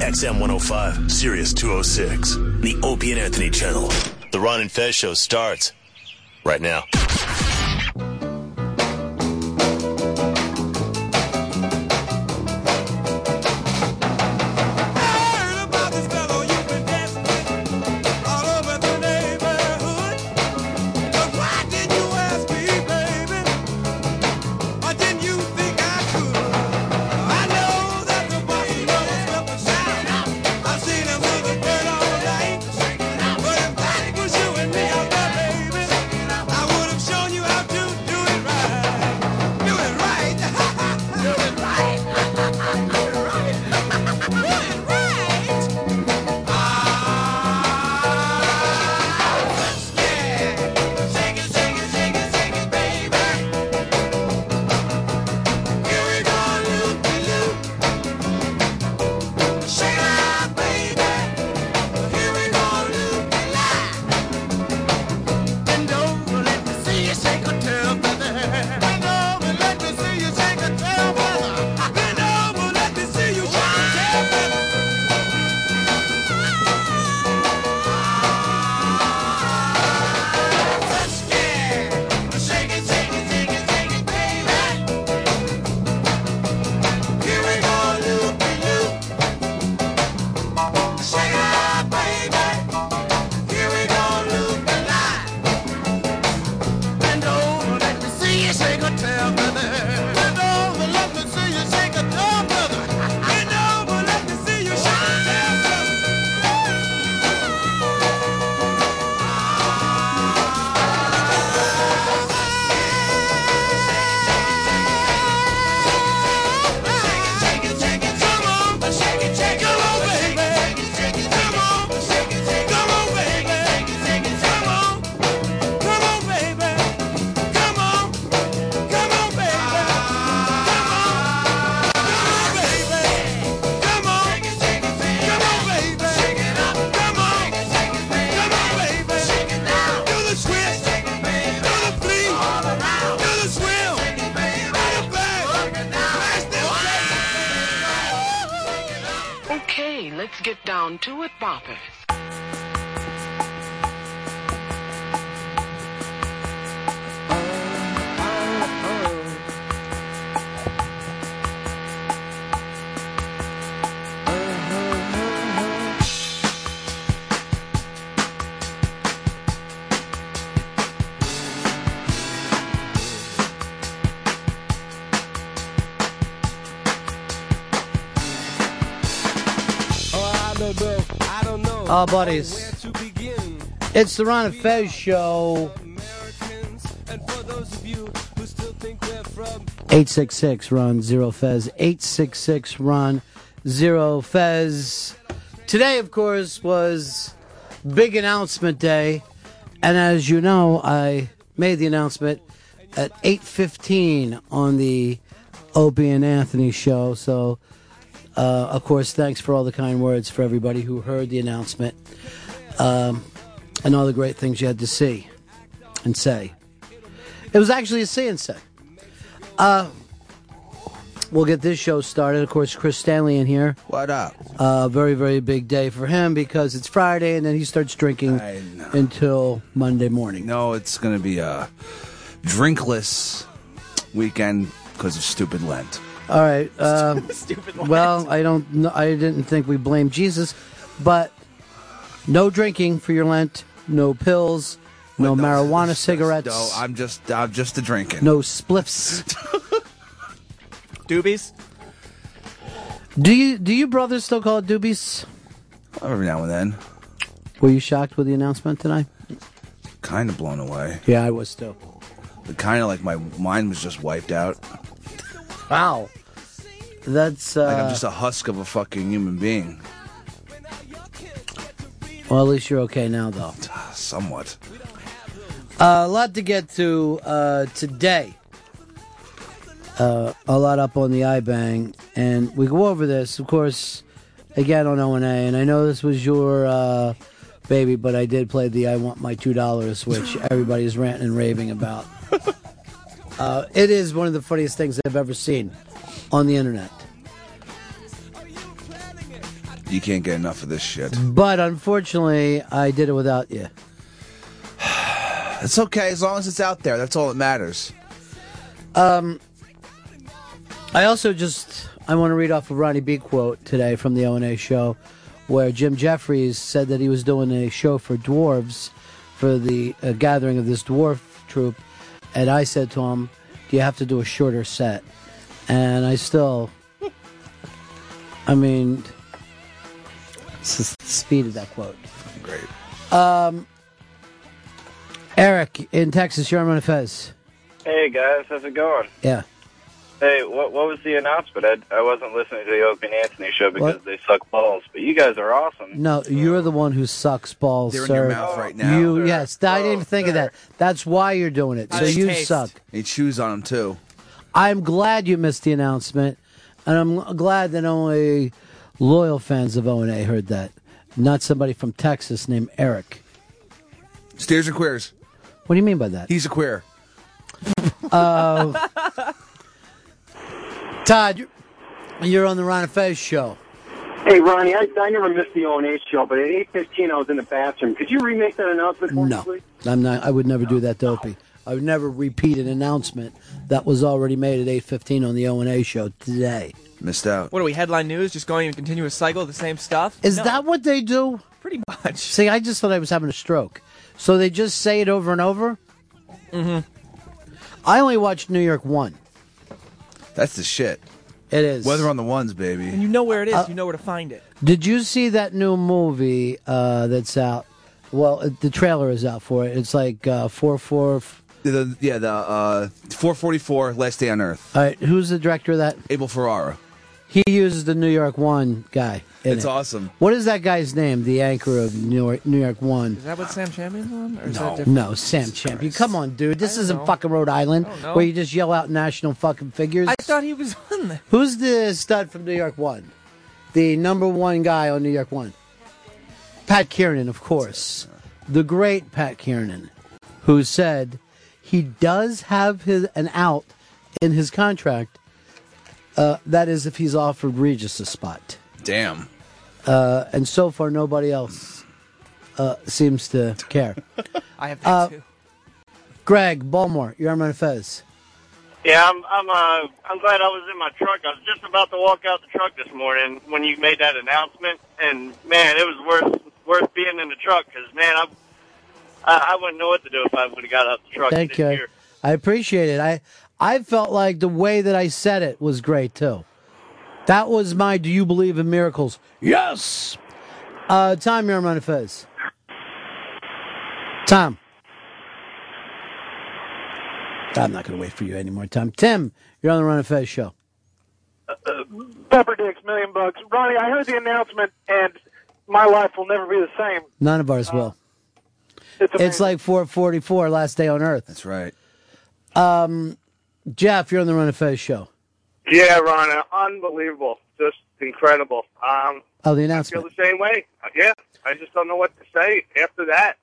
XM 105, Sirius 206, the Opie and Anthony channel. The Ron and Fez show starts right now. Oh, buddies. It's the Ron and Fez show. 866 Ron Zero Fez. 866 Ron Zero Fez. Today, of course, was big announcement day. And as you know, I made the announcement at 8.15 on the Opie and Anthony show. So, uh, of course, thanks for all the kind words for everybody who heard the announcement um, and all the great things you had to see and say. It was actually a see and say. Uh, we'll get this show started. Of course, Chris Stanley in here. What up? Uh, very, very big day for him because it's Friday and then he starts drinking until Monday morning. No, it's going to be a drinkless weekend because of stupid Lent. All right. Uh, well, I don't. kn- I didn't think we blamed Jesus, but no drinking for your Lent. No pills. No marijuana cigarettes. No, I'm just I'm just a drinking. No spliffs. Doobies? Do you do you brothers still call it doobies? Every now and then, Were you shocked with the announcement tonight? kind of blown away. Yeah, I was still. Kind of like my mind was just wiped out. Wow. That's uh, Like I'm just a husk of a fucking human being. well. At least you're okay now, though. Somewhat. Uh, a lot to get to uh, today. Uh, a lot up on the iBang, and we go over this, of course, again on O and A. And I know this was your uh, baby, but I did play the "I Want My Two Dollars," which everybody's ranting and raving about. Uh, it is one of the funniest things I've ever seen on the internet. You can't get enough of this shit. But unfortunately, I did it without you. It's okay as long as it's out there. That's all that matters. Um, I also just I want to read off a Ronnie B quote today from the O and A show, where Jim Jeffries said that he was doing a show for dwarves for the uh, gathering of this dwarf troupe, and I said to him, "Do you have to do a shorter set?" And I still, I mean, it's the speed of that quote. Great. Um, Eric in Texas, you're on Ron Fez. Hey guys, how's it going? Yeah. Hey, what what was the announcement? I, I wasn't listening to the Opie and Anthony show because What? they suck balls, but you guys are awesome. No, you're the one who sucks balls, They're in sir. your mouth right now. You oh, sir. yes, I oh, didn't Oh, even think of that. That's why you're doing it. So Nice you taste. suck. He chews on them too. I'm glad you missed the announcement, and I'm glad that only loyal fans of O and A heard that, not somebody from Texas named Eric. Steers or queers? What do you mean by that? He's a queer. Uh, Todd, you're- you're on the Ron and Fez show. Hey, Ronnie, I, I never missed the O&A show, but at 8.15 I was in the bathroom. Could you remake that announcement for me, No, please? I'm not. I would never do that, Dopey. I would never repeat an announcement that was already made at 8:15 on the O and A show today. Missed out. What are we, headline news? Just going in a continuous cycle of the same stuff? Is No, that what they do? pretty much? See, I just thought I was having a stroke. So they just say it over and over? Mm-hmm. I only watched New York one. That's the shit. It is. Weather on the ones, baby. And you know where it is. Uh, you know where to find it. Did you see that new movie uh, that's out? Well, the trailer is out for it. It's like uh, four four. f- The, yeah, the uh, 444, Last Day on Earth. All right, who's the director of that? Abel Ferrara. He uses the New York One guy. In It's it. awesome. What is that guy's name? The anchor of New York, New York One. Is that what Sam Champion's on? Or is that No. different? No, Sam Champion. Come on, dude. This isn't know. fucking Rhode Island I don't know. where you just yell out national fucking figures. I thought he was on there. Who's the stud from New York One? The number one guy on New York One? Pat Kiernan, of course. The great Pat Kiernan, who said he does have his an out in his contract. Uh, that is, if he's offered Regis a spot. Damn. Uh, and so far, nobody else uh, seems to care. I have that Uh, too. Greg Balmore, you're on my Fez. Yeah, I'm I'm uh I'm glad I was in my truck. I was just about to walk out the truck this morning when you made that announcement, and man, it was worth worth being in the truck because man, I, I I wouldn't know what to do if I would have got out the truck. Thank you. hear. I appreciate it. I I felt like the way that I said it was great too. That was my "Do you believe in miracles?" Yes. Uh, Tom, you're on Fez. Tom. I'm not going to wait for you anymore, Tom. Tim, you're on the Ron of Fez show. Uh, uh, Pepper Dicks, million bucks. Ronnie, I heard the announcement, and my life will never be the same. None of ours uh, will. It's, It's like 444, last day on Earth. That's right. Um, Jeff, you're on the Ron of Fez show. Yeah, Ron, unbelievable, incredible. Um, Oh, the feel the same way. Yeah, I just don't know what to say after that.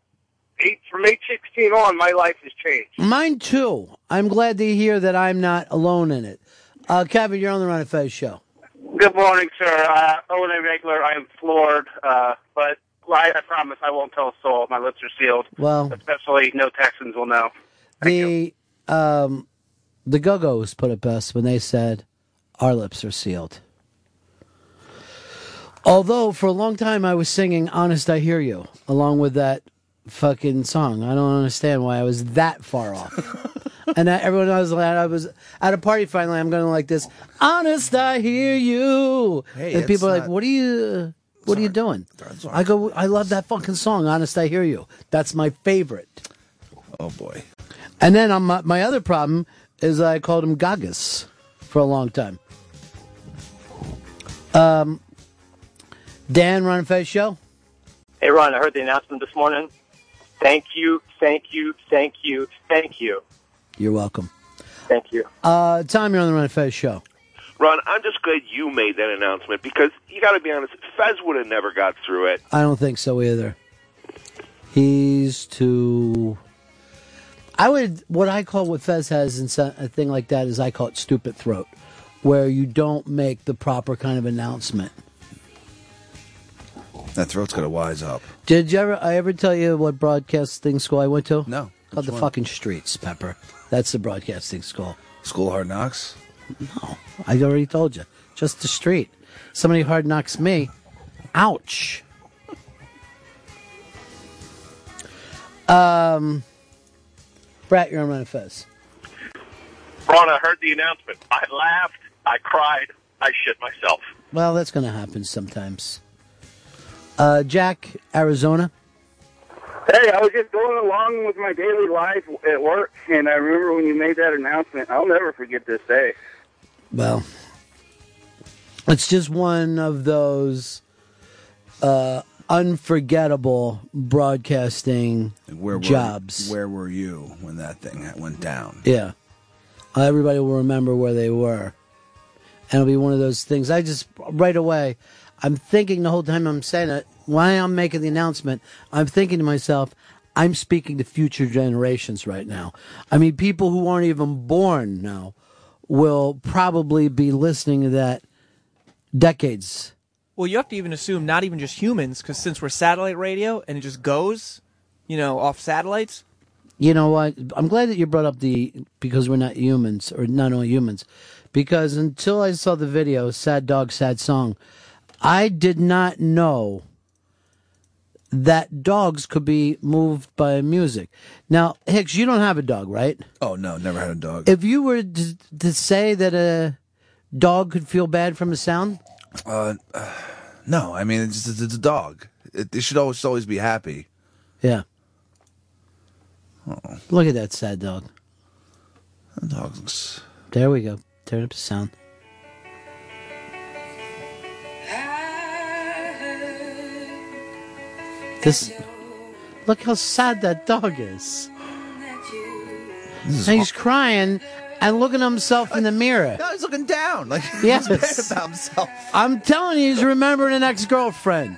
Eight from eight sixteen on, my life has changed. Mine too. I'm glad to hear that I'm not alone in it. Uh, Kevin, you're on the Ron of Fez show. Good morning, sir. Uh, Owen regular, I am floored, uh, but I, I promise I won't tell a soul. My lips are sealed. Well, Especially no Texans will know. the um, the Go Go's put it best when they said, "Our lips are sealed." Although for a long time I was singing "Honest I Hear You" along with that fucking song. I don't understand why I was that far off. and I, everyone was like, I was at a party finally. I'm going to like this. Honest I hear you. Hey, and people are like, not- "What are you? What are you doing?" I go, "I love that fucking song. Honest I hear you. That's my favorite." Oh, boy. And then on my, my other problem is I called him Gagas for a long time. Um, Dan, Ron and Fez show. Hey, Ron, I heard the announcement this morning. Thank you, thank you, thank you, thank you, You're welcome. thank you. Uh, Tom, you're on the Ron and Fez show. Ron, I'm just glad you made that announcement because you got to be honest, Fez would have never got through it. I don't think so either. He's too. I would what I call what Fez has in some- a thing like that is I call it stupid throat, where you don't make the proper kind of announcement. That throat's got to wise up. Did you ever? I ever tell you what broadcasting school I went to? No. Called the one? fucking streets, Pepper. That's the broadcasting school. School Hard Knocks. No, I already told you. Just the street. Somebody hard knocks me. Ouch. Um, Brat, you're on Ron Fez. Ron, I heard the announcement. I laughed. I cried. I shit myself. Well, that's going to happen sometimes. Uh, Jack, Arizona. Hey, I was just going along with my daily life at work, and I remember when you made that announcement. I'll never forget this day. Well, it's just one of those uh, unforgettable broadcasting Where were, jobs. Where were you when that thing went down? Yeah. Everybody will remember where they were. And it'll be one of those things. I just, right away, I'm thinking the whole time I'm saying it, while I'm making the announcement, I'm thinking to myself, I'm speaking to future generations right now. I mean, people who aren't even born now will probably be listening to that decades. Well, you have to even assume not even just humans, because since we're satellite radio and it just goes, you know, off satellites. You know what? I'm glad that you brought up the because we're not humans or not only humans, because until I saw the video, "Sad Dog, Sad Song," I did not know that dogs could be moved by music. Now, Hicks, you don't have a dog, right? Oh no, never had a dog. If you were to, to say that a dog could feel bad from a sound, Uh, uh, no, I mean it's, it's, it's a dog. It, it should always always be happy. yeah. Oh, Look at that sad dog. the dog looks. There we go. Turn up the sound. This. Look how sad that dog is. This And he's crying and looking at himself in the uh, mirror. No, he's looking down. Like Yes. he's bad about himself. I'm telling you, he's remembering an ex girlfriend.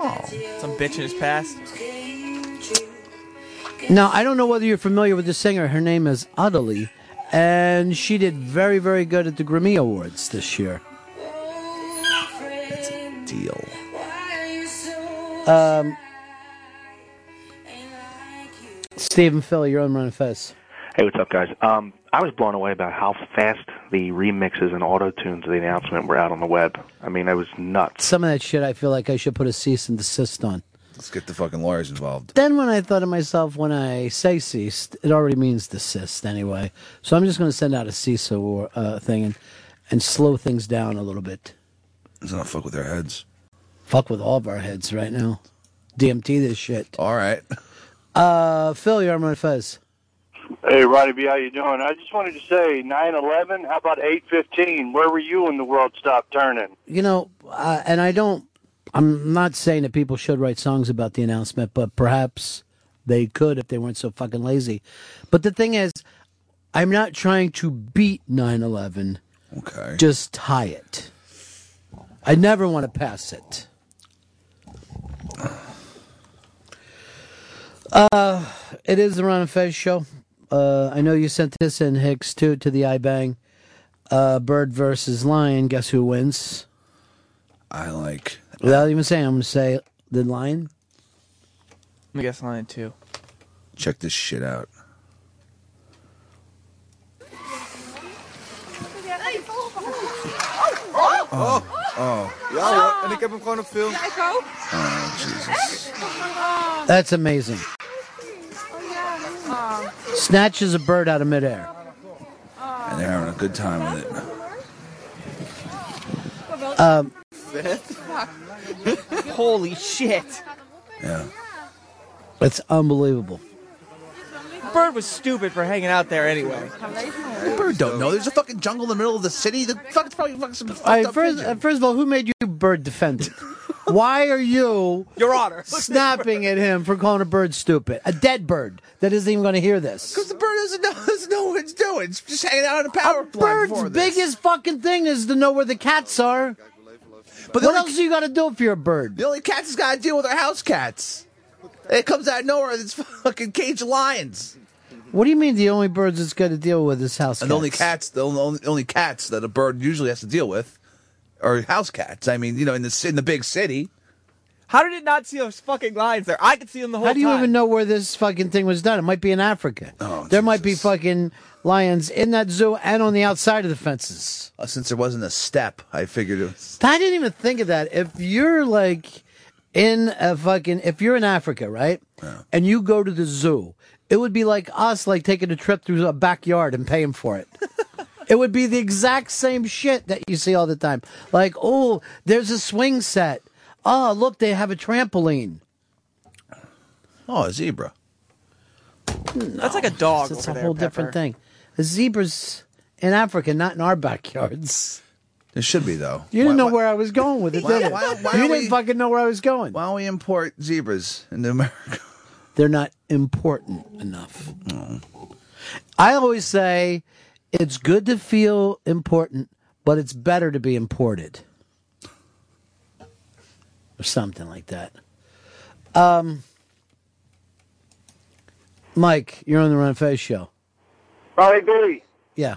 Oh, some bitch in his past. Now, I don't know whether you're familiar with the singer. Her name is Udderly, and she did very, very good at the Grammy Awards this year. That's a deal. Um, Stephen Philly, you're on Ron Fez. Hey, what's up, guys? Um, I was blown away by how fast the remixes and auto tunes of the announcement were out on the web. I mean, it was nuts. Some of that shit I feel like I should put a cease and desist on. Let's get the fucking lawyers involved. Then when I thought to myself, when I say ceased, it already means desist anyway. So I'm just going to send out a cease or uh, thing and, and slow things down a little bit. Let's not fuck with their heads. Fuck with all of our heads right now. DMT this shit. All right. Uh, Phil, you're on Ron Fez. Hey, Roddy B, how you doing? I just wanted to say 9/11. How about 8:15? Where were you when the world stopped turning? You know, uh, and I don't, I'm not saying that people should write songs about the announcement, but perhaps they could if they weren't so fucking lazy. But the thing is, I'm not trying to beat 9 11. Okay. Just tie it. I never want to pass it. Uh, it is the Ron and Fez show. Uh, I know you sent this in, Hicks, too, to the iBang. Uh, Bird versus Lion. Guess who wins? I like. Without even saying, I'm going to say the Lion. Let me guess Lion, too. Check this shit out. Oh. Oh. Ja hoor, en ik heb hem gewoon op film. Ja, ik ook. Oh, Jesus. That's amazing. Oh. Snatches a bird out of midair. And they're having a good time with it. Um, Holy shit. Yeah. it's unbelievable. Bird was stupid for hanging out there anyway. Bird don't know. There's a fucking jungle in the middle of the city. The fuck, it's probably fucking some fucked All right, up first, uh, first of all, who made you bird defendant? Why are you, Your Honor, snapping at him for calling a bird stupid? A dead bird that isn't even going to hear this. Because the bird doesn't know, doesn't know what it's doing. It's just hanging out on a power plant. Bird's for this. biggest fucking thing is to know where the cats are. But the what only- else you got to do if you're a bird? The only cats has got to deal with are house cats. It comes out of nowhere. It's fucking cage lions. What do you mean the only birds it's got to deal with is house And cats? the only cats, the only, only cats that a bird usually has to deal with are house cats. I mean, you know, in the in the big city, How did it not see those fucking lions there? I could see them the whole time. How do you time. even know where this fucking thing was done? It might be in Africa. Oh, there might be fucking lions in that zoo and on the outside of the fences. Uh, since there wasn't a step, I figured it was. I didn't even think of that. If you're like in a fucking, if you're in Africa, right, and you go to the zoo, it would be like us, like taking a trip through a backyard and paying for it. it would be the exact same shit that you see all the time. Like, oh, there's a swing set. Oh, look, they have a trampoline. Oh, a zebra. That's like a dog. It's a there, whole Pepper. different thing. The zebras in Africa, not in our backyards. There should be though. You didn't Why- know where I was going with it, Why- did you? why- why you are didn't fucking know where I was going. Why don't we import zebras into America? They're not important enough. I always say it's good to feel important, but it's better to be imported. Or something like that. Um, Mike, you're on the Ron Fez show. Ronnie Billy. Yeah.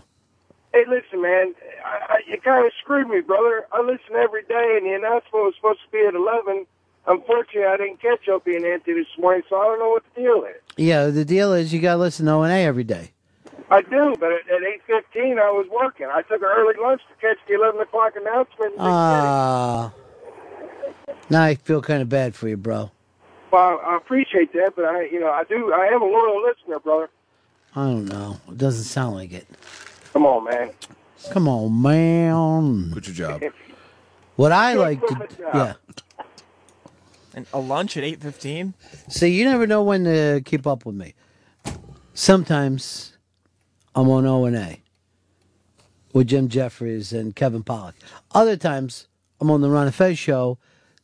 Hey, listen, man. I, I, you kind of screwed me, brother. I listen every day, and the announcement was supposed to be at 11. Unfortunately, I didn't catch Opie and Anthony this morning, so I don't know what the deal is. Yeah, the deal is you got to listen to O&A every day. I do, but at, at 8.15, I was working. I took an early lunch to catch the 11 o'clock announcement. Ah. now I feel kind of bad for you, bro. well, I appreciate that, but I, you know, I do. I am a loyal listener, brother. I don't know. It doesn't sound like it. Come on, man. Come on, man. Good your job. What I like to, yeah. And a lunch at eight fifteen. See, you never know when to keep up with me. Sometimes I'm on O and A with Jim Jeffries and Kevin Pollak. Other times I'm on the Ron and Fez show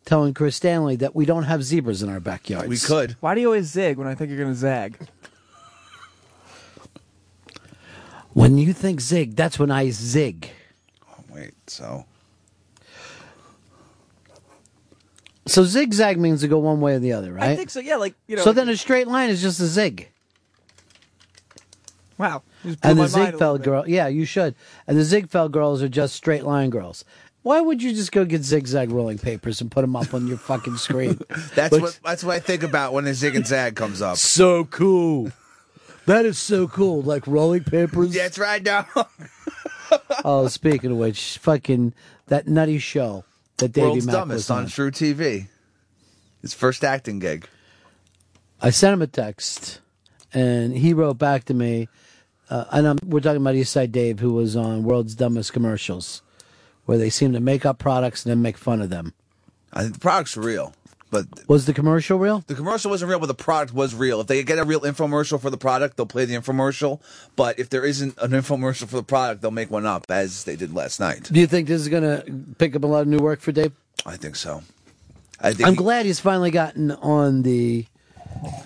telling Chris Stanley that we don't have zebras in our backyards. We could. Why do you always zig when I think you're gonna zag? When you think zig, that's when I zig. Oh, wait, so So zigzag means to go one way or the other, right? I think so. Yeah, like you know. so then a straight line is just a zig. wow. You just blew And the my mind a little Ziegfeld girl, yeah, you should. And the Ziegfeld girls are just straight line girls. Why would you just go get zigzag rolling papers and put them up on your fucking screen? that's Which- what that's what I think about when the zig and zag comes up. So cool. That is so cool. Like rolling papers. That's right now. oh, speaking of which, fucking that nutty show that Davey World's Mack dumbest was on. on True TV. His first acting gig. I sent him a text, and he wrote back to me. Uh, and I'm, we're talking about Eastside Dave, who was on World's Dumbest Commercials, where they seem to make up products and then make fun of them. I think the product's are real, but Was the commercial real? the commercial wasn't real, but the product was real. If they get a real infomercial for the product, they'll play the infomercial. But if there isn't an infomercial for the product, they'll make one up, as they did last night. Do you think this is going to pick up a lot of new work for Dave? I think so. I think I'm he- glad he's finally gotten on the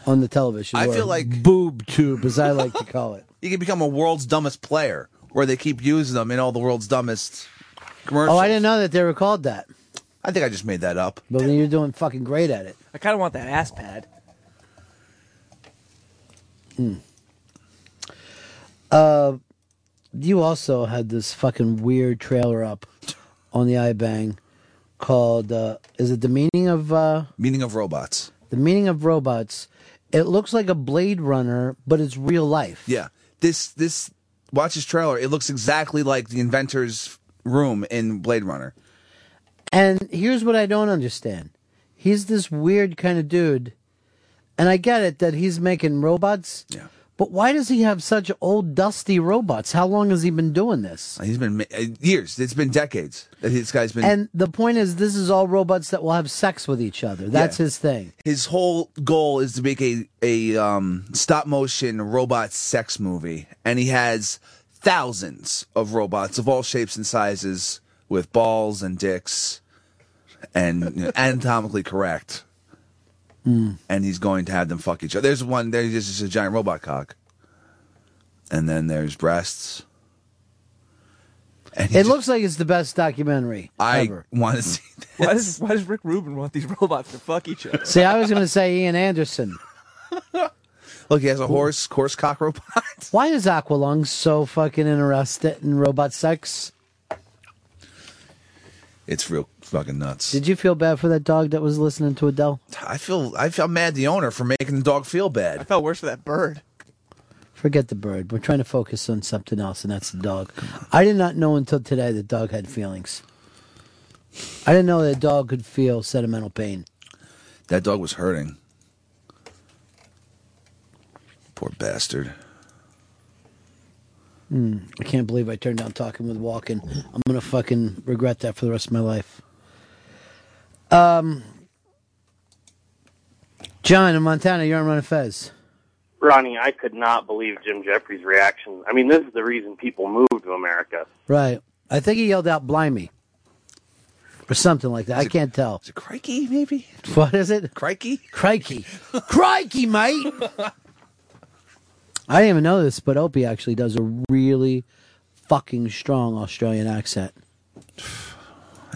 on the television. I feel like- boob tube, as I like to call it. he can become a world's dumbest player, where they keep using them in all the world's dumbest commercials. Oh, I didn't know that they were called that. I think I just made that up. But then you're doing fucking great at it. I kind of want that ass pad. Uh, you also had this fucking weird trailer up on the iBang called uh, "Is it the meaning of uh, Meaning of robots. the meaning of robots?" It looks like a Blade Runner, but it's real life. Yeah. This this watch this trailer. It looks exactly like the inventor's room in Blade Runner. And here's what I don't understand. He's this weird kind of dude, and I get it that he's making robots. Yeah. But why does he have such old, dusty robots? How long has he been doing this? He's been uh, years. It's been decades that this guy's been. And the point is, this is all robots that will have sex with each other. That's Yeah. his thing. his whole goal is to make a a um, stop motion robot sex movie, and he has thousands of robots of all shapes and sizes with balls and dicks, and you know, anatomically correct. Hmm. And he's going to have them fuck each other. There's one. There's just a giant robot cock, and then there's breasts. And It just- looks like it's the best documentary I ever. want to see. Why does Why does Rick Rubin want these robots to fuck each other? See, I was going to say Ian Anderson. Look, he has a horse, horse cock robot. Why is Aqualung so fucking interested in robot sex? It's real fucking nuts. Did you feel bad for that dog that was listening to Adele? I feel I feel mad the owner for making the dog feel bad. I felt worse for that bird. Forget the bird. We're trying to focus on something else, and that's the dog. I did not know until today that dog had feelings. I didn't know that a dog could feel sentimental pain. That dog was hurting. Poor bastard. Hmm, I can't believe I turned down talking with Walken. I'm gonna fucking regret that for the rest of my life. Um, John in Montana, you're on Ron Fez. Ronnie, I could not believe Jim Jeffries' reaction. I mean, this is the reason people moved to America. Right. I think he yelled out "Blimey" or something like that. I can't tell. Is it crikey? Maybe. What is it? Crikey. Crikey. Crikey, mate. I didn't even know this, but Opie actually does a really fucking strong Australian accent.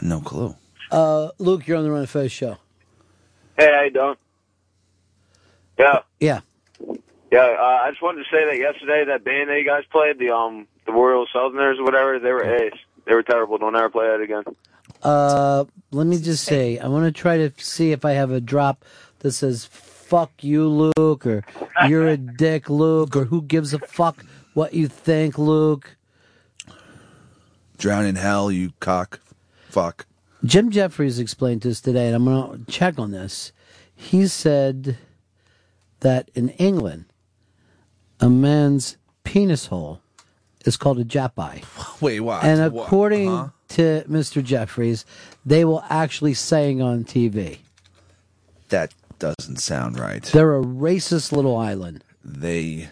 No clue. Uh, Luke, you're on the Ron of Fez show. Hey, how you doing? Yeah, Yeah. yeah. Uh, I just wanted to say that yesterday that band that you guys played, the um, the Royal Southerners or whatever, they were ace. They were terrible. Don't ever play that again. Uh, let me just say, I want to try to see if I have a drop that says "fuck you, Luke" or "you're a dick, Luke" or "who gives a fuck what you think, Luke." Drown in hell, you cock. Fuck. Jim Jeffries explained this today, and I'm going to check on this. He said that in England, a man's penis hole is called a japai. Wait, what? And What? according Huh? to Mr. Jeffries, they will actually saying on TV. That doesn't sound right. They're a racist little island. They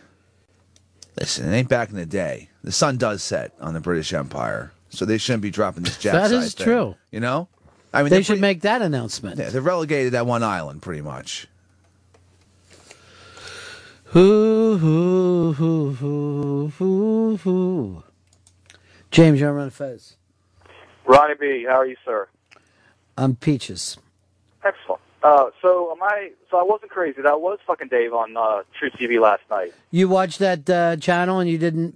listen. It ain't back in the day. The sun does set on the British Empire, so they shouldn't be dropping this Jap That side is thing, true. You know, I mean, they should pretty- make that announcement. Yeah, they're relegated that one island, pretty much. Hoo, hoo, hoo, hoo, hoo, hoo. James, you're on Fez. Ronnie B, how are you, sir? I'm Peaches. Excellent. Uh, so am I? So I wasn't crazy. That was fucking Dave on uh, True TV last night. You watched that uh, channel and you didn't.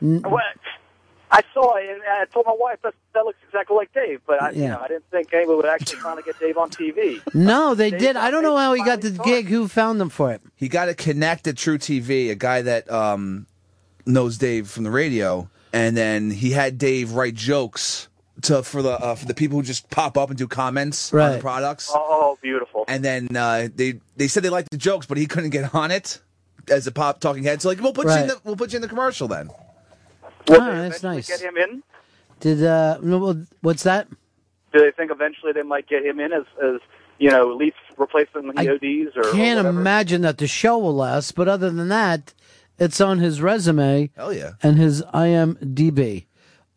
n- What? I saw it and I told my wife that that looks exactly like Dave, but I, you Yeah. know, I didn't think anyone would actually trying to get Dave on TV. No, they Dave did. I don't know how he got the gig. Who found them for it? He got to connect at True TV, a guy that um, knows Dave from the radio, and then he had Dave write jokes to for the uh, for the people who just pop up and do comments on the Right. products. Oh, beautiful! And then uh, they they said they liked the jokes, but he couldn't get on it as a pop talking head. So like, we'll put you in the we'll put you in the commercial then. Will Ah, that's nice. Get him in? Did uh, what's that? Do they think eventually they might get him in as, as you know, at least replacing the I EODs or? or Can't whatever? imagine that the show will last. But other than that, it's on his resume. Hell yeah. And his IMDb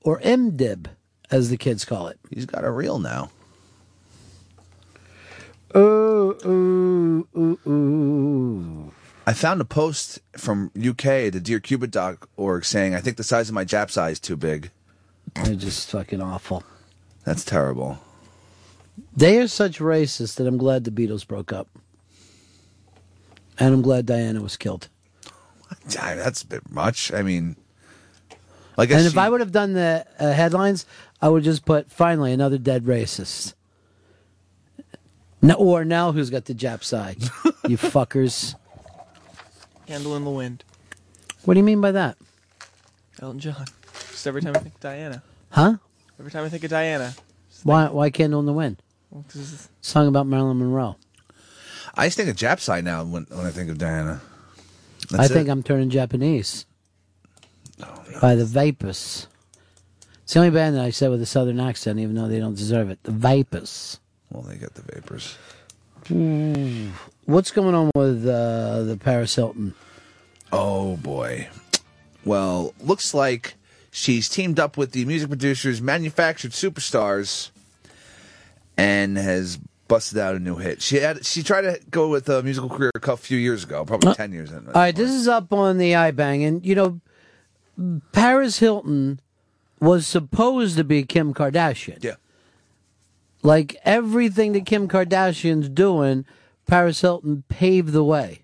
or MDib, as the kids call it. He's got a reel now. Ooh, ooh, ooh, ooh. I found a post from UK, the DearCupid.org, saying, I think the size of my Jap's eye is too big. They're just fucking awful. That's terrible. They are such racists that I'm glad the Beatles broke up. And I'm glad Diana was killed. Yeah, That's a bit much. I mean, like, and if I would have done the uh, headlines, I would just put finally another dead racist. No, or now who's got the Jap's eye? you fuckers. Candle in the wind. What do you mean by that? Elton John. Just every time I think of Diana. Huh? Every time I think of Diana. Why? Why Candle in the Wind? Well, 'cause Song about Marilyn Monroe. I just think of Jap's eye now when, when I think of Diana. I That's think it. I'm turning Japanese. Oh, by the Vapors. It's the only band that I said with a southern accent, even though they don't deserve it. The Vipers. Well, they get the vapors. Ooh. What's going on with uh, the Paris Hilton? Oh boy. Well, looks like she's teamed up with the music producers Manufactured Superstars and has busted out a new hit. She had she tried to go with a musical career a few years ago, probably Uh, 10 years in. All right, this is up on the iBang, and you know, Paris Hilton was supposed to be Kim Kardashian. Yeah. Like everything that Kim Kardashian's doing, Paris Hilton paved the way.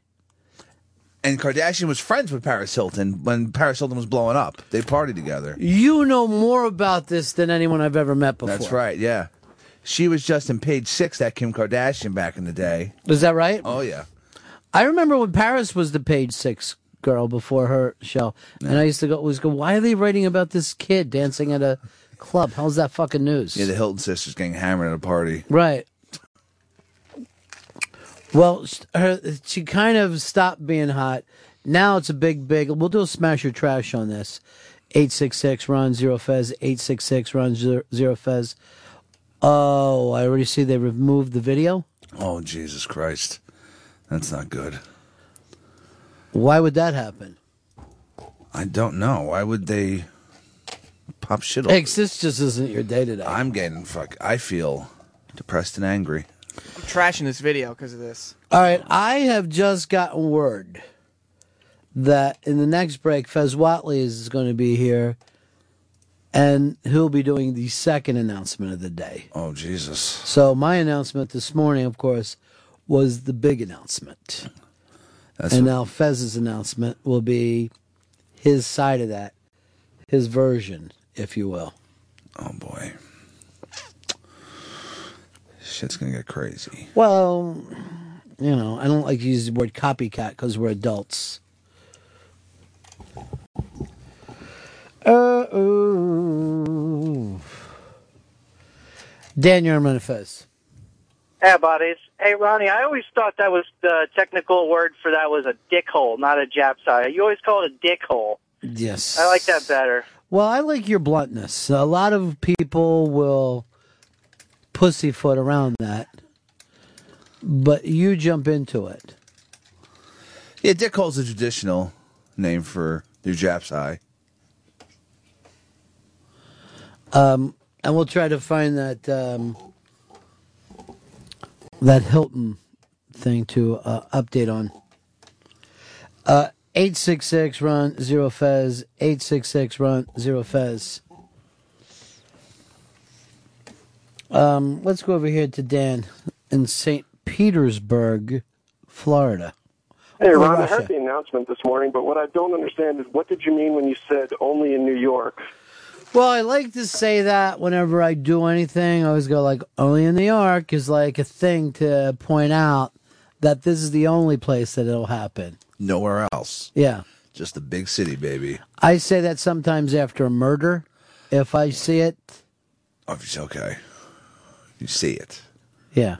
And Kardashian was friends with Paris Hilton when Paris Hilton was blowing up. They partied together. You know more about this than anyone I've ever met before. That's right. Yeah, she was just in Page Six, that Kim Kardashian back in the day. Is that right? Oh yeah. I remember when Paris was the page six girl before her show, and I used to go, was go, why are they writing about this kid dancing at a club? How's that fucking news? Yeah, the Hilton sisters getting hammered at a party. Right. Well, her, she kind of stopped being hot. Now it's a big, big. We'll do a smash or trash on this. Eight six six Ron zero fez. Eight six six Ron zero, zero fez. Oh, I already see they removed the video. Oh Jesus Christ, that's not good. Why would that happen? I don't know. Why would they pop shit? Hey, 'cause this just isn't your day today. I'm getting fuck. I feel depressed and angry. I'm trashing this video because of this. All right, I have just gotten word that in the next break, Fez Whitley is going to be here, and he'll be doing the second announcement of the day. Oh Jesus! So my announcement this morning, of course, was the big announcement, That's and what- now Fez's announcement will be his side of that, his version, if you will. Oh boy, shit's gonna get crazy. Well, you know, I don't like to use the word copycat because we're adults. Uh oh. Dan, you're on Manifest. Hey, buddies. Hey, Ronnie, I always thought that was the technical word for that was a dick hole, not a Jap's eye. You always call it a dick hole. Yes. I like that better. Well, I like your bluntness. A lot of people will pussyfoot around that, but you jump into it. Yeah, Dick Hole's a traditional name for your Japs eye. Um, and we'll try to find that um, that Hilton thing to uh, update on. Uh, eight six six Ron zero fez. Eight six six Ron zero fez. Um, let's go over here to Dan in St. Petersburg, Florida. Hey, Ron, I Russia. heard the announcement this morning, but what I don't understand is what did you mean when you said only in New York? Well, I like to say that whenever I do anything, I always go like only in New York is like a thing to point out that this is the only place that it'll happen. Nowhere else. Yeah. Just a big city, baby. I say that sometimes after a murder, if I see it, Oh, it's okay. You see it. yeah.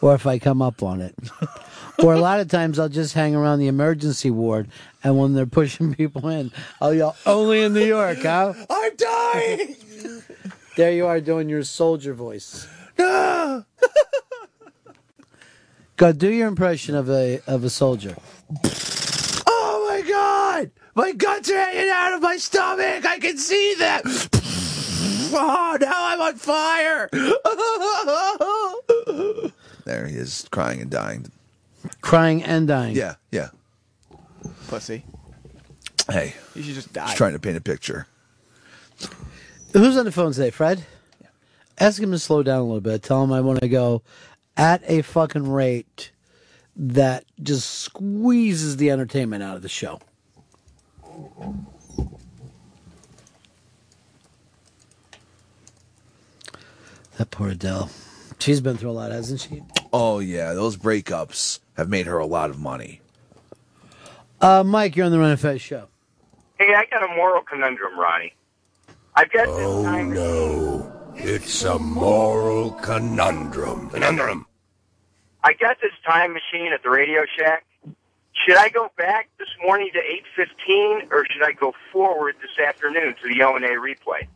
Or if I come up on it. or a lot of times I'll just hang around the emergency ward and when they're pushing people in, I'll yell, only in New York, huh? I'm dying! There you are doing your soldier voice. No! Go do your impression of a of a soldier. Oh my god! My guts are hanging out of my stomach! I can see them! Oh, now I'm on fire! there he is, crying and dying. Crying and dying. Yeah, yeah. Pussy. Hey, You should just die. just trying to paint a picture. Who's on the phone today, Fred? Ask him to slow down a little bit. Tell him I want to go at a fucking rate that just squeezes the entertainment out of the show. That poor Adele. She's been through a lot, hasn't she? Oh yeah, those breakups have made her a lot of money. Uh, Mike, you're on the Ron of Fez show. Hey, I got a moral conundrum, Ronnie. I've got this Oh time. no, it's a moral conundrum. Conundrum. I got this time machine at the Radio Shack. Should I go back this morning to 8:15, or should I go forward this afternoon to the O and A replay?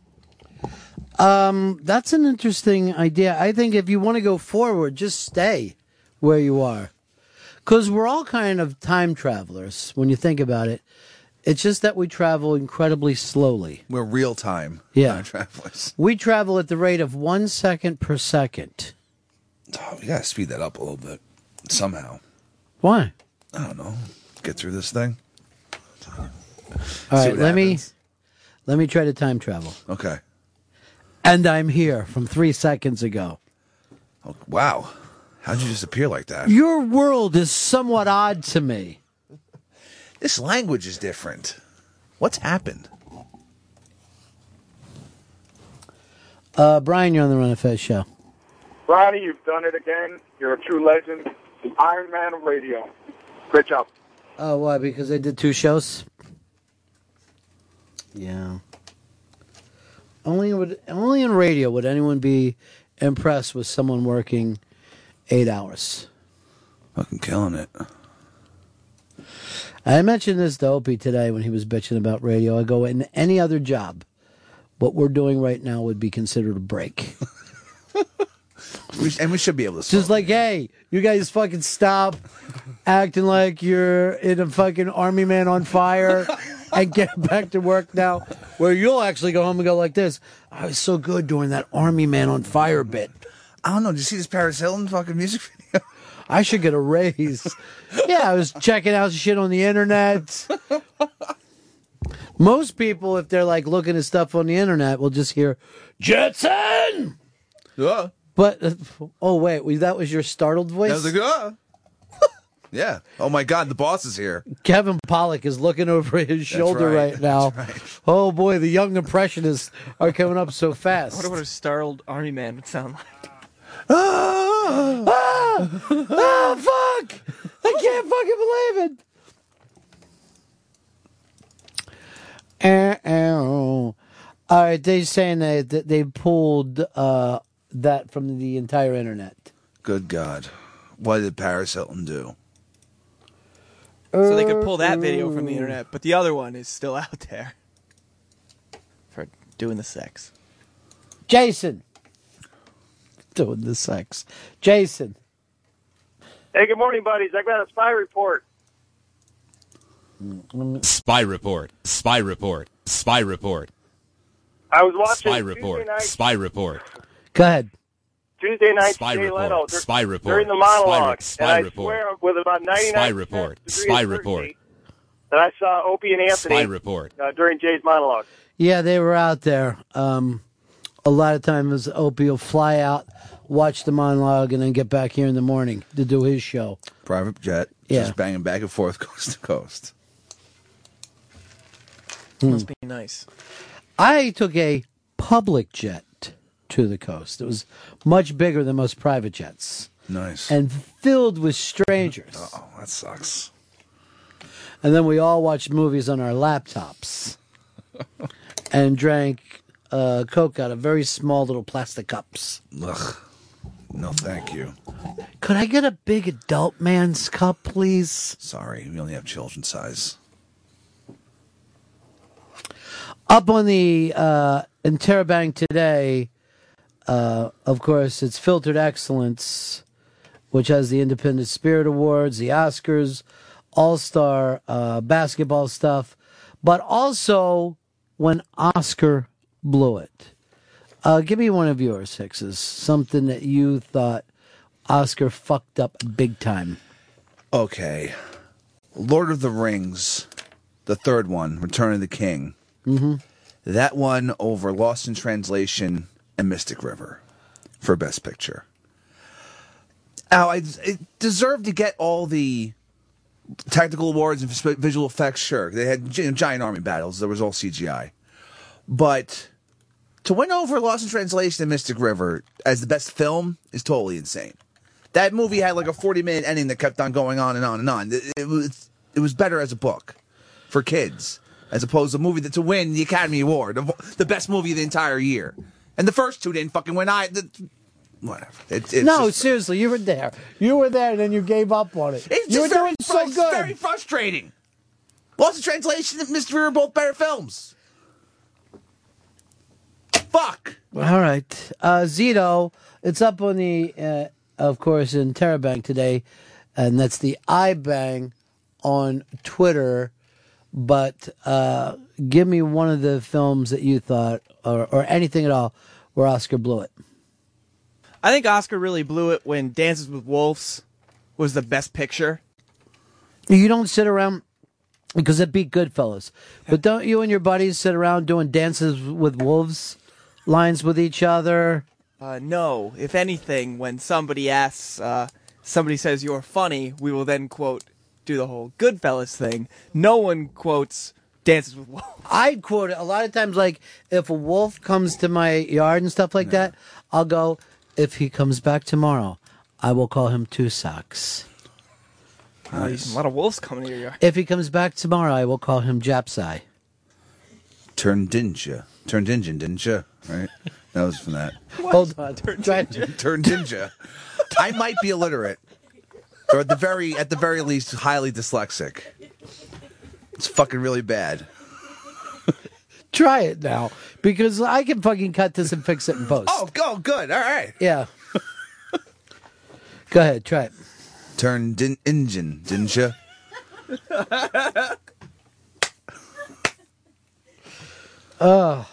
Um, that's an interesting idea. I think if you want to go forward, just stay where you are. Because we're all kind of time travelers when you think about it. It's just that we travel incredibly slowly. We're real time Yeah. time travelers. We travel at the rate of one second per second. Oh, we gotta speed that up a little bit somehow. Why? I don't know. Get through this thing. All right, let me let me try to time travel. Okay. And I'm here from three seconds ago. Oh, wow. How'd you disappear like that? Your world is somewhat odd to me. This language is different. What's happened? Uh, Brian, you're on the Ron of Fez show. Ronnie, you've done it again. You're a true legend. The Iron Man of radio. Great job. Oh, why? Because I did two shows. Yeah. Only would only in radio would anyone be impressed with someone working eight hours. Fucking killing it. I mentioned this to Opie today when he was bitching about radio. I go in any other job, what we're doing right now would be considered a break. We, and we should be able to. Just like, hey, you guys fucking stop acting like you're in a fucking army man on fire and get back to work now. Where you'll actually go home and go like this. I was so good doing that army man on fire bit. I don't know. Did you see this Paris Hilton fucking music video? I should get a raise. yeah, I was checking out shit on the internet. Most people, if they're like looking at stuff on the internet, will just hear Jetson. Yeah. But uh, oh wait, we- that was your startled voice. That was like, ah. Yeah. Oh my God, the boss is here. Kevin Pollak is looking over his shoulder right. right, now. Oh boy, the young impressionists are coming up so I fast. wonder what a startled army man would sound like. ah, ah, ah, fuck! I can't fucking believe it. All right, they're saying that that they pulled uh, that from the entire internet. Good God. What did Paris Hilton do? So they could pull that video from the internet, but the other one is still out there for doing the sex. Jason, doing the sex. Jason, Hey, good morning, buddies. I got a spy report. Spy report. Spy report. Spy report. I was watching Spy Tuesday report. night, Spy report. go ahead. Tuesday night Spy Jay report. Leno dur- Spy report. during the Spy monologue, re- spy and I report. swear with about 99 Spy report. Spy report. that I saw Opie and Anthony Spy report. Uh, during Jay's monologue. Yeah, they were out there. Um, a lot of times, Opie will fly out, watch the monologue, and then get back here in the morning to do his show. Private jet. Yeah. Just banging back and forth coast to coast. Must be nice. I took a public jet to the coast. It was much bigger than most private jets Nice. and filled with strangers. Oh, that sucks. And then we all watched movies on our laptops and drank uh, Coke out of very small little plastic cups. Ugh. No, thank you. Could I get a big adult man's cup, please? Sorry, we only have children size. Up on the uh, Interrobang today, uh, of course, it's Filtered Excellence, which has the Independent Spirit Awards, the Oscars, All Star uh, basketball stuff, but also when Oscar blew it. Uh, give me one of yours, Sixes. Something that you thought Oscar fucked up big time. Okay. Lord of the Rings, the third one, Return of the King. Mm-hmm. That one over Lost in Translation and Mystic River for Best Picture. Now, I, it deserved to get all the technical awards and visual effects. Sure, they had gi- giant army battles. There was all CGI, but to win over Lost in Translation and Mystic River as the best film is totally insane. That movie had like a forty-minute ending that kept on going on and on and on. It, it was it was better as a book for kids as opposed to a movie that to win the Academy Award, the best movie of the entire year. And the first two didn't fucking win. I the, whatever. It, it's no, just- seriously, you were there. You were there, and then you gave up on it. It's you were doing so good. Very frustrating. Lost the Translation and Mystery are both better films. Fuck. All right. Uh, Zito, it's up on the, uh, of course, Interrobang today, and that's the iBang on Twitter. But uh, give me one of the films that you thought, or, or anything at all, where Oscar blew it. I think Oscar really blew it when Dances with Wolves was the best picture. You don't sit around because it beat Goodfellas, but don't you and your buddies sit around doing dances with wolves lines with each other? Uh, no, if anything, when somebody asks, uh, somebody says you're funny, we will then quote, do the whole Goodfellas thing. No one quotes Dances with Wolves. I quote it a lot of times, like if a wolf comes to my yard and stuff like that, I'll go. If he comes back tomorrow, I will call him two socks. There's a lot of wolves coming to your yard. If he comes back tomorrow, I will call him Jap's eye. Turned ninja. Turned Injun, didn't you? Right? That was from that. Hold on. Uh, Try- Turned ninja. I might be illiterate. Or at the very at the very least highly dyslexic. It's fucking really bad. Try it now, because I can fucking cut this and fix it in post. Oh, go good. All right. Yeah. Go ahead, try it. Turned din- engine, didn't you? Oh,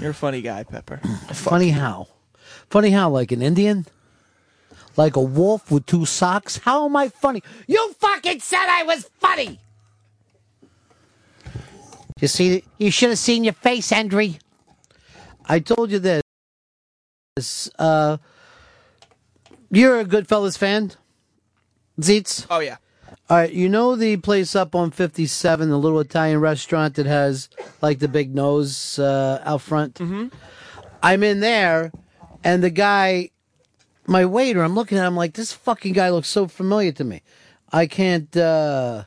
You're a funny guy, Pepper. funny how? Funny how? Like an Indian? Like a wolf with two socks? How am I funny? You fucking said I was funny. You see, you should have seen your face, Henry. I told you this. Uh, you're a Goodfellas fan, Zeets. Oh yeah. All right, you know the place up on 57, the little Italian restaurant that has like the big nose uh, out front? Mm-hmm. I'm in there, and the guy, my waiter, I'm looking at him like, this fucking guy looks so familiar to me. I can't uh,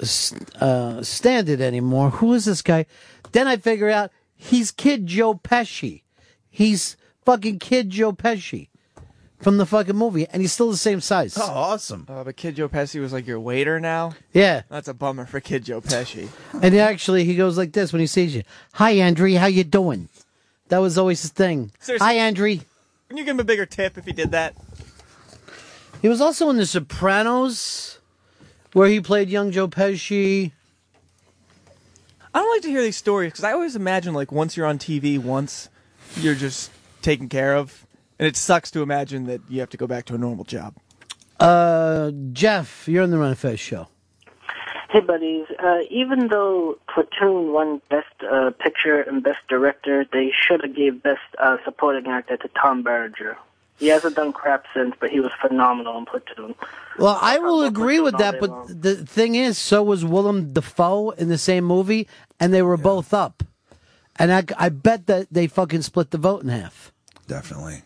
s- uh, stand it anymore. Who is this guy? Then I figure out he's Kid Joe Pesci. He's fucking Kid Joe Pesci from the fucking movie, and he's still the same size. Oh, awesome. Uh, but Kid Joe Pesci was like your waiter now. Yeah. That's a bummer for Kid Joe Pesci. And actually, he goes like this when he sees you. Hi, Andre. How you doing? That was always his thing. Seriously. Hi, Andre. Can you give him a bigger tip if he did that? He was also in The Sopranos, where he played young Joe Pesci. I don't like to hear these stories because I always imagine like once you're on TV, once you're just taken care of, and it sucks to imagine that you have to go back to a normal job. Uh, Jeff, you're on the Ron and Fez show. Hey, buddies. Uh, even though Platoon won Best uh, Picture and Best Director, they should have gave Best uh, Supporting Actor to Tom Berenger. He hasn't done crap since, but he was phenomenal in Platoon. Well, I will agree with that, but the thing is, so was Willem Dafoe in the same movie, and they were both up. And I, I bet that they fucking split the vote in half. Definitely.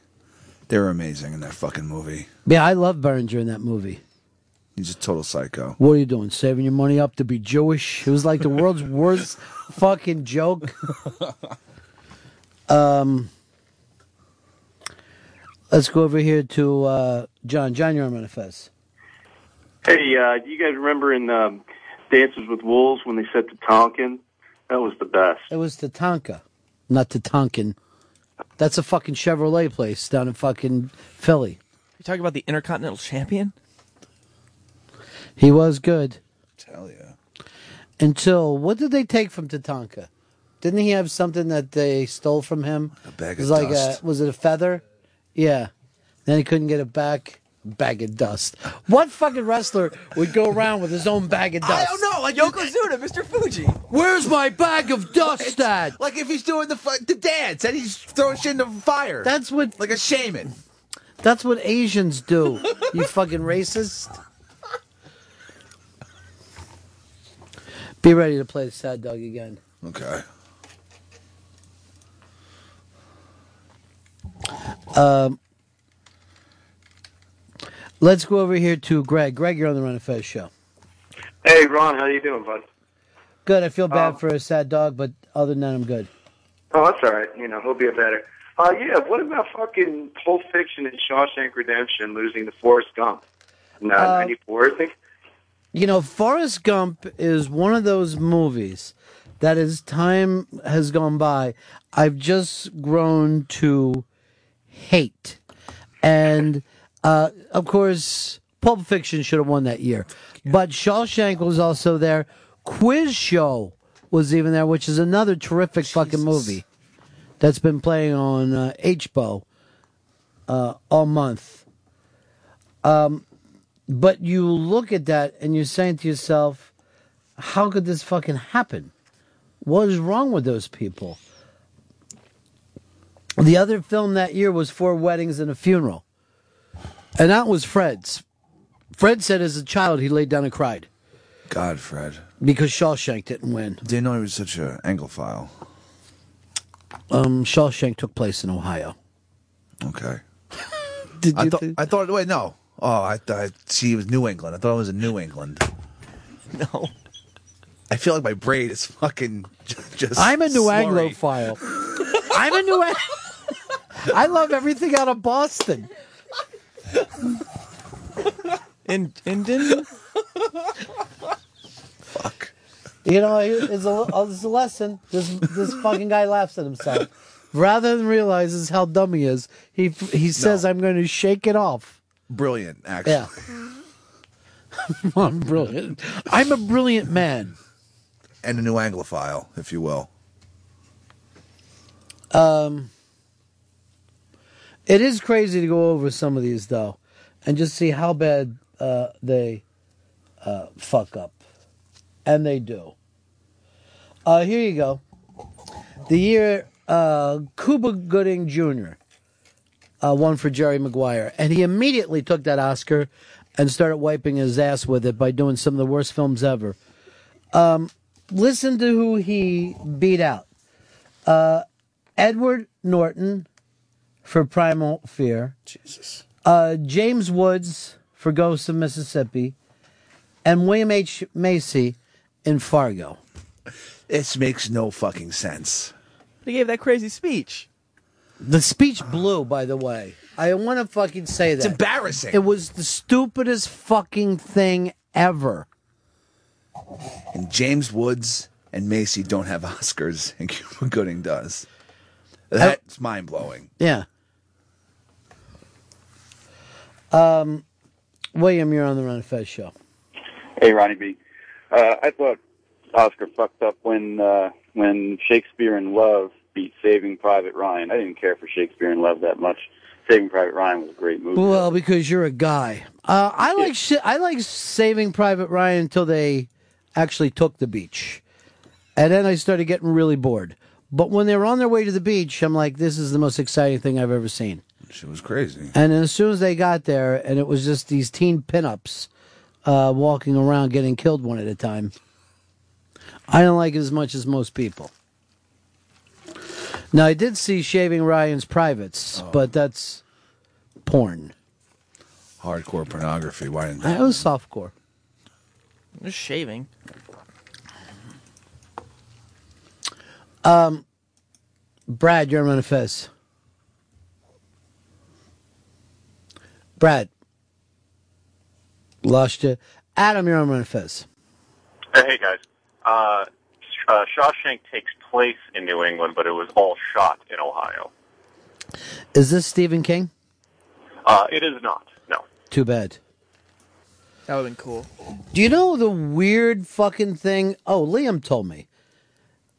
They were amazing in that fucking movie. Yeah, I love Berenger in that movie. He's a total psycho. What are you doing? Saving your money up to be Jewish? It was like the world's worst fucking joke. Um, let's go over here to uh, John. John, you're on Manifest. Hey, uh, do you guys remember in um, Dances with Wolves when they said to Tonkin? That was the best. It was Tatanka, not Tatankin. That's a fucking Chevrolet place down in fucking Philly. You talking about the Intercontinental Champion? He was good. Tell ya. Until what did they take from Tatanka? Didn't he have something that they stole from him? A bag it was of like dust. A, was it a feather? Yeah. Then he couldn't get it back. Bag of dust. What fucking wrestler would go around with his own bag of dust? I don't know. Like Yokozuna, Mr. Fuji. Where's my bag of dust at? Like if he's doing the fu- the dance and he's throwing shit in the fire. That's what like a shaman. That's what Asians do. you fucking racist. Be ready to play the sad dog again. Okay. Um, let's go over here to Greg. Greg, you're on the Ron and Fez show. Hey, Ron, how you doing, bud? Good. I feel bad Um, for a sad dog, but other than that, I'm good. Oh, that's all right. You know, he'll be a better. Uh, yeah, what about fucking Pulp Fiction and Shawshank Redemption losing to Forrest Gump? No, Uh, 94, I think. You know, Forrest Gump is one of those movies that as time has gone by, I've just grown to hate. And uh, of course, Pulp Fiction should have won that year. But Shawshank was also there. Quiz Show was even there, which is another terrific fucking movie that's been playing on uh, HBO uh, all month. Um, but you look at that and you're saying to yourself, how could this fucking happen? What is wrong with those people? The other film that year was Four Weddings and a Funeral. And that was Fred's. Fred said as a child he laid down and cried God, Fred. because Shawshank didn't win. Didn't know he was such an Anglophile. Um, Shawshank took place in Ohio. Okay. Did I you thought. think- I thought. Wait, no. Oh, I thought. See, it was New England. I thought it was in New England. No. I feel like my brain is fucking j- just. I'm a New slurry. Anglophile. I'm a New. Ang- I love everything out of Boston. In Indian? Fuck. You know, it's a, oh, it's a lesson. This this fucking guy laughs at himself. Rather than realizes how dumb he is, he he says, "I'm going to shake it off." Brilliant, actually. Yeah, I'm brilliant. I'm a brilliant man. And a New Anglophile, if you will. Um, it is crazy to go over some of these though, and just see how bad uh, they uh, fuck up, and they do. Uh, here you go. The year uh, Cuba Gooding Jr. Uh, won for Jerry Maguire, and he immediately took that Oscar and started wiping his ass with it by doing some of the worst films ever. Um, listen to who he beat out. Uh, Edward Norton for Primal Fear. Jesus. Uh, James Woods for Ghosts of Mississippi. And William H. Macy in Fargo. This makes no fucking sense. He gave that crazy speech. The speech blew, by the way. I want to fucking say that. It's embarrassing. It was the stupidest fucking thing ever. And James Woods and Macy don't have Oscars, and Cuba Gooding does. That's mind blowing. Yeah. Um, William, you're on the Ron Fez show. Hey, Ronnie B. Uh, I thought Oscar fucked up when uh, when Shakespeare in Love beat Saving Private Ryan. I didn't care for Shakespeare in Love that much. Saving Private Ryan was a great movie. Well, because you're a guy. Uh, I like shi I like Saving Private Ryan until they actually took the beach, and then I started getting really bored. But when they were on their way to the beach, I'm like, this is the most exciting thing I've ever seen. She was crazy. And then as soon as they got there, and it was just these teen pinups uh, walking around getting killed one at a time. I don't like it as much as most people. Now I did see Shaving Ryan's Privates, but that's porn. Hardcore pornography. Why didn't That was softcore. Just shaving. Um, Brad, you're on a fez. Brad, lost you. Adam, you're on a fez. Hey guys, uh, uh, Shawshank takes place in New England, but it was all shot in Ohio. Is this Stephen King? Uh, it is not. No. Too bad. That would have been cool. Do you know the weird fucking thing? Oh, Liam told me.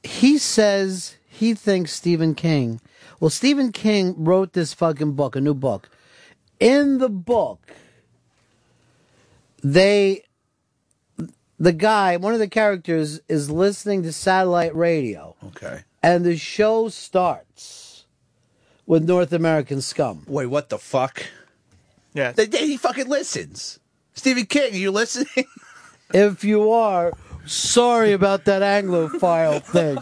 He says he thinks Stephen King. Well, Stephen King wrote this fucking book, a new book. In the book, they, the guy, one of the characters, is listening to satellite radio. Okay. And the show starts with North American Scum. Wait, what the fuck? Yeah. The day he fucking listens. Stephen King, are you listening? If you are, sorry about that Anglophile thing.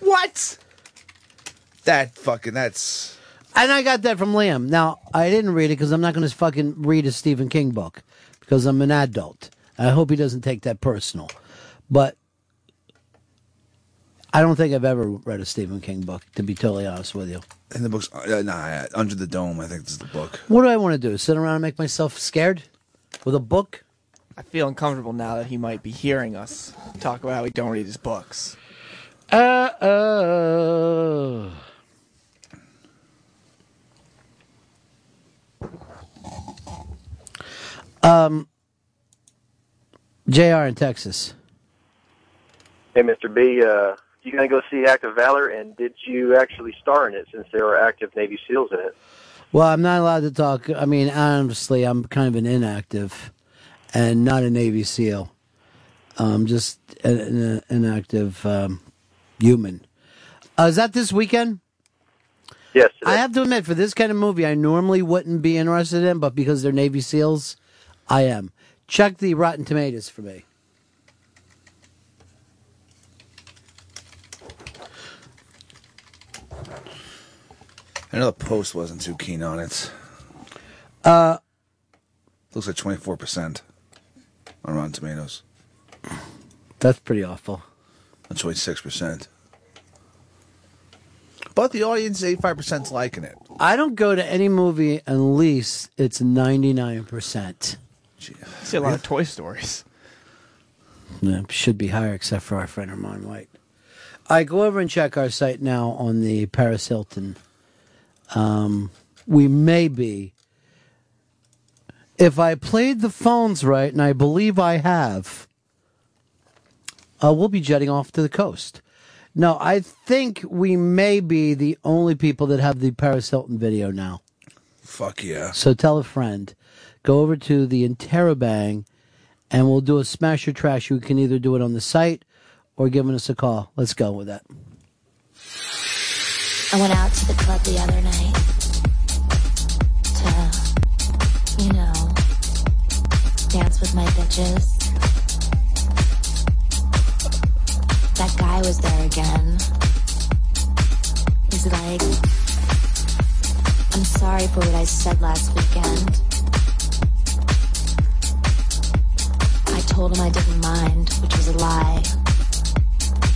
What? That fucking, that's. And I got that from Liam. Now, I didn't read it because I'm not going to fucking read a Stephen King book because I'm an adult. I hope he doesn't take that personal. But I don't think I've ever read a Stephen King book, to be totally honest with you. And the book's, uh, nah, Under the Dome, I think this is the book. What do I want to do? Sit around and make myself scared with a book? I feel uncomfortable now that he might be hearing us talk about how we don't read his books. Uh oh. Um, Jr. in Texas. Hey, Mr. B, uh, you gonna go see Act of Valor, and did you actually star in it since there were active Navy SEALs in it? Well, I'm not allowed to talk. I mean, honestly, I'm kind of an inactive and not a Navy SEAL. I'm just an, an inactive um, human. Uh, is that this weekend? Yes. I have to admit, for this kind of movie, I normally wouldn't be interested in, but because they're Navy SEALs, I am. Check the Rotten Tomatoes for me. I know the Post wasn't too keen on it. Uh, Looks like 24% on Rotten Tomatoes. That's pretty awful. That's only 6%. But the audience, 85%'s liking it. I don't go to any movie unless it's 99%. I see a lot of Toy Stories. Yeah, should be higher, except for our friend Armand White. I go over and check our site now on the Paris Hilton. Um, we may be. If I played the phones right, and I believe I have, uh, we'll be jetting off to the coast. No, I think we may be the only people that have the Paris Hilton video now. Fuck yeah. So tell a friend. Go over to the Interrobang and we'll do a smash or trash. You can either do it on the site or giving us a call. Let's go with that. I went out to the club the other night to, you know, dance with my bitches. That guy was there again. He's like, I'm sorry for what I said last weekend. Told him I didn't mind, which was a lie.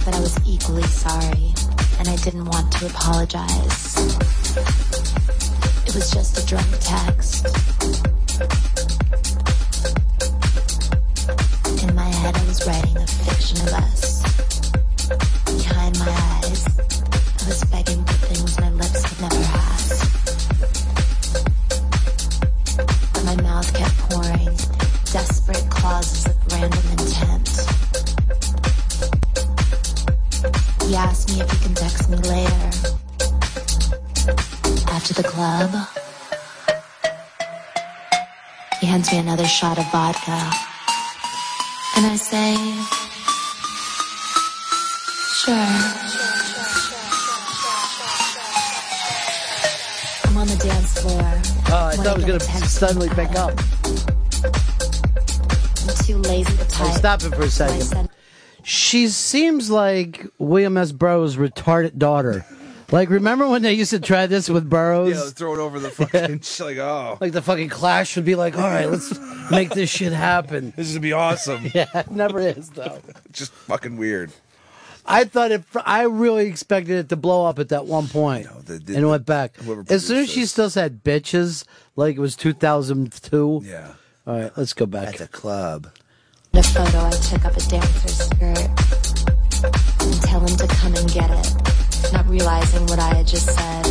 But I was equally sorry, and I didn't want to apologize. It was just a drunk text. In my head, I was writing a fiction of us. Shot of vodka. And I say, sure. I'm on the dance floor. Oh, I thought it was going to suddenly pick up. I'm too lazy to type. stop it for a second. She seems like William S. Burroughs' retarded daughter. Like, remember when they used to try this with Burroughs? Yeah, throw it over the fucking. She's like, oh. Like the fucking Clash would be like, all right, let's make this shit happen. This is gonna be awesome. yeah, it never is though. Just fucking weird. I thought it. I really expected it to blow up at that one point. point, and it went back. As soon as she still said "bitches," like it was 2002. Yeah. All right, let's go back. At the club. the photo, I took up a dancer's skirt and tell him to come and get it, not realizing what I had just said.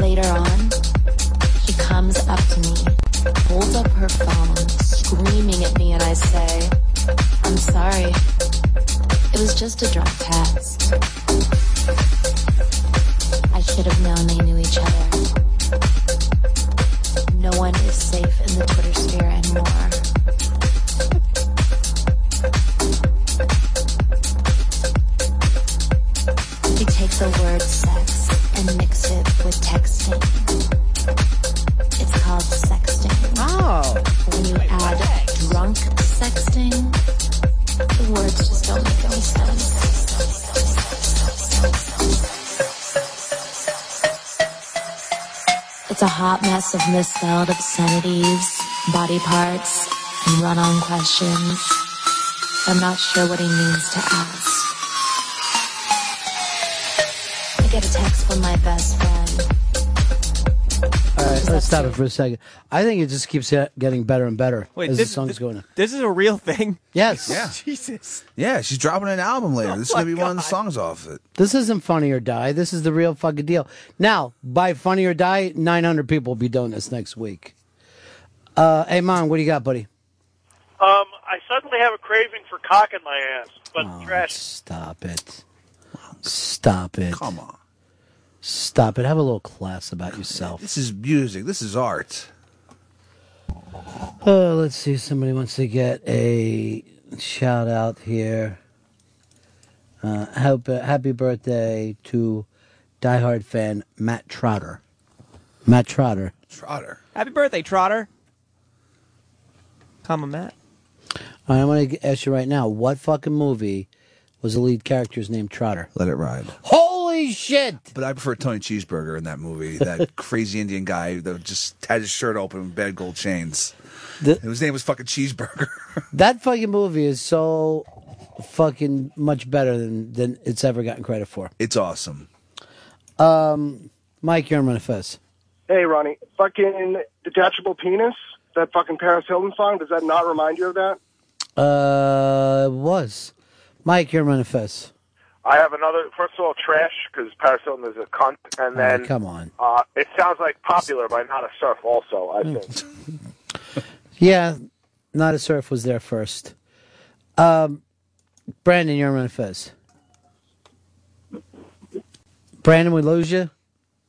Later on, she comes up to me, holds up her phone, screaming at me, and I say, I'm sorry. It was just a drunk text. I should have known they knew each other. No one is safe in the Twitter sphere anymore. Take the word sex and mix it with texting. It's called sexting. Oh. When you add drunk sexting, the words just don't make any sense. It's a hot mess of misspelled obscenities, body parts, and run-on questions. I'm not sure what he means to ask. Get a text from my best friend. All right, let's stop it for a second. I think it just keeps get- getting better and better Wait, as this, the song's going. on. this is a real thing? Yes. Yeah. Jesus. Yeah, she's dropping an album later. this is Oh gonna be my one of the songs off it. This isn't funny or die. This is the real fucking deal. Now, by funny or die, 900 people will be doing this next week. Uh, hey, Mom, what do you got, buddy? Um, I suddenly have a craving for cock in my ass, but Oh, trash. Stop it. Stop it. Come on. Stop it. Have a little class about yourself. This is music. This is art. Uh, let's see. Somebody wants to get a shout out here. Uh, happy, happy birthday to diehard fan Matt Trotter. Matt Trotter. Trotter. Happy birthday, Trotter. Comma Matt. All right, I'm going to ask you right now what fucking movie was the lead character's name Trotter? Let it ride. Holy shit! But I prefer Tony Cheeseburger in that movie. That crazy Indian guy that just had his shirt open with bad gold chains. his name was fucking Cheeseburger. That fucking movie is so fucking much better than, than it's ever gotten credit for. It's awesome. Um, Mike, you're on Manifest. Hey, Ronnie. Fucking detachable penis. That fucking Paris Hilton song. Does that not remind you of that? Uh, it was. Mike, you're on Manifest. I have another. First of all, trash because Paris Hilton is a cunt, and then Oh, come on. Uh, it sounds like popular by Nada Surf. Also, I Hmm. think. Yeah, Nada Surf was there first. Um, Brandon, you're on Manifest. Brandon, we lose you?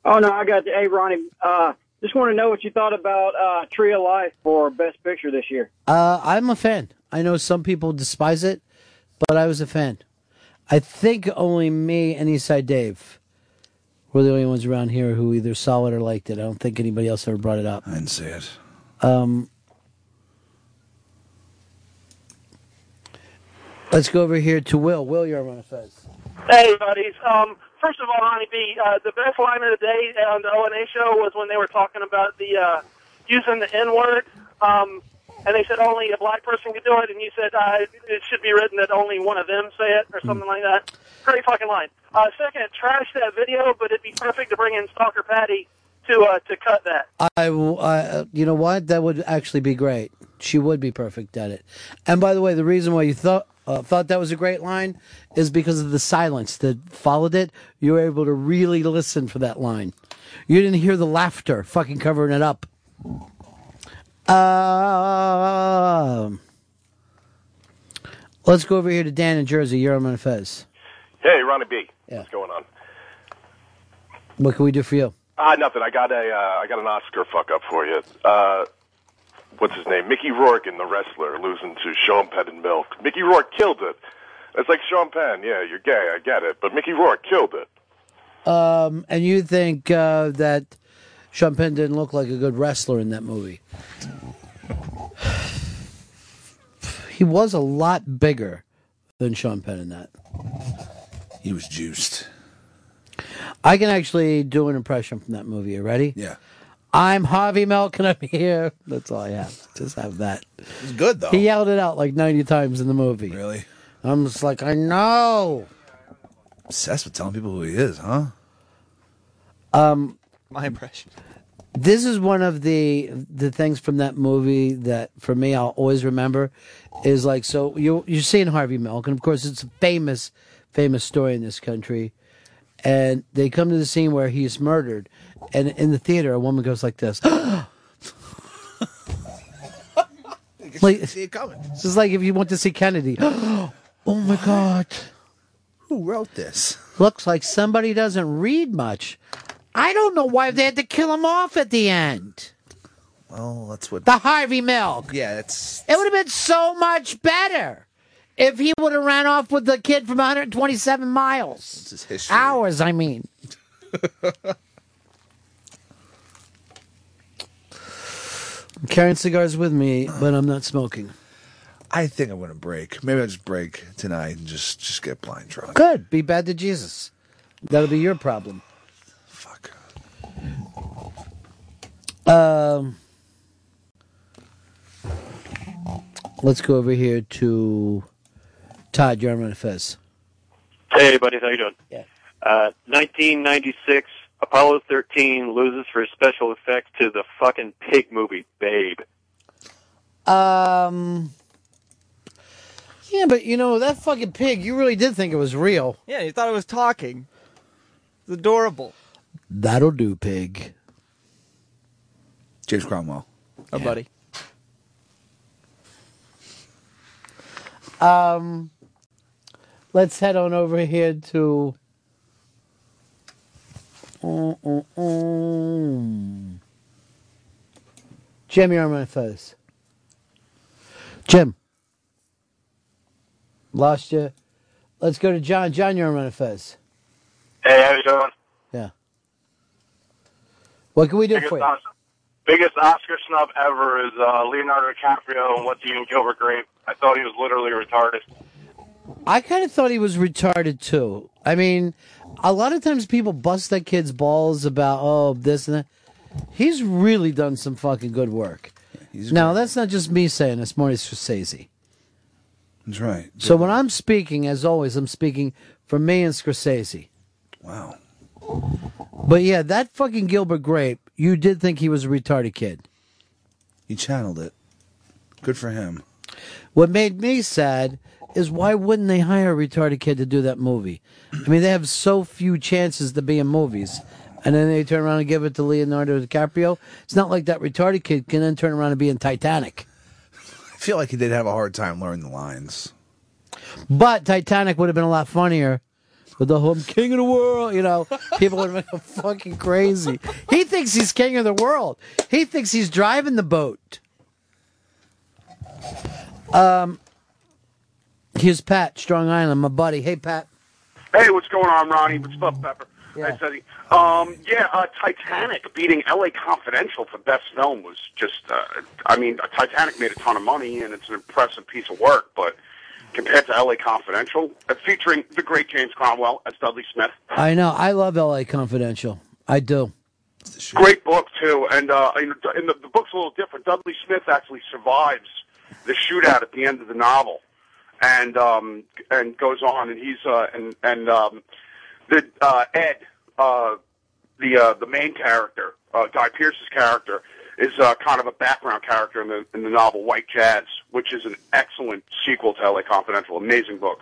Oh no, I got the. Hey, Ronnie. Uh, just want to know what you thought about uh, Tree of Life for Best Picture this year. Uh, I'm a fan. I know some people despise it, but I was a fan. I think only me and Eastside Dave were the only ones around here who either saw it or liked it. I don't think anybody else ever brought it up. I didn't see it. Um, let's go over here to Will. Will, you're on Fez. Hey, buddies. Um, first of all, Ronnie B, uh, the best line of the day on the O&A show was when they were talking about the uh, using the N word, um, and they said only a black person could do it, and you said uh, it should be written that only one of them say it or something like that. Great fucking line. Uh, second, trash that video, but it'd be perfect to bring in Stalker Patty to uh, to cut that. I, I, you know what? That would actually be great. She would be perfect at it. And by the way, the reason why you thought uh, thought that was a great line is because of the silence that followed it. You were able to really listen for that line. You didn't hear the laughter, fucking covering it up. Um, let's go over here to Dan in Jersey. You're on Fez. Hey, Ronnie B. Yeah. What's going on? What can we do for you? Ah, nothing. I got a, uh, I got an Oscar fuck up for you. Uh, what's his name? Mickey Rourke in The Wrestler losing to Sean Penn in Milk. Mickey Rourke killed it. It's like Sean Penn. Yeah, you're gay. I get it. But Mickey Rourke killed it. Um, and you think uh, that Sean Penn didn't look like a good wrestler in that movie? He was a lot bigger than Sean Penn in that. He was juiced. I can actually do an impression from that movie. You ready? Yeah. I'm Harvey Milk and I'm here. That's all I have. Just have that. It's good though. He yelled it out like 90 times in the movie. Really? I'm just like, I know. Obsessed with telling people who he is, huh? Um, My impression. This is one of the the things from that movie that for me I'll always remember is like so you you're seeing Harvey Milk and of course it's a famous famous story in this country. And they come to the scene where he's murdered and in the theater a woman goes like this. Like see it coming. It's just like if you want to see Kennedy. Oh my god. Who wrote this? looks like somebody doesn't read much I don't know why they had to kill him off at the end Well, that's what. the Harvey Milk Yeah, it's It would have been so much better if he would have ran off with the kid from 127 miles. It's his history. Hours, I mean. I'm carrying cigars with me, but I'm not smoking. I think I'm gonna break. Maybe I'll just break tonight and just just get blind drunk. Good. Be bad to Jesus. That'll be your problem. Fuck. Um, let's go over here to Todd. You're on Fez. Hey, buddies, how you doing? Yeah. Uh, 1996, Apollo 13 loses for special effects to the fucking pig movie Babe. Um. Yeah, but you know that fucking pig. You really did think it was real. Yeah, you thought it was talking. It's adorable. That'll do, pig. James Cromwell. Oh, buddy. Um, let's head on over here to. Mm, mm, mm. Jim, you're on my face. Jim. Lost you. Let's go to John. John, you're on Ron and Fez. Hey, how you doing? Yeah. What can we do biggest, for you? Os- biggest Oscar snub ever is uh, Leonardo DiCaprio and What's Eating Gilbert Grape. I thought he was literally retarded. I kind of thought he was retarded too. I mean, a lot of times people bust that kid's balls about oh this and that. He's really done some fucking good work. now that's not just me saying this. Marty Scorsese. That's right. So when I'm speaking, as always, I'm speaking for me and Scorsese. Wow. But yeah, that fucking Gilbert Grape, you did think he was a retarded kid. He channeled it. Good for him. What made me sad is why wouldn't they hire a retarded kid to do that movie? I mean, they have so few chances to be in movies. And then they turn around and give it to Leonardo DiCaprio. It's not like that retarded kid can then turn around and be in Titanic. I feel like he did have a hard time learning the lines. But Titanic would have been a lot funnier with the whole king of the world, you know. People would have been fucking crazy. He thinks he's king of the world. He thinks he's driving the boat. Um, here's Pat, Strong Island, my buddy. Hey, Pat. Hey, what's going on, Ronnie? What's up, Pepper? Yeah. Um, yeah, uh, Titanic beating L.A. Confidential for best film was just. Uh, I mean, Titanic made a ton of money, and it's an impressive piece of work. But compared to L.A. Confidential, uh, featuring the great James Cromwell as Dudley Smith, I know. I love L.A. Confidential. I do. great book too. And uh, in the, the book's a little different. Dudley Smith actually survives the shootout at the end of the novel, and um, and goes on, and he's uh, and and um, the uh, Ed, uh, the uh, the main character, uh, Guy Pearce's character, is uh, kind of a background character in the in the novel White Jazz, which is an excellent sequel to L.A. Confidential. Amazing book.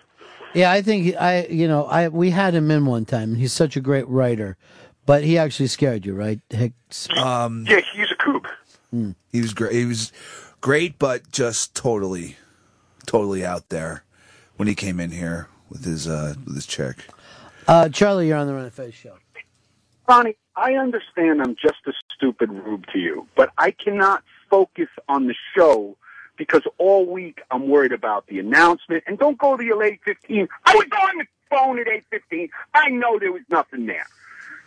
Yeah, I think he- I, you know, I we had him in one time. He's such a great writer, but he actually scared you, right? Hicks? Um, yeah, he's a kook. He was great. He was great, but just totally, totally out there when he came in here with his uh with his chick. Uh, Charlie, you're on the Ron and Fez show. Ronnie, I understand I'm just a stupid rube to you, but I cannot focus on the show because all week I'm worried about the announcement. And don't go to your late 15. I was on the phone at 8.15. I know there was nothing there.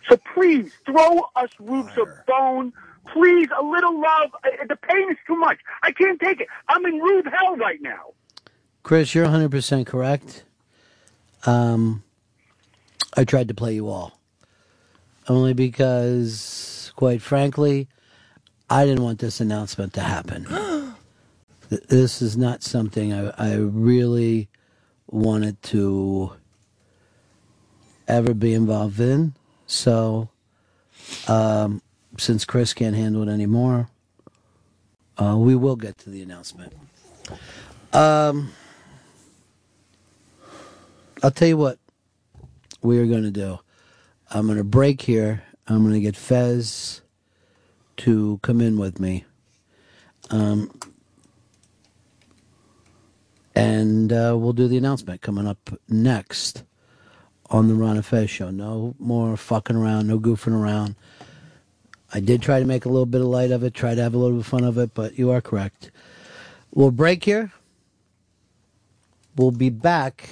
So please, throw us rubes a bone. Please, a little love. Uh, The pain is too much. I can't take it. I'm in rube hell right now. Chris, you're 100 percent correct. Um, I tried to play you all, only because, quite frankly, I didn't want this announcement to happen. This is not something I, I really wanted to ever be involved in. So, um, since Chris can't handle it anymore, uh, we will get to the announcement. Um, I'll tell you what we are going to do. I'm going to break here. I'm going to get Fez to come in with me. Um, and uh, we'll do the announcement coming up next on the Ron and Fez show. No more fucking around, no goofing around. I did try to make a little bit of light of it, try to have a little bit of fun of it, but you are correct. We'll break here. We'll be back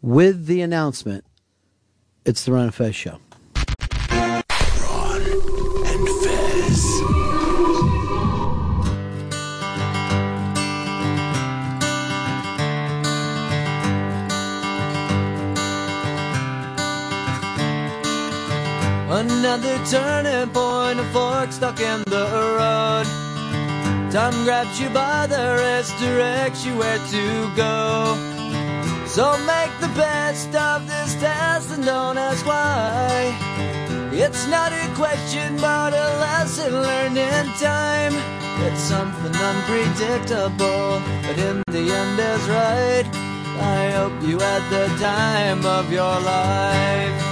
with the announcement. It's the Ron and Fez show. Ron and Fez. Another turning point, a fork stuck in the road. Time grabs you by the wrist, directs you where to go. So make the best of this test and don't ask why. It's not a question, but a lesson learned in time. It's something unpredictable, but in the end is right. I hope you had the time of your life.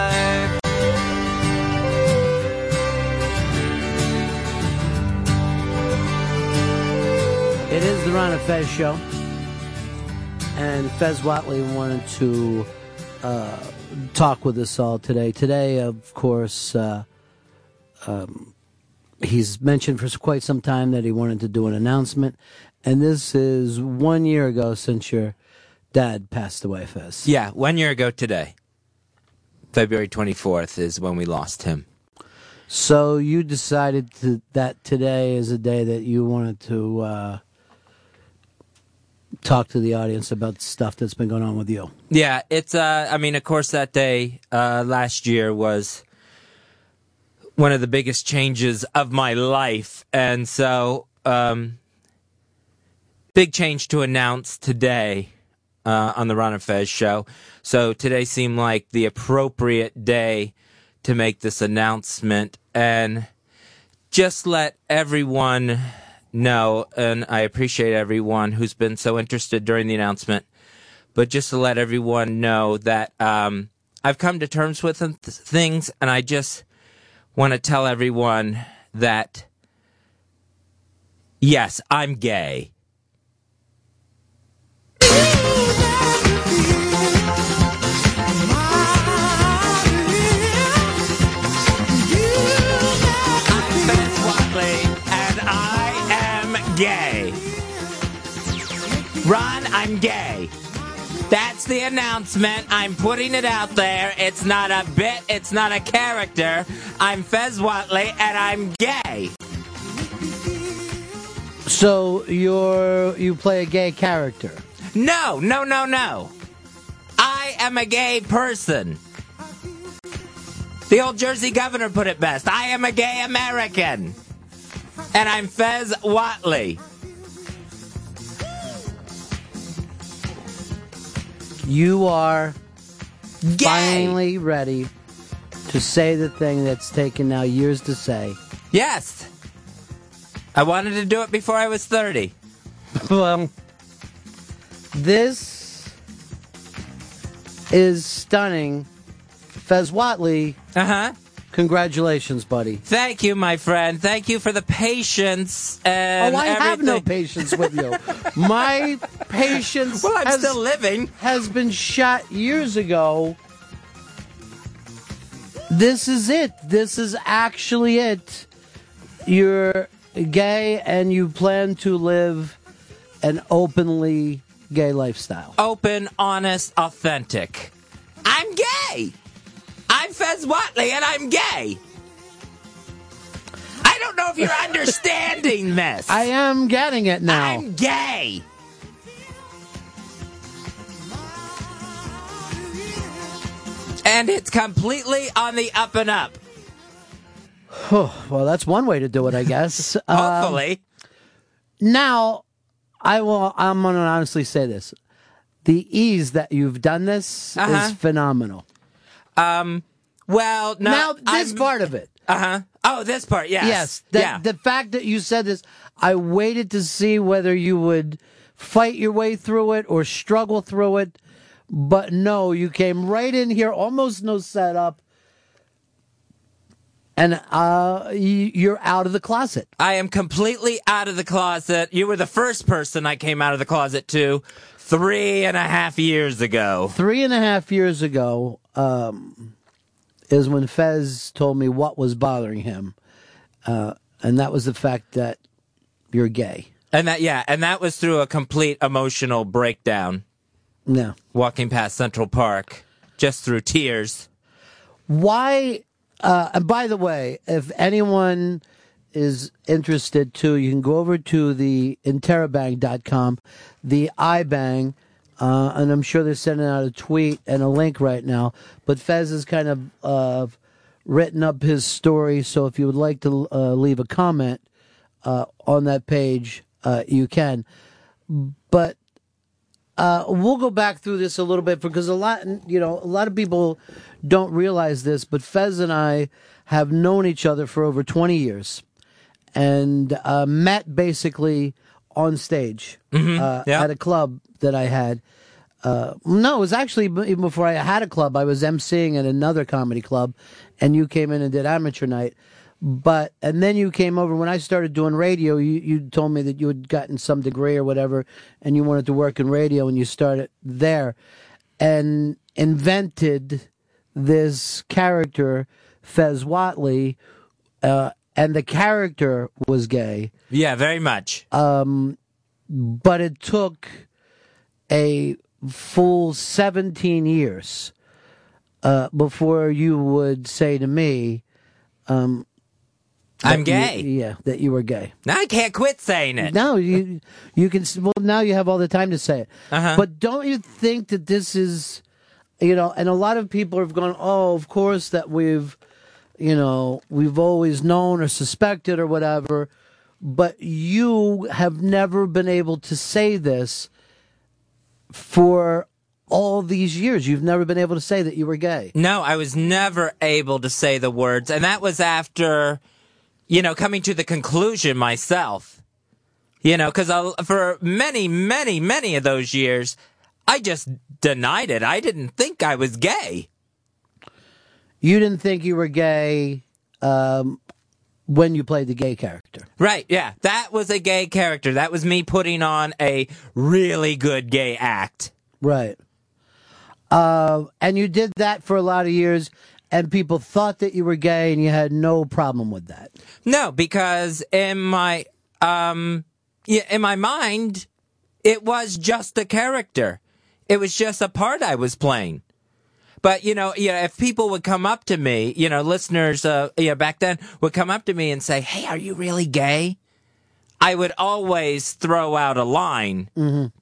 It is the Ron and Fez show. And Fez Whitley wanted to uh, talk with us all today. Today, of course, uh, um, he's mentioned for quite some time that he wanted to do an announcement. And this is one year ago since your dad passed away, Fez. Yeah, one year ago today. February 24th is when we lost him. So you decided to, that today is a day that you wanted to uh, talk to the audience about stuff that's been going on with you. Yeah, it's, uh, I mean, of course, that day uh, last year was one of the biggest changes of my life. And so, um, big change to announce today uh, on the Ron and Fez show. So today seemed like the appropriate day to make this announcement and just let everyone know, and I appreciate everyone who's been so interested during the announcement, but just to let everyone know that um, I've come to terms with th- things, and I just want to tell everyone that yes, I'm gay. Ron, I'm gay. That's the announcement. I'm putting it out there. It's not a bit, it's not a character. I'm Fez Whitley, and I'm gay. So you're you play a gay character. No, no, no, no. I am a gay person. The old Jersey governor put it best. I am a gay American. And I'm Fez Whitley. You are finally ready to say the thing that's taken now years to say. Yes. I wanted to do it before I was 30. well, this is stunning. Fez Whitley. Uh huh. Congratulations, buddy. Thank you, my friend. Thank you for the patience and oh, I have no patience with you. My patience Well, I'm has, still living. has been shot years ago. This is it. This is actually it. You're gay and you plan to live an openly gay lifestyle. Open, honest, authentic. I'm gay. I'm Fez Whitley and I'm gay. I don't know if you're understanding this. I am getting it now. I'm gay. And it's completely on the up and up. well, that's one way to do it, I guess. Um, Hopefully. now, I will. I'm going to honestly say this: the ease that you've done this Uh-huh. is phenomenal. Um. Well, no, now this part of it. Uh huh. Oh, this part. Yes. Yes. The, yeah. the fact that you said this, I waited to see whether you would fight your way through it or struggle through it. But no, you came right in here, almost no setup. And uh, you're out of the closet. I am completely out of the closet. You were the first person I came out of the closet to three and a half years ago. Three and a half years ago um, is when Fez told me what was bothering him. Uh, and that was the fact that you're gay. And that, yeah, and that was through a complete emotional breakdown. Yeah. Walking past Central Park, just through tears. Why? Uh, and by the way, if anyone is interested too, you can go over to the interrobang.com, the iBang, uh, and I'm sure they're sending out a tweet and a link right now. But Fez has kind of uh, written up his story, so if you would like to uh, leave a comment uh, on that page, uh, you can. But uh, we'll go back through this a little bit because a lot, you know, a lot of people don't realize this, but Fez and I have known each other for over 20 years. and uh, met basically on stage Mhm, uh, yeah. at a club that I had. Uh, no, it was actually even before I had a club. I was emceeing at another comedy club, and you came in and did amateur night. But and then you came over when I started doing radio. You you told me that you had gotten some degree or whatever, and you wanted to work in radio, and you started there, and invented this character, Fez Whitley, uh, and the character was gay. Yeah, very much. Um, but it took a full 17 years uh, before you would say to me, um, I'm that you- gay. yeah, that you were gay. Now I can't quit saying it. No, you you can. Well, now you have all the time to say it. Uh-huh. But don't you think that this is, you know, and a lot of people have gone, oh, of course that we've, you know, we've always known or suspected or whatever, but you have never been able to say this for all these years. You've never been able to say that you were gay. No, I was never able to say the words, and that was after, you know, coming to the conclusion myself. You know, because for many, many, many of those years, I just denied it. I didn't think I was gay. You didn't think you were gay um, when you played the gay character. Right, yeah. That was a gay character. That was me putting on a really good gay act. Right. Uh, and you did that for a lot of years, and people thought that you were gay, and you had no problem with that. No, because in my um yeah, in my mind it was just a character. It was just a part I was playing. But you know, yeah, if people would come up to me, you know, listeners uh yeah, back then would come up to me and say, "Hey, are you really gay?" I would always throw out a line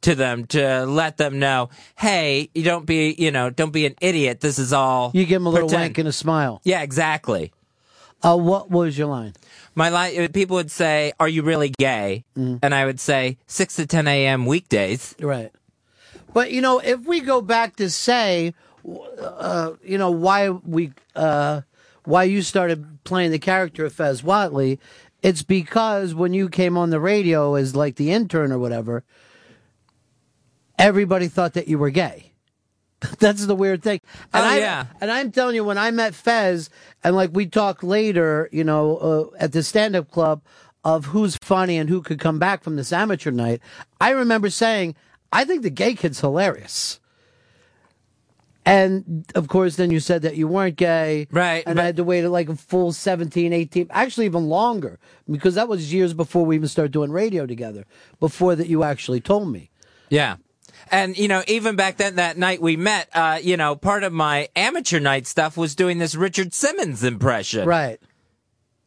to them to let them know, "Hey, you don't be, you know, don't be an idiot. This is all You give them a little pretend." wink and a smile. Yeah, exactly. Uh, what was your line? My line, people would say, "Are you really gay?" Mm. And I would say, "Six to ten a.m. weekdays." Right. But you know, if we go back to say, uh, you know, why we, uh, why you started playing the character of Fez Whitley, it's because when you came on the radio as like the intern or whatever, everybody thought that you were gay. That's the weird thing. And Oh, I, yeah. And I'm telling you, when I met Fez, and like we talked later, you know, uh, at the stand up club of who's funny and who could come back from this amateur night, I remember saying, I think the gay kid's hilarious. And of course, then you said that you weren't gay. Right. And I had to wait like a full 17, 18, actually even longer, because that was years before we even started doing radio together, before that you actually told me. Yeah. And, you know, even back then, that night we met, uh, you know, part of my amateur night stuff was doing this Richard Simmons impression. Right.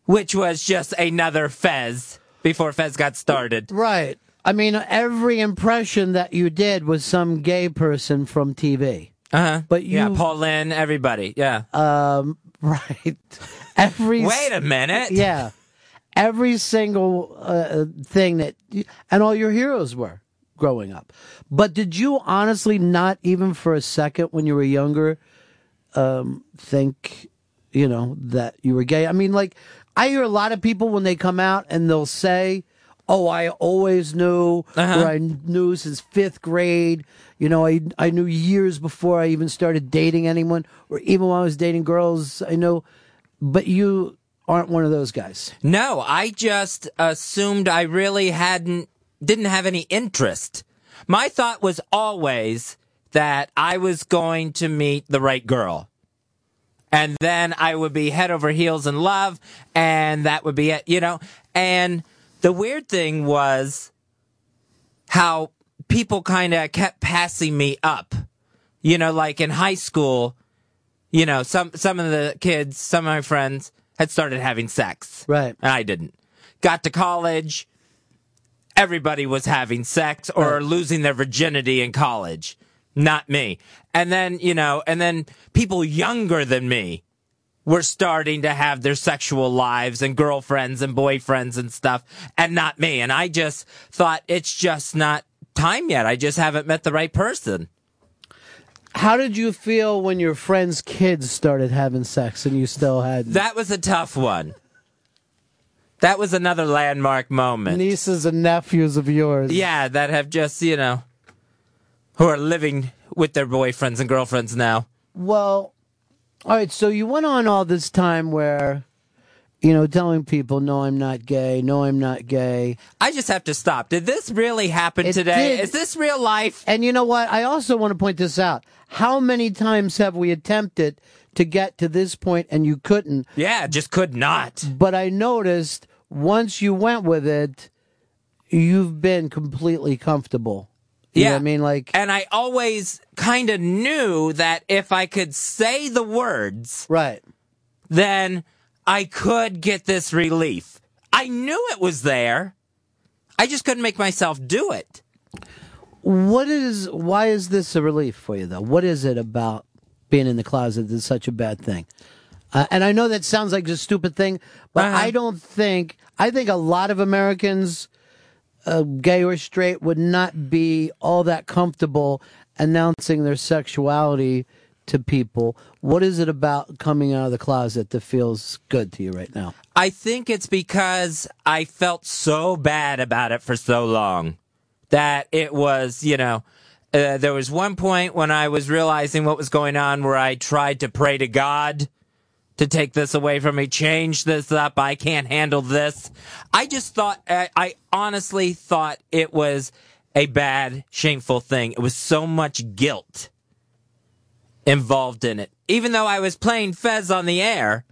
Which was just another Fez before Fez got started. Right. I mean, every impression that you did was some gay person from TV. Uh huh. But you, Yeah, Paul Lynde, everybody. Yeah. um, right. Every Wait a minute. Yeah. Every single uh, thing that, and all your heroes were growing up. But did you honestly not even for a second when you were younger, um, think, you know, that you were gay? I mean, like, I hear a lot of people when they come out and they'll say, Oh, I always knew, Uh-huh. or I knew since fifth grade. You know, I I knew years before I even started dating anyone, or even when I was dating girls. I know, but you aren't one of those guys. No, I just assumed I really hadn't, didn't have any interest. My thought was always that I was going to meet the right girl. And then I would be head over heels in love, and that would be it, you know? And the weird thing was how people kind of kept passing me up. You know, like in high school, you know, some some of the kids, some of my friends had started having sex. Right. And I didn't. Got to college, everybody was having sex or Right. losing their virginity in college. Not me. And then, you know, and then people younger than me were starting to have their sexual lives and girlfriends and boyfriends and stuff, and not me. And I just thought it's just not time yet. I just haven't met the right person. How did you feel when your friends' kids started having sex and you still had? That was a tough one. That was another landmark moment. Nieces and nephews of yours. Yeah, that have just, you know, who are living with their boyfriends and girlfriends now. Well, all right. So you went on all this time where, you know, telling people, "No, I'm not gay. No, I'm not gay." I just have to stop. Did this really happen It today? did. Is this real life? And you know what? I also want to point this out. How many times have we attempted to get to this point and you couldn't? Yeah, just could not. But I noticed once you went with it, you've been completely comfortable. You know yeah, I mean, like, and I always kind of knew that if I could say the words, right, then I could get this relief. I knew it was there. I just couldn't make myself do it. what is? Why is this a relief for you, though? What is it about being in the closet that's such a bad thing? Uh, and I know that sounds like a stupid thing, but Uh-huh. I don't think. I think a lot of Americans, uh, gay or straight, would not be all that comfortable announcing their sexuality to people. What is it about coming out of the closet that feels good to you right now? I think it's because I felt so bad about it for so long that it was, you know, uh, there was one point when I was realizing what was going on where I tried to pray to God to take this away from me, change this up. I can't handle this. I just thought, I, I honestly thought it was a bad, shameful thing. It was so much guilt involved in it. Even though I was playing Fez on the air,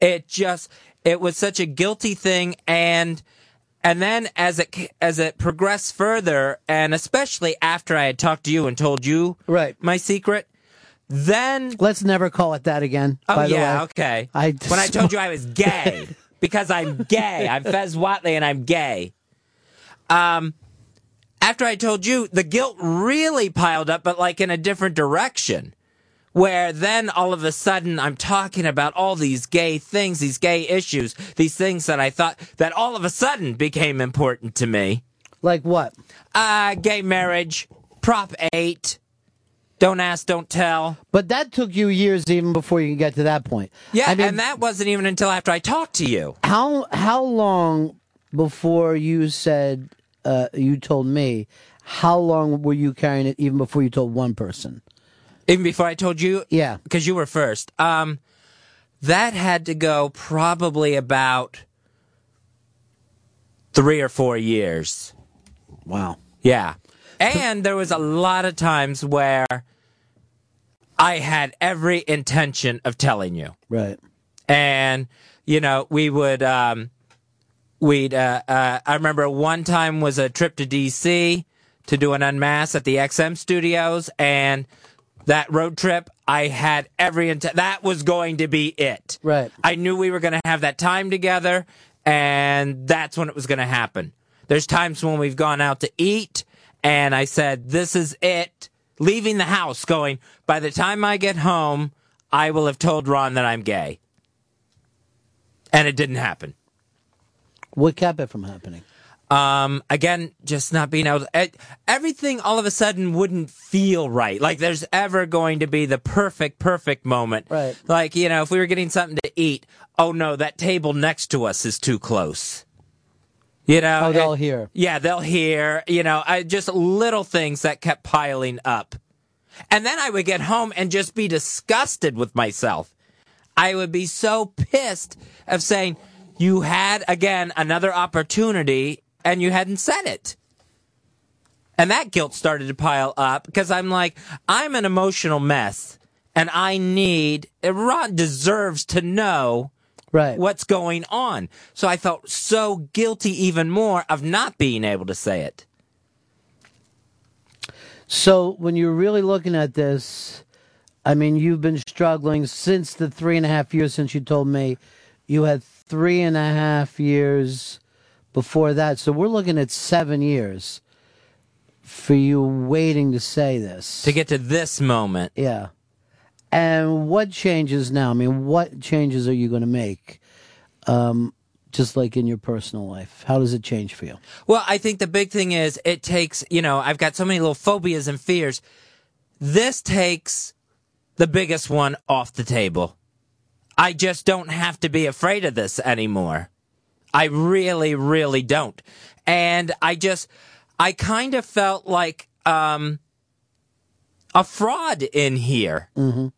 it just it was such a guilty thing and and then as it as it progressed further and especially after I had talked to you and told you right my secret then let's never call it that again. Oh by the yeah, okay. I when I told you I was gay because I'm gay. I'm Fez Whitley and I'm gay. Um after I told you the guilt really piled up but like in a different direction where then all of a sudden I'm talking about all these gay things, these gay issues, these things that I thought that all of a sudden became important to me. Like what? Uh, gay marriage, Prop 8, don't ask, don't tell. But that took you years even before you could get to that point. Yeah, I mean, and that wasn't even until after I talked to you. how how long before you said uh, you told me? How long were you carrying it even before you told one person? Even before I told you? Yeah. Because you were first. Um, that had to go probably about three or four years. Wow. Yeah. And there was a lot of times where I had every intention of telling you. Right. And, you know, we would, um, we'd, uh, uh, I remember one time was a trip to DC to do an unmask at the XM studios. And that road trip, I had every intent. That was going to be it. Right. I knew we were going to have that time together, and that's when it was going to happen. There's times when we've gone out to eat, and I said, This is it. Leaving the house, going, By the time I get home, I will have told Ron that I'm gay. And it didn't happen. What kept it from happening? Um, again, just not being able to, eh, everything all of a sudden wouldn't feel right. Like there's ever going to be the perfect, perfect moment. Right. Like, you know, if we were getting something to eat, oh no, that table next to us is too close. You know? Oh, they'll and- hear. Yeah, they'll hear, you know, I, just little things that kept piling up. And then I would get home and just be disgusted with myself. I would be so pissed of saying, you had, again, another opportunity and you hadn't said it. And that guilt started to pile up because I'm like, I'm an emotional mess and I need, Ron deserves to know right. what's going on. So I felt so guilty even more of not being able to say it. So when you're really looking at this, I mean, you've been struggling since the three and a half years since you told me. You had three and a half years before that. So we're looking at seven years for you waiting to say this. To get to this moment. Yeah. And what changes now? I mean, what changes are you going to make? Um, just like in your personal life, how does it change for you? Well, I think the big thing is it takes, you know, I've got so many little phobias and fears. This takes the biggest one off the table. I just don't have to be afraid of this anymore. I really, really don't. And I just, I kind of felt like um, a fraud in here Mm-hmm.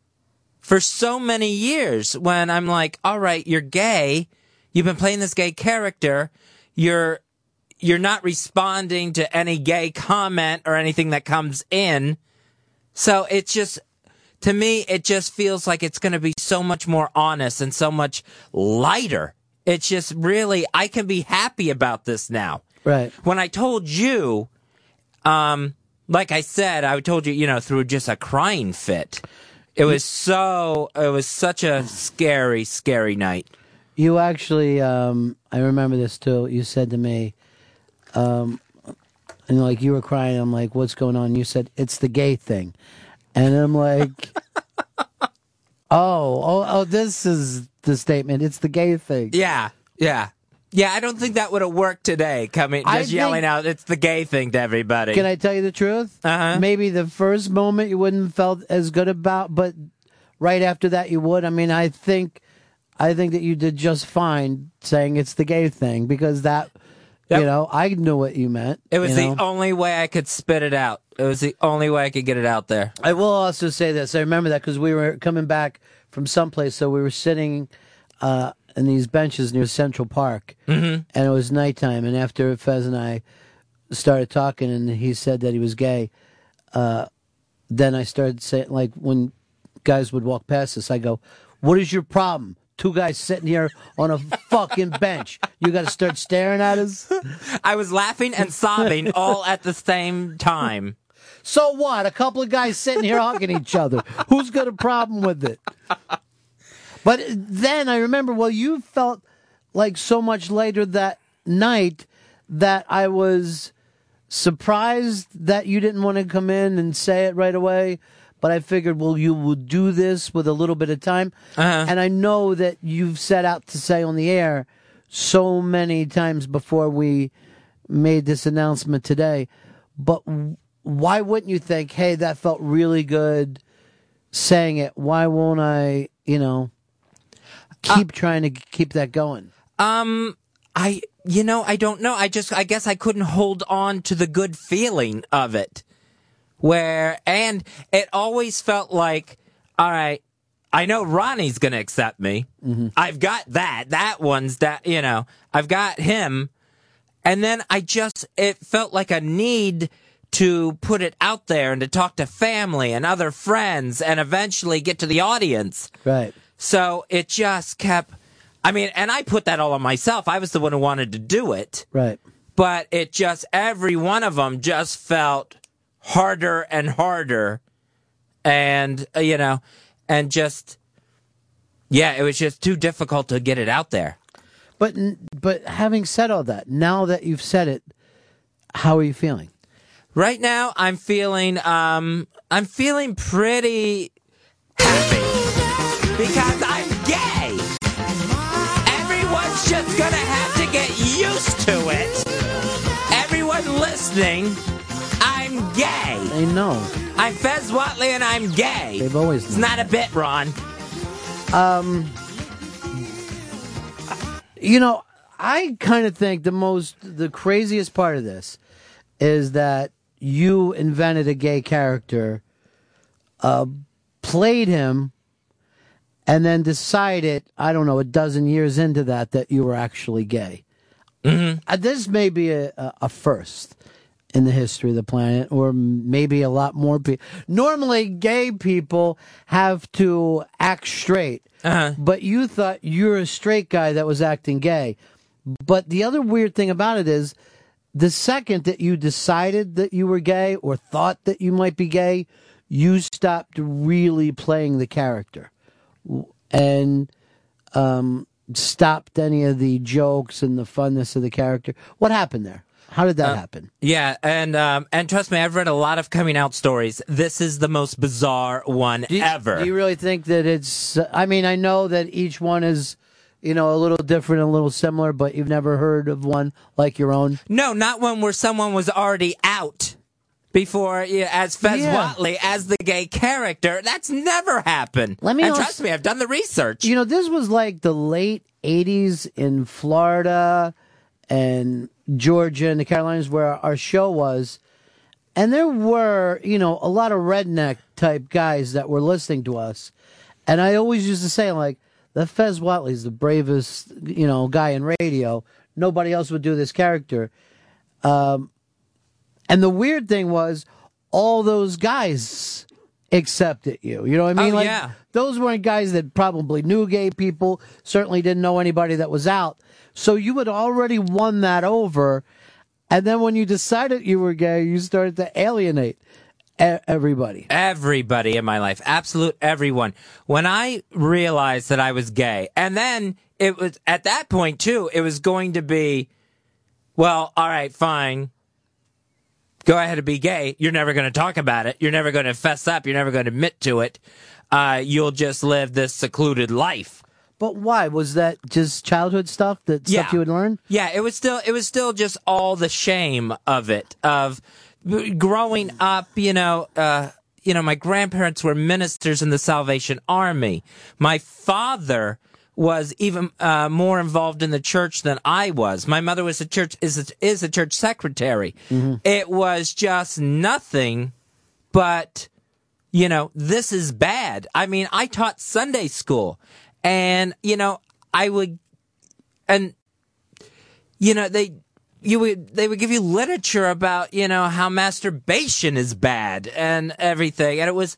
for so many years when I'm like, all right, you're gay. You've been playing this gay character. You're, you're not responding to any gay comment or anything that comes in. So it's just, to me, it just feels like it's going to be so much more honest and so much lighter. It's just really, I can be happy about this now. Right. When I told you, um, like I said, I told you, you know, through just a crying fit. It was so, it was such a scary, scary night. You actually, um, I remember this too. You said to me, um, and like you were crying. I'm like, what's going on? You said it's the gay thing, and I'm like, oh, oh, oh, this is the statement. It's the gay thing. Yeah, yeah. Yeah, I don't think that would have worked today. Coming, I just yelling think- out, "It's the gay thing" to everybody. Can I tell you the truth? Uh-huh. Maybe the first moment you wouldn't have felt as good about, but right after that you would. I mean, I think, I think that you did just fine saying it's the gay thing because that, you know, I knew what you meant. It was you the know? only way I could spit it out. It was the only way I could get it out there. I will also say this. I remember that because we were coming back from someplace, so we were sitting uh, in these benches near Central Park, Mhm. and it was nighttime. And after Fez and I started talking, and he said that he was gay, uh, then I started saying, like, when guys would walk past us, I go, "What is your problem?" Two guys sitting here on a fucking bench. You got to start staring at us. I was laughing and sobbing all at the same time. So what? A couple of guys sitting here hugging each other. Who's got a problem with it? But then I remember, well, you felt like so much later that night that I was surprised that you didn't want to come in and say it right away. But I figured, well, you will do this with a little bit of time. Uh-huh. And I know that you've set out to say on the air so many times before we made this announcement today. But why wouldn't you think, hey, that felt really good saying it? Why won't I, you know, keep trying to keep that going? Um, I, you know, I don't know. I just, I guess I couldn't hold on to the good feeling of it. Where, and it always felt like, all right, I know Ronnie's gonna accept me. Mm-hmm. I've got that. That one's that, you know, I've got him. And then I just, it felt like a need to put it out there and to talk to family and other friends and eventually get to the audience. Right. So it just kept, I mean, and I put that all on myself. I was the one who wanted to do it. Right. But it just, every one of them just felt harder and harder. And, uh, you know, and just, yeah, it was just too difficult to get it out there. But but having said all that, now that you've said it, how are you feeling? Right now, I'm feeling, um, I'm feeling pretty happy because I'm gay. Everyone's just gonna have to get used to it. Everyone listening, I'm gay. They know. I'm Fez Whitley and I'm gay. They've always It's not a bit, Ron. Um, you know, I kind of think the most, the craziest part of this is that you invented a gay character, uh, played him, and then decided, I don't know, a dozen years into that, that you were actually gay. Mm-hmm. Uh, this may be a, a, a first in the history of the planet, or maybe a lot more people. Normally, gay people have to act straight, Uh-huh. but you thought you're a straight guy that was acting gay. But the other weird thing about it is, the second that you decided that you were gay or thought that you might be gay, you stopped really playing the character and um, stopped any of the jokes and the funness of the character. What happened there? How did that Uh, happen? Yeah, and um, and trust me, I've read a lot of coming out stories. This is the most bizarre one ever. Do you really think that it's? I mean, I know that each one is, you know, a little different, and a little similar, but you've never heard of one like your own. No, not one where someone was already out before yeah, as Fez Yeah. Whitley as the gay character. That's never happened. Let me and also- trust me, I've done the research. You know, this was like the late 80s in Florida and Georgia and the Carolinas where our show was. And there were, you know, a lot of redneck type guys that were listening to us. And I always used to say, like, the Fez Whitley's the bravest, you know, guy in radio. Nobody else would do this character. Um, and the weird thing was, all those guys accepted you. You know what I oh, mean? Oh, like, yeah. those weren't guys that probably knew gay people, certainly didn't know anybody that was out. So you had already won that over. And then when you decided you were gay, you started to alienate everybody. Everybody in my life, absolute everyone. When I realized that I was gay, and then it was at that point too, it was going to be, well, all right, fine. Go ahead and be gay. You're never going to talk about it. You're never going to fess up. You're never going to admit to it. Uh, you'll just live this secluded life. But why? Was that just childhood stuff that stuff Yeah. you would learn? Yeah, it was still it was still just all the shame of it of growing up. You know, uh, you know, my grandparents were ministers in the Salvation Army. My father was even uh, more involved in the church than I was. My mother was a church is a, is a church secretary. It was just nothing but you know, this is bad. I mean, I taught Sunday school and, you know, I would, and, you know, they, you would, they would give you literature about, you know, how masturbation is bad and everything. And it was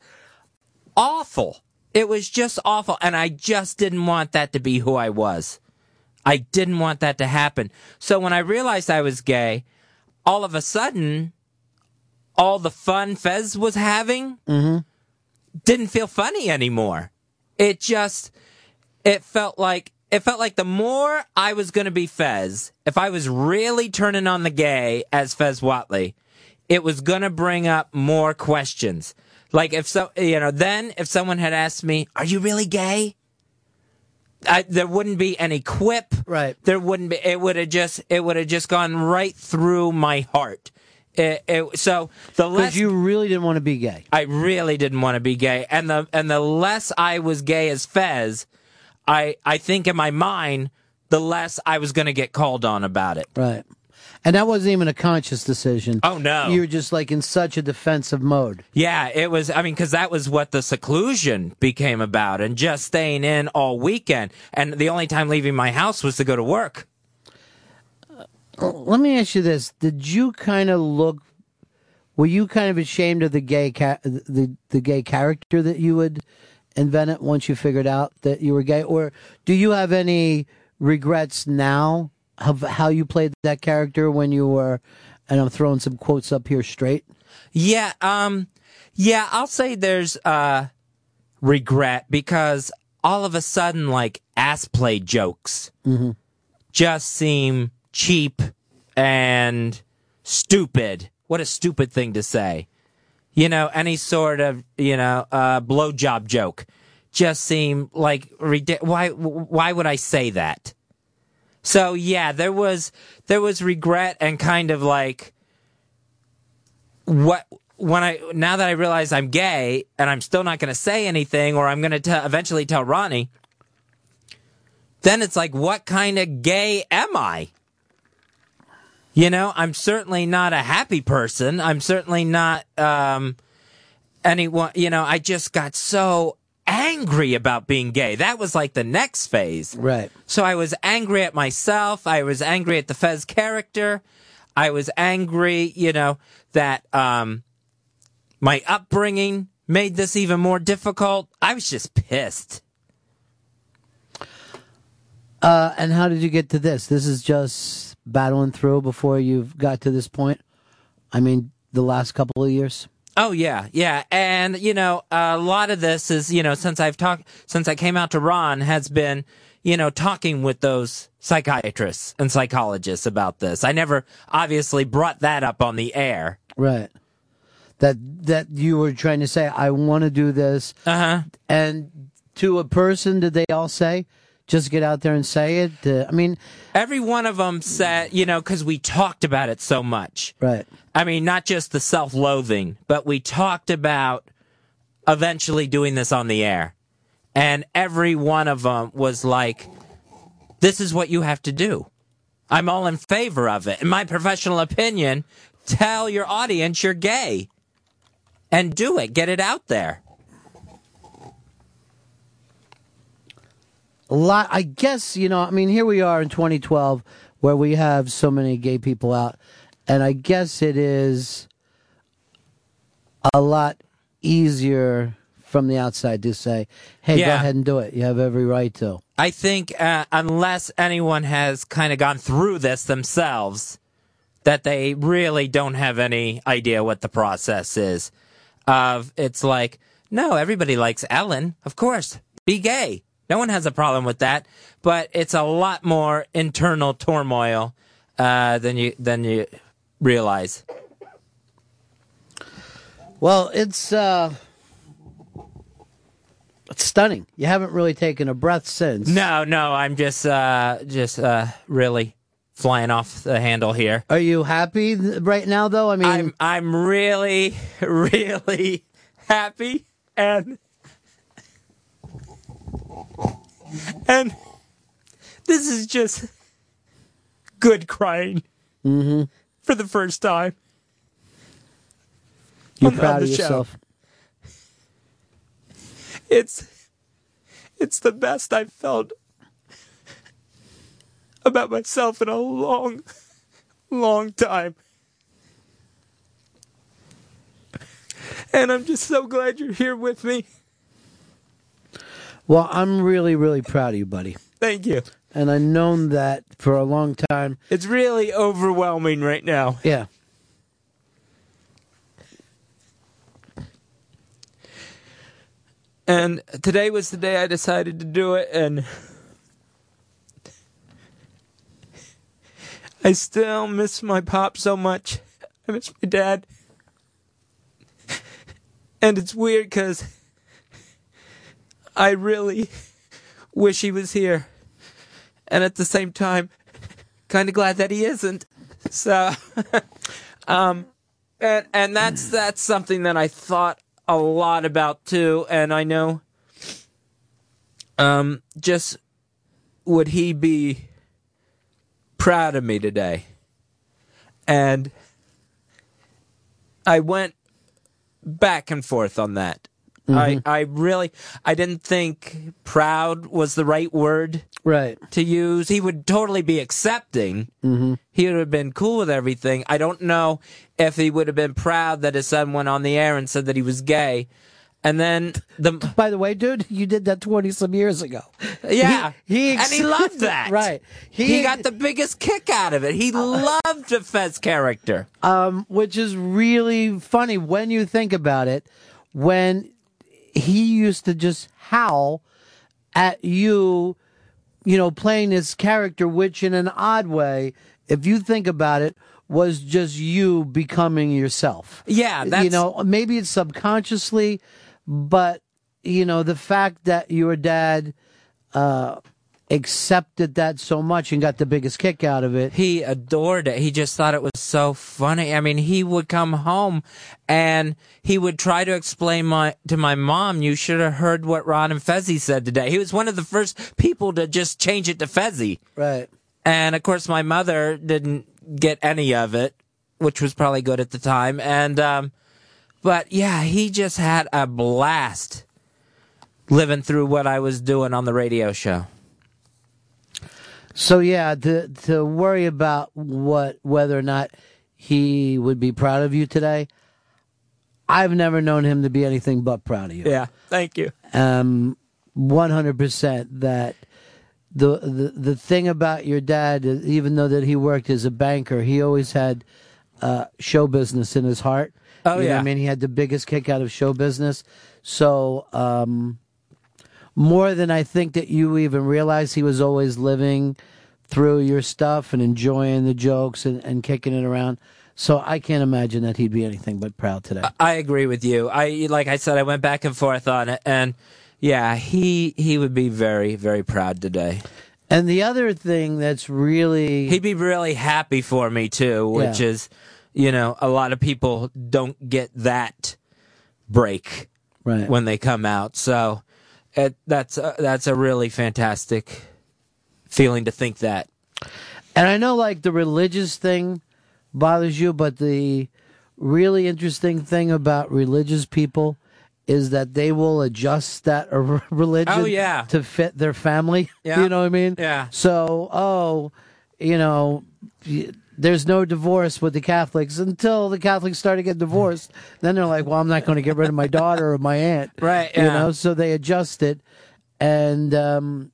awful. It was just awful. And I just didn't want that to be who I was. I didn't want that to happen. So when I realized I was gay, all of a sudden, all the fun Fez was having Mm-hmm. didn't feel funny anymore. It just it felt like it felt like the more I was going to be Fez, if I was really turning on the gay as Fez Whitley, it was going to bring up more questions. Like if so, you know, then if someone had asked me, "Are you really gay?" I, there wouldn't be any quip. Right. There wouldn't be. It would have just. It would have just gone right through my heart. It, it, so the less Because you really didn't want to be gay. I really didn't want to be gay, and the and the less I was gay as Fez, I I think in my mind, the less I was going to get called on about it. Right. And that wasn't even a conscious decision. Oh, no. You were just like in such a defensive mode. Yeah, it was. I mean, because that was what the seclusion became about, and just staying in all weekend, and the only time leaving my house was to go to work. Uh, let me ask you this: Did you kind of look? Were you kind of ashamed of the gay ca- the the gay character that you would invent it once you figured out that you were gay, or do you have any regrets now of how you played that character when you were? And I'm throwing some quotes up here straight. Yeah, um, yeah, I'll say there's uh regret because all of a sudden, like ass play jokes Mm-hmm. just seem cheap and stupid. What a stupid thing to say. You know, any sort of, you know, uh, blowjob joke just seem like ridic- why why would I say that? So yeah, there was there was regret and kind of like what when I now that I realize I'm gay and I'm still not going to say anything or I'm going to eventually tell Ronnie then it's like what kind of gay am I? You know, I'm certainly not a happy person. I'm certainly not um anyone, you know, I just got so angry about being gay. That was like the next phase. Right. So I was angry at myself. I was angry at the Fez character. I was angry, you know, that um my upbringing made this even more difficult. I was just pissed. Uh, and how did you get to this? This is just battling through before you've got to this point. I mean, the last couple of years. Oh yeah, yeah, and you know, a lot of this is you know since I've talked since I came out to Ron has been you know talking with those psychiatrists and psychologists about this. I never obviously brought that up on the air. Right. That that you were trying to say, I want to do this. Uh huh. And to a person, did they all say, just get out there and say it? Uh, I mean, Every one of them said, you know, because we talked about it so much. right. I mean, not just the self loathing, but we talked about eventually doing this on the air. And every one of them was like, this is what you have to do. I'm all in favor of it. In my professional opinion, tell your audience you're gay and do it. Get it out there. a lot i guess you know i mean here we are in 2012 where we have so many gay people out and i guess it is a lot easier from the outside to say hey go ahead and do it you have every right to I think uh, unless anyone has kind of gone through this themselves, that they really don't have any idea what the process is. Of it's like, no, everybody likes Ellen, of course. Be gay. No one has a problem with that. But it's a lot more internal turmoil uh, than you than you realize. well it's uh it's stunning you haven't really taken a breath since No, no, I'm just uh, just uh, really flying off the handle here. are you happy th- right now though i mean I'm I'm really really happy and and this is just good crying mm-hmm. For the first time. you're on proud on of the show. yourself It's it's the best I've felt about myself in a long long time. And I'm just so glad you're here with me. well i'm really really proud of you buddy Thank you. And i've known that for a long time It's really overwhelming right now. yeah And today was the day I decided to do it, and I still miss my pop so much. I miss my dad. And it's weird because I really wish he was here. And at the same time, kind of glad that he isn't. So, um, and and that's that's something that I thought a lot about too. And I know, um, just would he be proud of me today? And I went back and forth on that. I, I really I didn't think proud was the right word right to use. He would totally be accepting. mm-hmm. He would have been cool with everything. I don't know if he would have been proud that his son went on the air and said that he was gay. And then the by the way dude you did that 20 some years ago yeah, He- he and he loved that. right He, He- got the biggest kick out of it. He loved the Fez character. um, which is really funny when you think about it. When he used to just howl at you, you know, playing his character, which in an odd way, if you think about it, was just you becoming yourself. Yeah, that's you know, maybe it's subconsciously, but you know, the fact that your dad uh, accepted that so much and got the biggest kick out of it. He adored it. He just thought it was so funny. I mean, he would come home and he would try to explain my to my mom, you should have heard what Ron and Fezzi said today. He was one of the first people to just change it to Fezzi. Right. And of course my mother didn't get any of it, which was probably good at the time. And um but yeah, he just had a blast living through what I was doing on the radio show. So yeah, to to worry about what whether or not he would be proud of you today. I've never known him to be anything but proud of you. Yeah, thank you. Um, one hundred percent that the the the thing about your dad, even though that he worked as a banker, he always had uh, show business in his heart. Oh, You know what yeah. I mean, he had the biggest kick out of show business. So um, more than I think that you even realize, he was always living through your stuff and enjoying the jokes and, and kicking it around. So I can't imagine that he'd be anything but proud today. I agree with you. I like I said, I went back and forth on it, and yeah, he he would be very very proud today. And the other thing that's really He'd be really happy for me too, which Yeah. is, you know, a lot of people don't get that break Right. when they come out. So it, that's a, that's a really fantastic feeling to think that. And I know like the religious thing bothers you, but the really interesting thing about religious people is that they will adjust that religion Oh, yeah. to fit their family. Yeah. You know what I mean? Yeah. So, oh, you know, y- there's no divorce with the Catholics until the Catholics start to get divorced. then they're like, well, I'm not going to get rid of my daughter or my aunt. Right, Yeah. You know, so they adjust it. And um,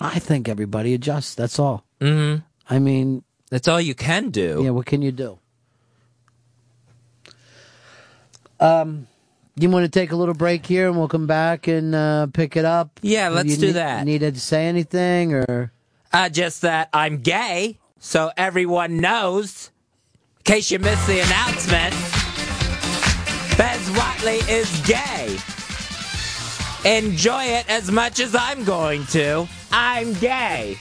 I think everybody adjusts. That's all. Mm-hmm. I mean, that's all you can do. Yeah, what can you do? Um, you want to take a little break here, and we'll come back and uh, pick it up. Yeah, let's You do need- that. Needed to say anything, or Uh, just that I'm gay, so everyone knows. In case you missed the announcement, Fez Whitley is gay. Enjoy it as much as I'm going to. I'm gay.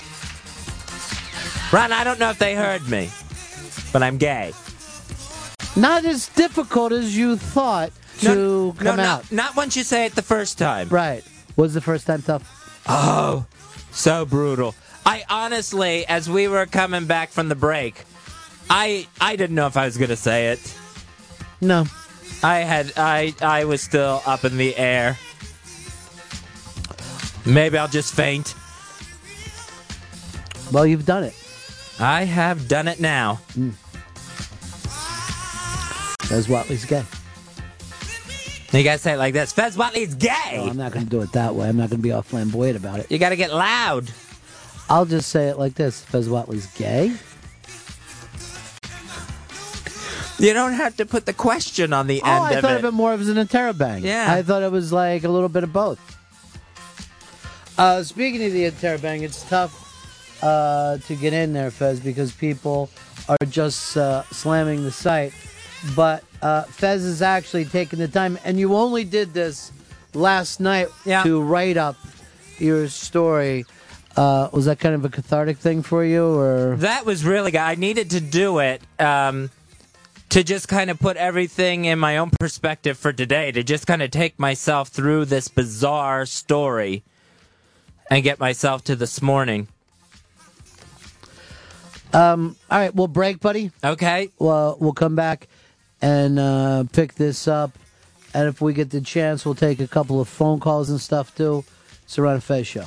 Ron, I don't know if they heard me, but I'm gay. not as difficult as you thought to No, come no, out. Not once you say it the first time. Right? Was the first time tough? Oh, so brutal. I honestly, as we were coming back from the break, I I didn't know if I was gonna say it. No. I had I I was still up in the air. Maybe I'll just faint. Well, you've done it. I have done it now. Mm. Fez Whitley's gay. You gotta say it like this. Fez Whitley's gay. No, I'm not going to do it that way. I'm not going to be all flamboyant about it. You gotta get loud. I'll just say it like this: Fez Whitley's gay. You don't have to put the question on the Oh, end I of thought it. of it more as an interrobang. Yeah. I thought it was like a little bit of both. Uh, speaking of the interrobang, it's tough uh, to get in there, Fez, because people are just uh, slamming the site. But uh, Fez is actually taking the time, and you only did this last night to write up your story. Uh, was that kind of a cathartic thing for you, or That was really good. I needed to do it um, to just kind of put everything in my own perspective for today, to just kind of take myself through this bizarre story and get myself to this morning. Um, all right, we'll break, buddy. Okay. Well, we'll come back and uh, pick this up, and if we get the chance, we'll take a couple of phone calls and stuff too. It's Ron and Fez show.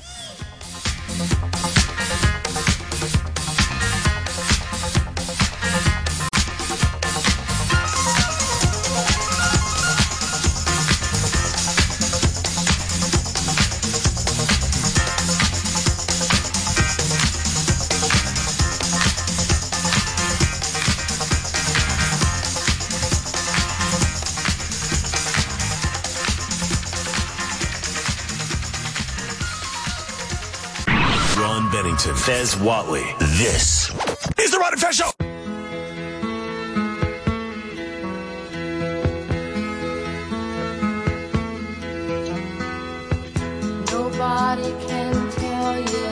Ron Fez Whitley. This is the Ron and Fez Show. Nobody can tell you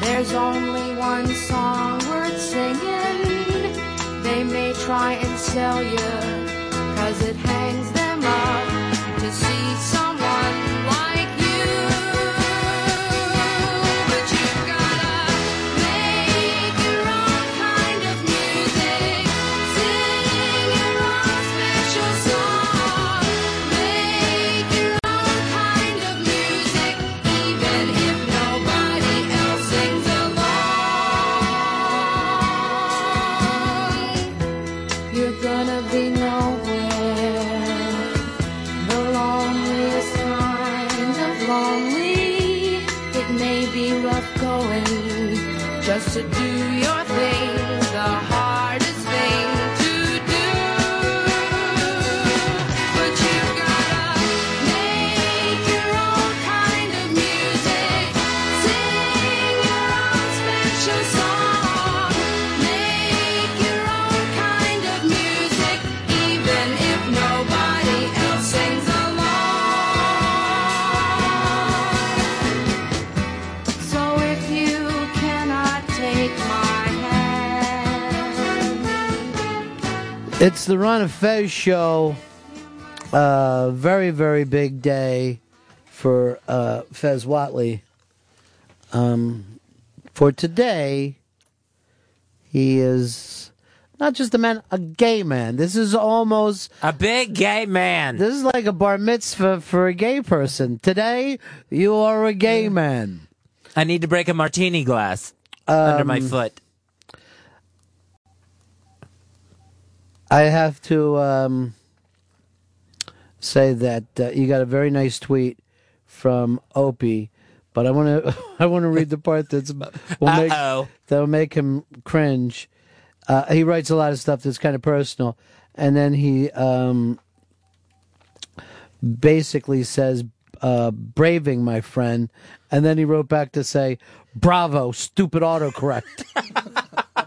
there's only one song worth singing. They may try and sell you, It's the Ron of Fez show. Uh, very, very big day for uh, Fez Whitley. Um, for today, he is not just a man, a gay man. This is almost a big gay man. This is like a bar mitzvah for a gay person. Today, you are a gay man. I need to break a martini glass under my Um, foot. I have to um, say that uh, you got a very nice tweet from Opie, but I want to I want to read the part that's will make that'll make him cringe. Uh, he writes a lot of stuff that's kind of personal, and then he um, basically says, uh, "Braving, my friend," and then he wrote back to say, "Bravo, stupid autocorrect."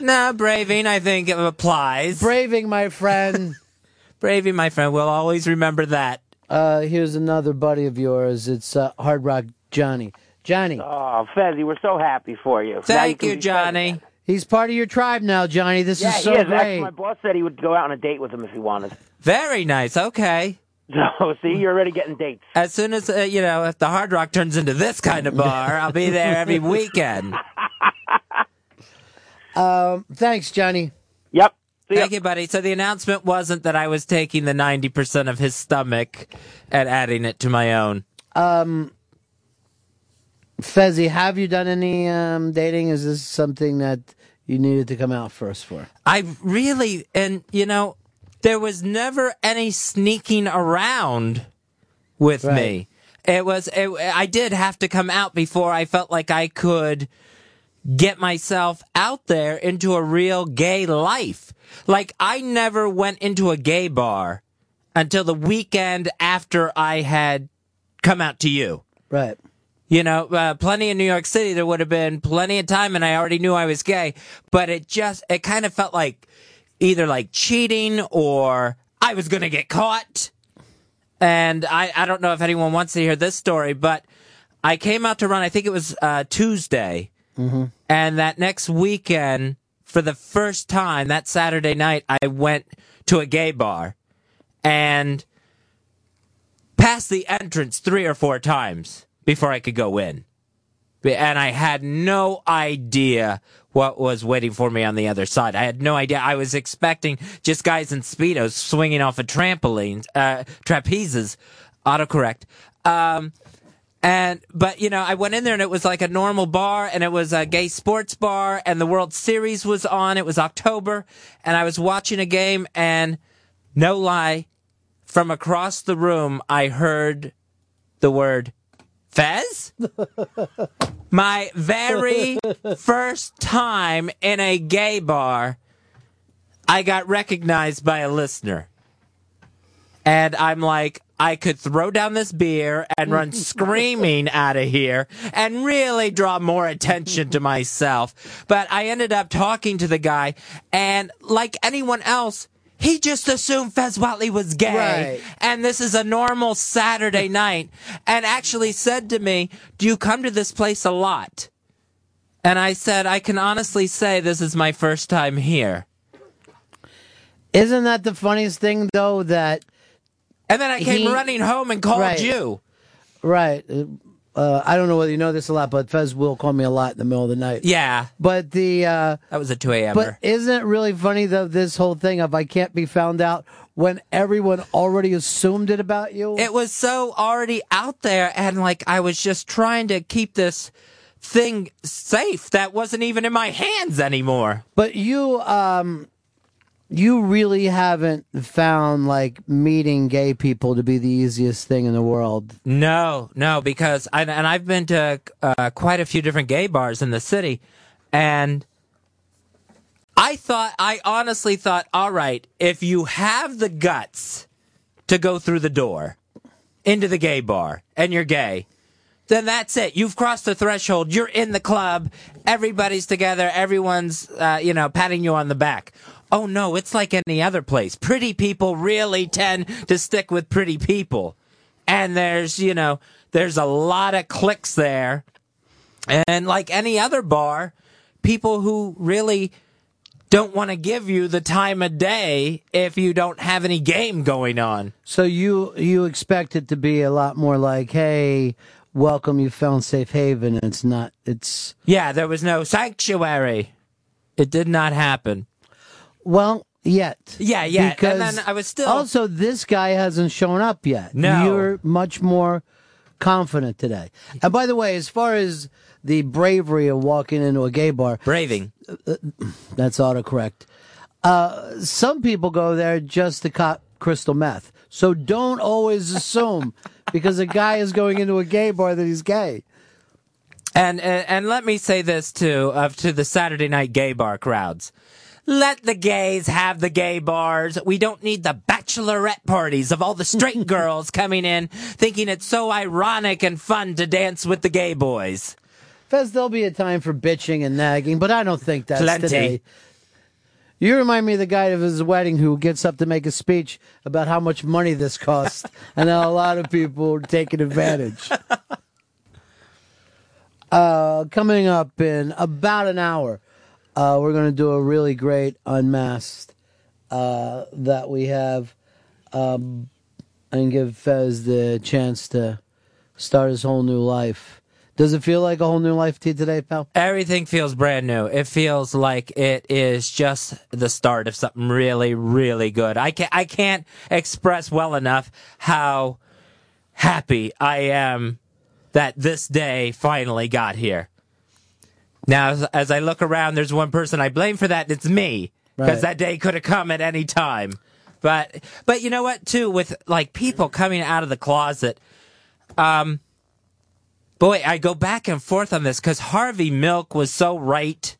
No, braving, I think it applies. Braving, my friend. braving, my friend. We'll always remember that. Uh, here's another buddy of yours. It's uh, Hard Rock Johnny. Johnny. Oh, Fezzy, we're so happy for you. Thank can you, Johnny. He's part of your tribe now, Johnny. This yeah, is so he is. great. Actually, my boss said he would go out on a date with him if he wanted. Very nice. Okay. So, see, you're already getting dates. As soon as, uh, you know, if the Hard Rock turns into this kind of bar, I'll be there every weekend. Um, thanks, Johnny. Yep. Thank you, buddy. So the announcement wasn't that I was taking the 90% of his stomach and adding it to my own. Um, Fezzy, have you done any um, dating? Is this something that you needed to come out first for? I really, and you know, there was never any sneaking around with me. It was, it, I did have to come out before I felt like I could get myself out there into a real gay life. Like, I never went into a gay bar until the weekend after I had come out to you. Right. You know, uh, plenty in New York City, there would have been plenty of time and I already knew I was gay, but it just, it kind of felt like either like cheating or I was going to get caught. And I, I don't know if anyone wants to hear this story, but I came out to Ron, I think it was uh, Tuesday. Mm-hmm. And that next weekend, for the first time, that Saturday night, I went to a gay bar and passed the entrance three or four times before I could go in. And I had no idea what was waiting for me on the other side. I had no idea. I was expecting just guys in Speedos swinging off of trampolines, uh, trapezes, autocorrect. Um, and, but, you know, I went in there and it was like a normal bar and it was a gay sports bar and the World Series was on. It was October and I was watching a game and no lie, from across the room, I heard the word Fez? My very first time in a gay bar, I got recognized by a listener. And I'm like, I could throw down this beer and run screaming out of here and really draw more attention to myself. But I ended up talking to the guy, and like anyone else, he just assumed Fez Whitley was gay. Right. And this is a normal Saturday night. And actually said to me, Do you come to this place a lot? And I said, I can honestly say this is my first time here. Isn't that the funniest thing, though? That and then I came he- running home and called Right. you. Right. Uh, I don't know whether you know this a lot, but Fez will call me a lot in the middle of the night. Yeah. But the uh, that was a two a.m. But isn't it really funny though? This whole thing of I can't be found out when everyone already assumed it about you. It was so already out there, and like I was just trying to keep this thing safe that wasn't even in my hands anymore. But you, um, you really haven't found like meeting gay people to be the easiest thing in the world. No, no, because I, and I've been to uh, quite a few different gay bars in the city, and I thought, I honestly thought, all right, if you have the guts to go through the door into the gay bar and you're gay, then that's it. You've crossed the threshold. You're in the club. Everybody's together. Everyone's, uh, you know, patting you on the back. Oh no, it's like any other place. Pretty people really tend to stick with pretty people. And there's, you know, there's a lot of clicks there. And like any other bar, people who really don't want to give you the time of day if you don't have any game going on. So you you expect it to be a lot more like, hey, welcome, you found safe haven. And it's not. It's Yeah, there was no sanctuary. It did not happen. Well yet. Yeah, yeah. Because and then I was still also this guy hasn't shown up yet. No. you're much more confident today. And by the way, as far as the bravery of walking into a gay bar, braving. That's autocorrect. Uh, some people go there just to cop crystal meth. So don't always assume because a guy is going into a gay bar that he's gay. And, and and let me say this too of to the Saturday night gay bar crowds. Let the gays have the gay bars. We don't need the bachelorette parties of all the straight girls coming in thinking it's so ironic and fun to dance with the gay boys. Fez, there'll be a time for bitching and nagging, but I don't think that's Plenty. today. You remind me of the guy of his wedding who gets up to make a speech about how much money this cost, and how a lot of people are taking advantage. Uh, coming up in about an hour, uh, we're going to do a really great unmasked uh, that we have, um, and give Fez the chance to start his whole new life. Does it feel like a whole new life to you today, pal? Everything feels brand new. It feels like it is just the start of something really, really good. I can't, I can't express well enough how happy I am that this day finally got here. Now, as, as I look around, there's one person I blame for that. and It's me because Right. that day could have come at any time. But, but you know what? Too with like people coming out of the closet. Um, boy, I go back and forth on this because Harvey Milk was so right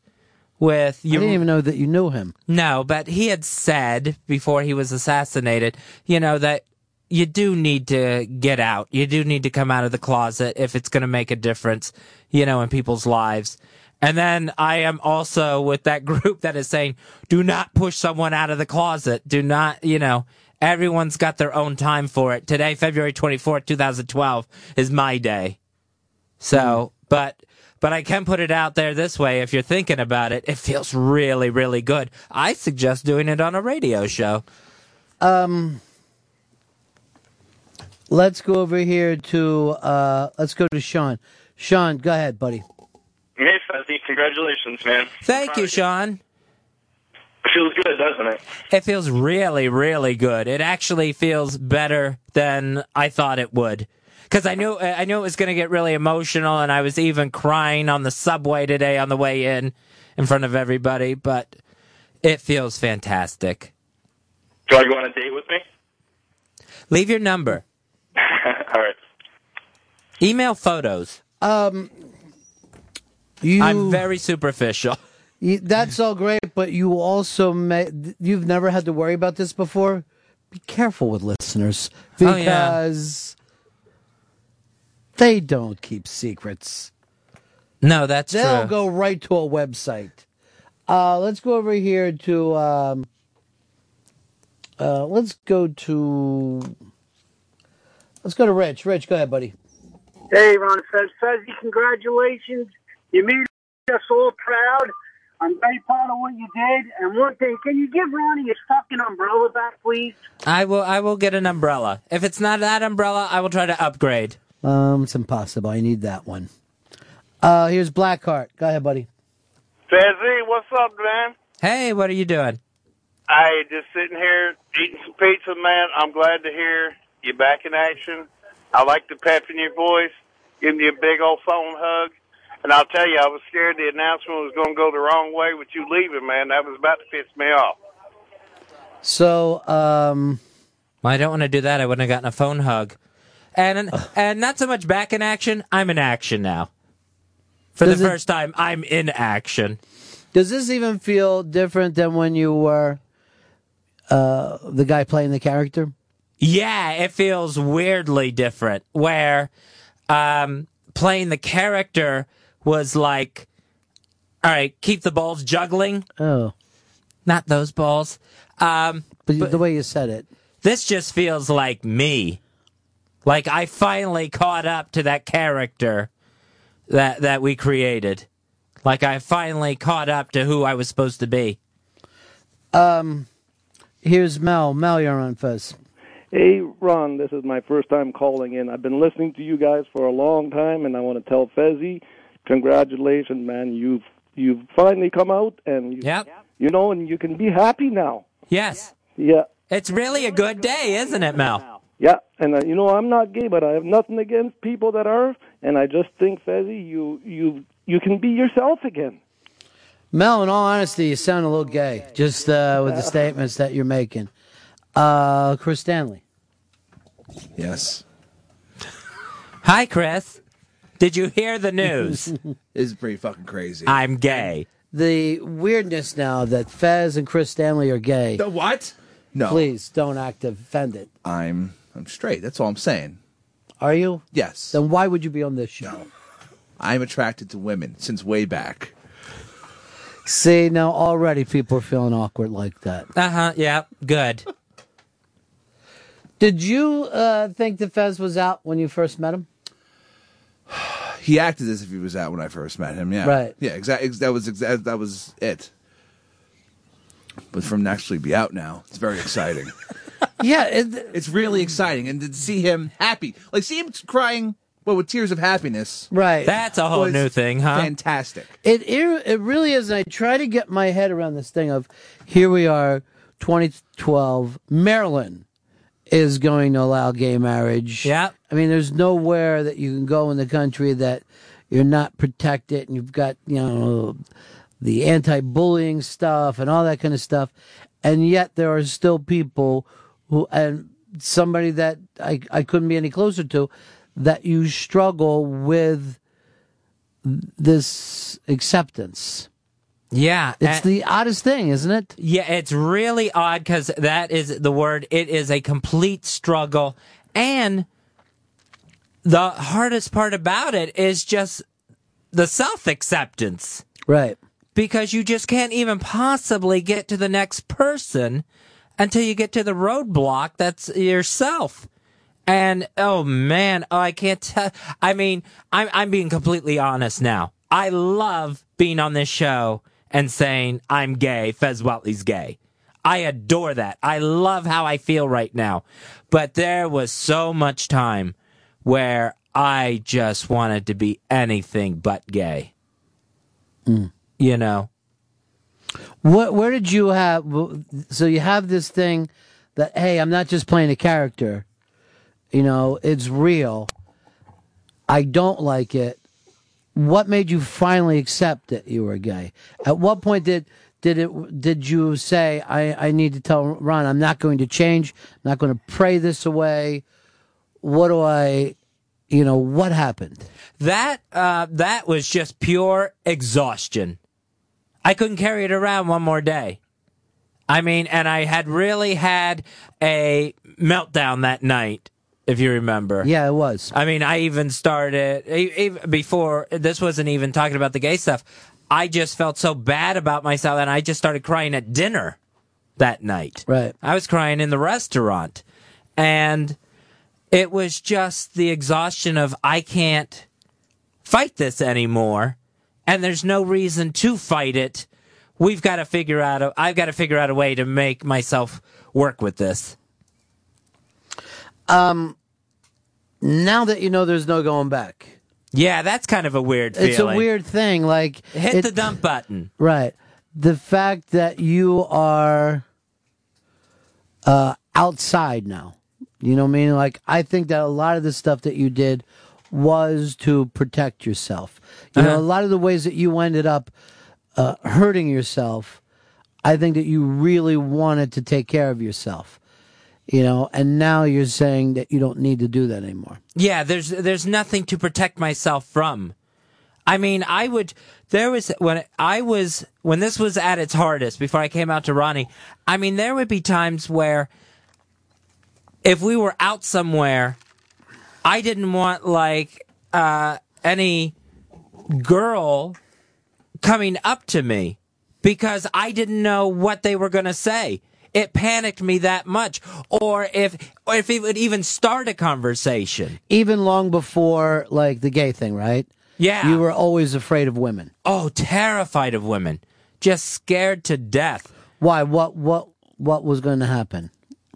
with I you. didn't even know that you knew him. No, but he had said before he was assassinated, you know, that you do need to get out. You do need to come out of the closet if it's going to make a difference, you know, in people's lives. And then I am also with that group that is saying, do not push someone out of the closet. Do not, you know, everyone's got their own time for it. Today, February 24th, 2012 is my day. So, but, but I can put it out there this way. If you're thinking about it, it feels really, really good. I suggest doing it on a radio show. Um, let's go over here to uh, let's go to Sean. Sean, go ahead, buddy. Hey, Fezzy, congratulations, man. Thank you, Sean. It feels good, doesn't it? It feels really, really good. It actually feels better than I thought it would. Because I knew I knew it was going to get really emotional, and I was even crying on the subway today on the way in, in front of everybody. But it feels fantastic. Do you want to go on a date with me? Leave your number. All right. Email photos. Um, you. I'm very superficial. You, that's all great, but you also may. You've never had to worry about this before. Be careful with listeners Oh, yeah. because they don't keep secrets. No, that's They'll true. go right to a website. Uh, let's go over here to. Um, uh, let's go to. Let's go to Rich. Rich, go ahead, buddy. Hey, Ron Fez. Fezzy, congratulations. You made us all proud. I'm very proud of what you did. And one thing, can you give Ronnie his fucking umbrella back, please? I will. I will get an umbrella. If it's not that umbrella, I will try to upgrade. Um, it's impossible. I need that one. Uh, here's Blackheart. Go ahead, buddy. Fezzy, what's up, man? Hey, what are you doing? I just sitting here eating some pizza, man. I'm glad to hear you back in action. I like the pep in your voice. Giving you a big old phone hug. And I'll tell you, I was scared the announcement was going to go the wrong way with you leaving, man. That was about to piss me off. So, um, Well, I don't want to do that. I wouldn't have gotten a phone hug. And and not so much back in action. I'm in action now. For Does the it- first time, I'm in action. does this even feel different than when you were uh, the guy playing the character? Yeah, it feels weirdly different. Where um, playing the character was like, all right, keep the balls juggling. Oh, not those balls. Um, but, the way you said it, this just feels like me. Like I finally caught up to that character that that we created. Like I finally caught up to who I was supposed to be. Um, here's Mel. Mel, you're on Fez. Hey, Ron, this is my first time calling in. I've been listening to you guys for a long time, and I want to tell Fezzy, congratulations, man. You've you've finally come out, and you, Yep. you know, and you can be happy now. Yes. Yeah, It's really a good day, isn't it, Mel? yeah. And uh, you know, I'm not gay, but I have nothing against people that are, and I just think, Fezzy, you you you can be yourself again. Mel, in all honesty, you sound a little gay just uh, with the statements that you're making. Uh, Chris Stanley. Yes. Hi, Chris. Did you hear the news? It's pretty fucking crazy. I'm gay. The weirdness now that Fez and Chris Stanley are gay. The what? No. Please don't act offended. I'm I'm straight. That's all I'm saying. Are you? Yes. Then why would you be on this show? I'm attracted to women since way back. See, now already people are feeling awkward like that. Uh huh. Yeah. Good. Did you uh, think that Fez was out when you first met him? He acted as if he was out when I first met him. Yeah. Right. Yeah. Exactly. That was exa- that was it. But from actually be out now, it's very exciting. yeah, it, it's really exciting, and to see him happy, like see him crying, well, with tears of happiness. Right. That's a whole new thing, huh? Fantastic. It, it it really is. And I try to get my head around this thing of here we are, 2012, Maryland is going to allow gay marriage. Yeah. I mean, there's nowhere that you can go in the country that you're not protected, and you've got you know the anti-bullying stuff and all that kind of stuff, and yet there are still people who and somebody that I I couldn't be any closer to that you struggle with this acceptance. Yeah. It's the oddest thing, isn't it? Yeah, it's really odd because that is the word. It is a complete struggle. And the hardest part about it is just the self acceptance. Right. Because you just can't even possibly get to the next person until you get to the roadblock that's yourself. And oh man, oh, I can't tell. I mean, I'm I'm being completely honest now. I love being on this show and saying I'm gay. Fez Whitley's gay. I adore that. I love how I feel right now. But there was so much time where I just wanted to be anything but gay. Mm. You know. What? Where did you have? So you have this thing that hey, I'm not just playing a character. You know, it's real. I don't like it. What made you finally accept that you were gay? At what point did did it did you say I I need to tell Ron I'm not going to change. I'm not going to pray this away. What do I? You know what happened? That uh, that was just pure exhaustion. I couldn't carry it around one more day. I mean, and I had really had a meltdown that night, if you remember. Yeah, it was. I mean, I even started even before this wasn't even talking about the gay stuff. I just felt so bad about myself, and I just started crying at dinner that night. Right. I was crying in the restaurant, and it was just the exhaustion of I can't fight this anymore, and there's no reason to fight it. We've got to figure out. A, I've got to figure out a way to make myself work with this. Um, now that you know there's no going back, Yeah, that's kind of a weird. Feeling. it's a weird thing. Like Hit it- the dump button. Right. The fact that you are uh, outside now. You know what I mean? Like, I think that a lot of the stuff that you did was to protect yourself. You know, Uh-huh. a lot of the ways that you ended up uh, hurting yourself, I think that you really wanted to take care of yourself. You know, and now you're saying that you don't need to do that anymore. Yeah, there's there's nothing to protect myself from. I mean, I would. There was when I was when this was at its hardest before I came out to Ronnie. I mean, there would be times where if we were out somewhere, I didn't want like uh, any girl coming up to me because I didn't know what they were going to say. It panicked me that much, or if or if it would even start a conversation. Even long before, like, the gay thing, right? Yeah. You were always afraid of women. Oh, terrified of women. Just scared to death. Why? What? What? What was going to happen?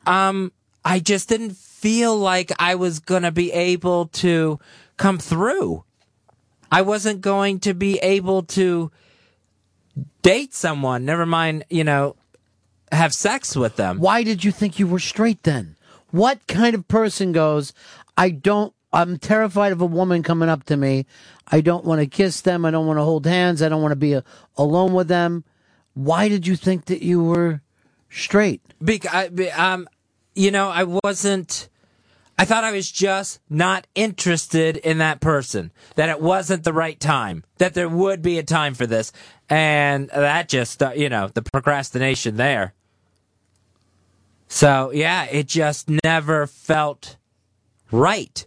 Um, I just didn't feel like I was gonna be able to come through. I wasn't going to be able to date someone. Never mind, you know, have sex with them. Why did you think you were straight then? What kind of person goes, I don't, I'm terrified of a woman coming up to me. I don't want to kiss them. I don't want to hold hands. I don't want to be a, alone with them. Why did you think that you were straight? Because, um, you know, I wasn't. I thought I was just not interested in that person. That it wasn't the right time. That there would be a time for this, and that just, uh, you know, the procrastination there. So yeah, it just never felt right.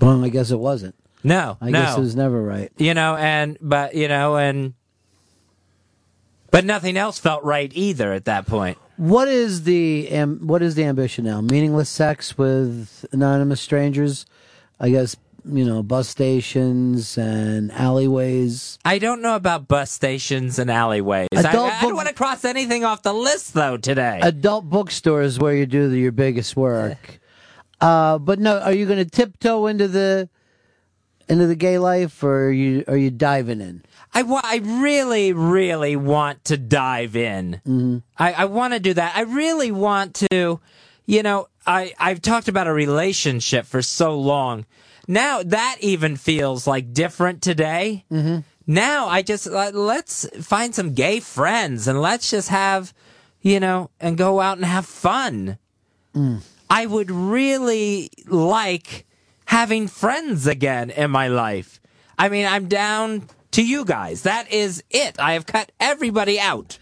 Well, I guess it wasn't. No, I no. guess it was never right. You know, and but you know, and but nothing else felt right either at that point. What is the am, what is the ambition now? Meaningless sex with anonymous strangers? I guess you know bus stations and alleyways. I don't know about bus stations and alleyways. I, I don't want to cross anything off the list though today. Adult bookstores where you do the, your biggest work. Uh, but no, are you going to tiptoe into the into the gay life, or are you are you diving in? I, wa- I really, really want to dive in. Mm-hmm. I, I want to do that. I really want to, you know, I, I've talked about a relationship for so long. Now that even feels like different today. Mm-hmm. Now I just, uh, let's find some gay friends and let's just have, you know, and go out and have fun. Mm. I would really like having friends again in my life. I mean, I'm down to you guys. That is it. I have cut everybody out.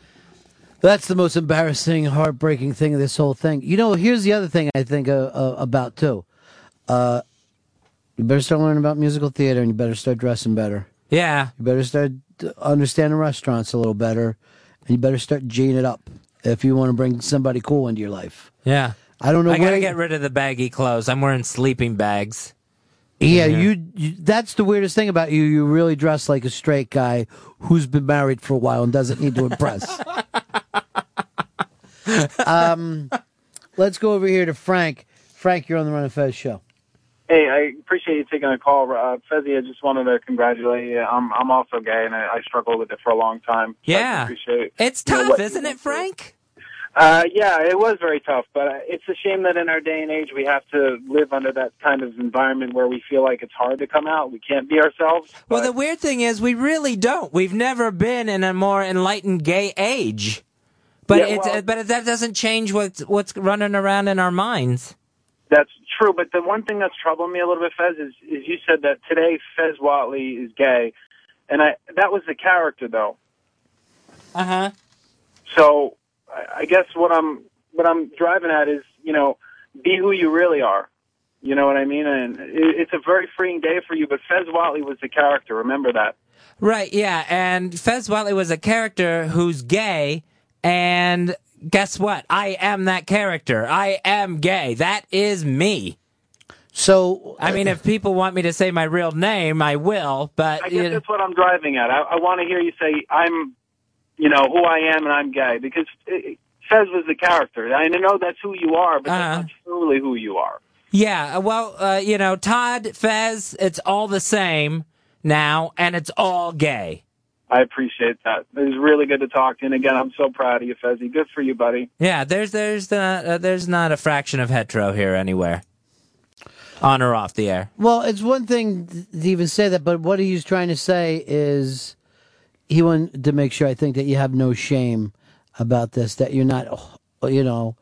That's the most embarrassing, heartbreaking thing of this whole thing. You know, here's the other thing I think uh, uh, about too. Uh, you better start learning about musical theater, and you better start dressing better. Yeah. You better start understanding restaurants a little better, and you better start G'ing it up if you want to bring somebody cool into your life. Yeah. I don't know. I gotta get rid of the baggy clothes. I'm wearing sleeping bags. Yeah, Yeah. You, you. That's the weirdest thing about you. You really dress like a straight guy who's been married for a while and doesn't need to impress. um, let's go over here to Frank. Frank, you're on the Ron of Fez show. Hey, I appreciate you taking a call. Uh, Fezzy, I just wanted to congratulate you. I'm I'm also gay, and I, I struggled with it for a long time. So I Yeah. appreciate It's you know, tough, isn't went it, through. Frank? Uh, yeah, it was very tough, but uh, it's a shame that in our day and age we have to live under that kind of environment where we feel like it's hard to come out. We can't be ourselves. Well, the weird thing is, we really don't. We've never been in a more enlightened gay age. But Yeah, it's well- but that doesn't change what's what's running around in our minds. That's true, but the one thing that's troubling me a little bit, Fez, is, is you said that today Fez Whitley is gay, and I that was the character though. Uh huh. So I I guess what I'm what I'm driving at is you know be who you really are. You know what I mean? And it's a very freeing day for you. But Fez Whitley was the character. Remember that. Right, yeah, and Fez Whitley was a character who's gay, and guess what? I am that character. I am gay. That is me. So, I mean, if people want me to say my real name, I will, but I you guess know, that's what I'm driving at. I, I want to hear you say I'm, you know, who I am and I'm gay because it, Fez was the character. I know that's who you are, but that's not truly who you are. yeah, well, uh, you know, Todd, Fez, it's all the same now, and it's all gay. I appreciate that. It was really good to talk to you. And again, I'm so proud of you, Fezzy. Good for you, buddy. Yeah, there's there's not, uh, there's not a fraction of hetero here anywhere, on or off the air. Well, it's one thing to even say that, but what he's trying to say is he wanted to make sure, I think, that you have no shame about this, that you're not, you know,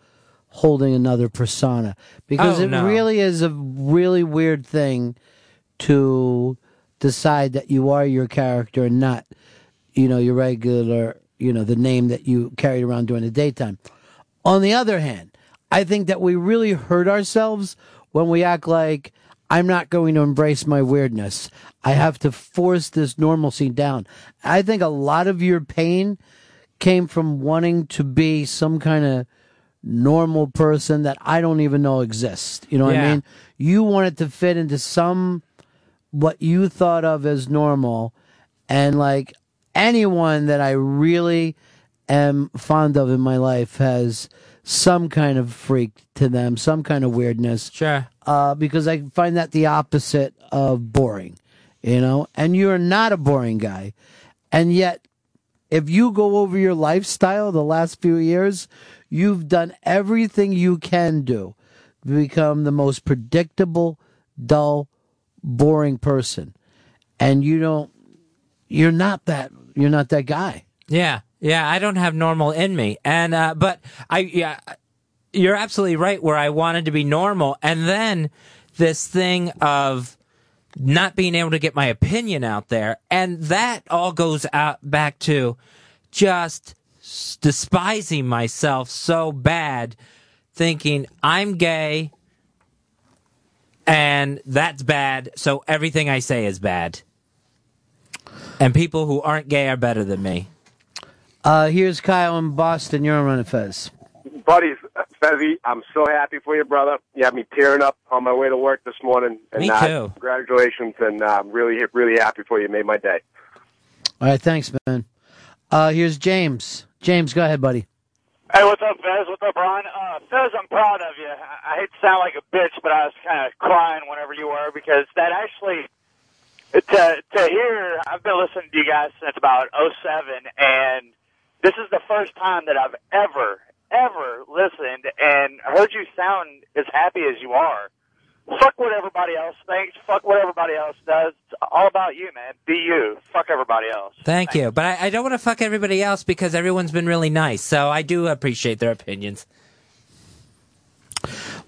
holding another persona. Because Oh, it no. really is a really weird thing to decide that you are your character and not, you know, your regular, you know, the name that you carried around during the daytime. On the other hand, I think that we really hurt ourselves when we act like I'm not going to embrace my weirdness. I have to force this normalcy down. I think a lot of your pain came from wanting to be some kind of normal person that I don't even know exists. You know what I mean? You wanted to fit into some what you thought of as normal and like anyone that I really am fond of in my life has some kind of freak to them, some kind of weirdness. Sure. Uh, because I find that the opposite of boring, you know. And you're not a boring guy, and yet if you go over your lifestyle the last few years, you've done everything you can do to become the most predictable, dull, boring person. And you don't you're not that you're not that guy. Yeah, yeah, I don't have normal in me, and uh, but I yeah, you're absolutely right. Where I wanted to be normal, and then this thing of not being able to get my opinion out there, and that all goes out back to just despising myself so bad, thinking I'm gay, and that's bad, so everything I say is bad. And people who aren't gay are better than me. Uh, here's Kyle in Boston. You're on Ron Fez. Buddy, Fezzy, I'm so happy for you, brother. You had me tearing up on my way to work this morning. And, Me uh, too. Congratulations, and uh, I'm really, really happy for you. Made my day. All right, thanks, man. Uh, here's James. James, go ahead, buddy. Hey, what's up, Fez? What's up, Ron? Uh, Fez, I'm proud of you. I, I hate to sound like a bitch, but I was kind of crying whenever you were because that actually to to hear. I've been listening to you guys since about '07, and this is the first time that I've ever ever listened and heard you sound as happy as you are. Fuck what everybody else thinks. Fuck what everybody else does. It's all about you, man. Be you. Fuck everybody else. Thank you. But I, I don't want to fuck everybody else because everyone's been really nice. So I do appreciate their opinions.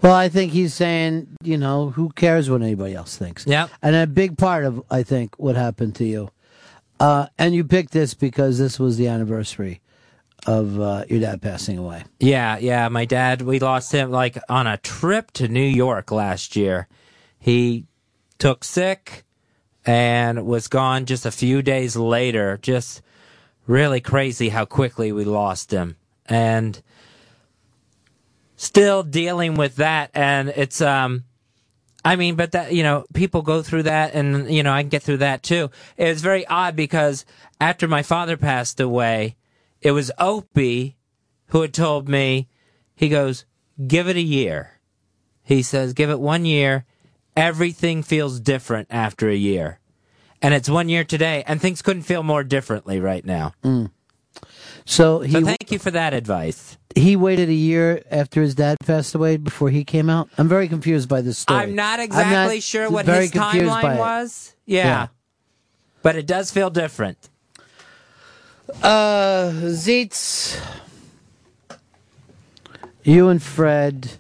Well, I think he's saying, you know, who cares what anybody else thinks? Yeah. And a big part of, I think, what happened to you. Uh, and you picked this because this was the anniversary of uh, your dad passing away. Yeah, yeah. My dad, we lost him like on a trip to New York last year. He took sick and was gone just a few days later. Just really crazy how quickly we lost him. And still dealing with that. And it's, um, I mean, but that, you know, people go through that and, you know, I can get through that too. It's very odd because after my father passed away, it was Opie who had told me, he goes, give it a year. He says, give it one year. Everything feels different after a year. And it's one year today, and things couldn't feel more differently right now. Mm. So he so thank you for that advice. he waited a year after his dad passed away before he came out. I'm very confused by this story. I'm not exactly sure what his timeline was. Yeah. Yeah. But it does feel different. Uh, Zeets, you and Fred,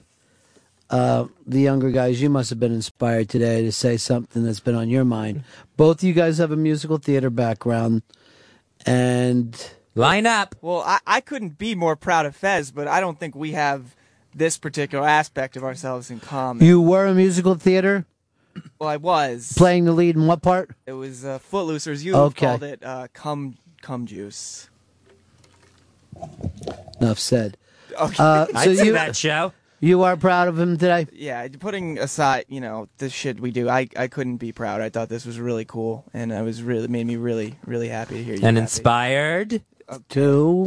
uh, the younger guys, you must have been inspired today to say something that's been on your mind. Both of you guys have a musical theater background, and line up. Well, I, I couldn't be more proud of Fez, but I don't think we have this particular aspect of ourselves in common. You were a musical theater, well, I was. playing the lead in what part? It was uh, Footloosers. You Okay. called it uh, "Cum Cum Juice." Enough said. Okay. Uh, I'd so see you, that show. You are proud of him today. Yeah, putting aside, you know, the shit we do, I, I couldn't be proud. I thought this was really cool, and I was really made me really really happy to hear you. And happy. inspired. to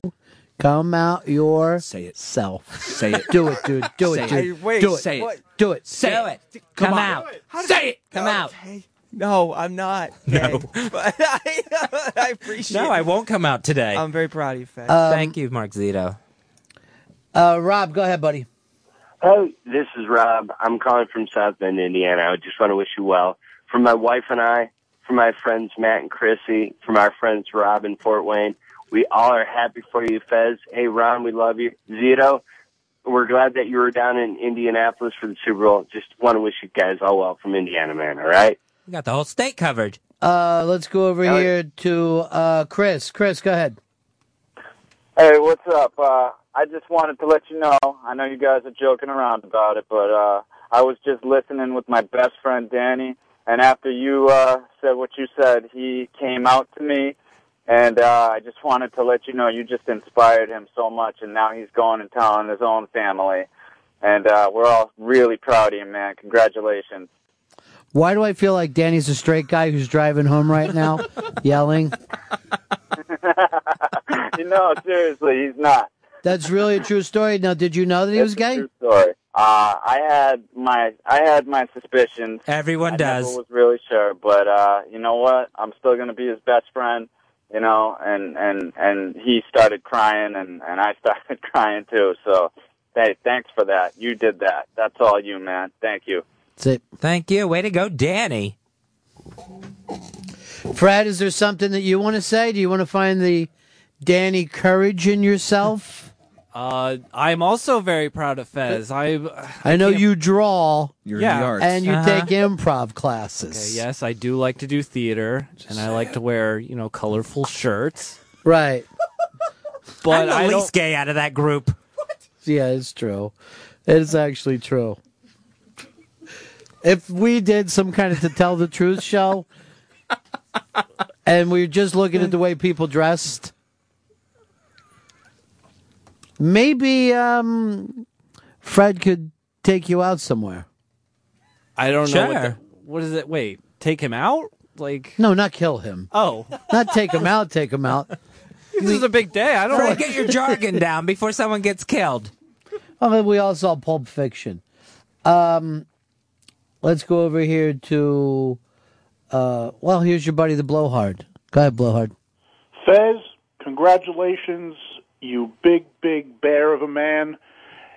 come out your say it self. Say it. Do it, dude. Do it, Say dude. it. Wait, do it. say it. Do it. Say it. it. Come Come out. Say it. Come out. No, I'm not. No. But I, I appreciate No, I won't come out today. I'm very proud of you, Fez. Thank you, Mark Zito. Uh, Rob, go ahead, buddy. Hey, this is Rob. I'm calling from South Bend, Indiana. I just want to wish you well. From my wife and I, from my friends Matt and Chrissy, from our friends Rob in Fort Wayne, we all are happy for you, Fez. Hey, Ron, we love you. Zito, we're glad that you were down in Indianapolis for the Super Bowl. Just want to wish you guys all well from Indiana, man. All right? We got the whole state covered. Uh, let's go over All right. here to uh, Chris. Chris, go ahead. Hey, what's up? Uh, I just wanted to let you know. I know you guys are joking around about it, but uh, I was just listening with my best friend Danny, and after you uh, said what you said, he came out to me, and uh, I just wanted to let you know you just inspired him so much, and now he's going and telling his own family, and uh, we're all really proud of you, man. Congratulations. Why do I feel like Danny's a straight guy who's driving home right now, yelling? no, seriously, he's not. That's really a true story. Now, did you know that he was gay? Sorry. Uh, I had my I had my suspicions. Everyone I does. Never was really sure, but uh, you know what? I'm still gonna be his best friend. You know, and and and he started crying, and and I started crying too. So, hey, thanks for that. You did that. That's all you, man. Thank you. That's it. Thank you. Way to go, Danny. Fred, is there something that you want to say? Do you want to find the Danny courage in yourself? Uh, I'm also very proud of Fez. I I know you draw. You're in the yeah, arts. and you Uh-huh. take improv classes. Okay, yes, I do like to do theater, and I like to wear you know colorful shirts. Right. But I'm the I least don't- gay out of that group. Yeah, it's true. It's actually true. If we did some kind of to tell the truth show, and we were just looking at the way people dressed, maybe um, Fred could take you out somewhere. I don't know. What, Sure. the, what is it? Wait, take him out? Like No, not kill him. oh, Not take him out. Take him out. this is a big day. I don't Fred, want get your jargon down before someone gets killed. Oh, we all saw Pulp Fiction. Um, let's go over here to. Uh, well, here's your buddy, the Blowhard. Go ahead, Blowhard. Fez, congratulations, you big, big bear of a man.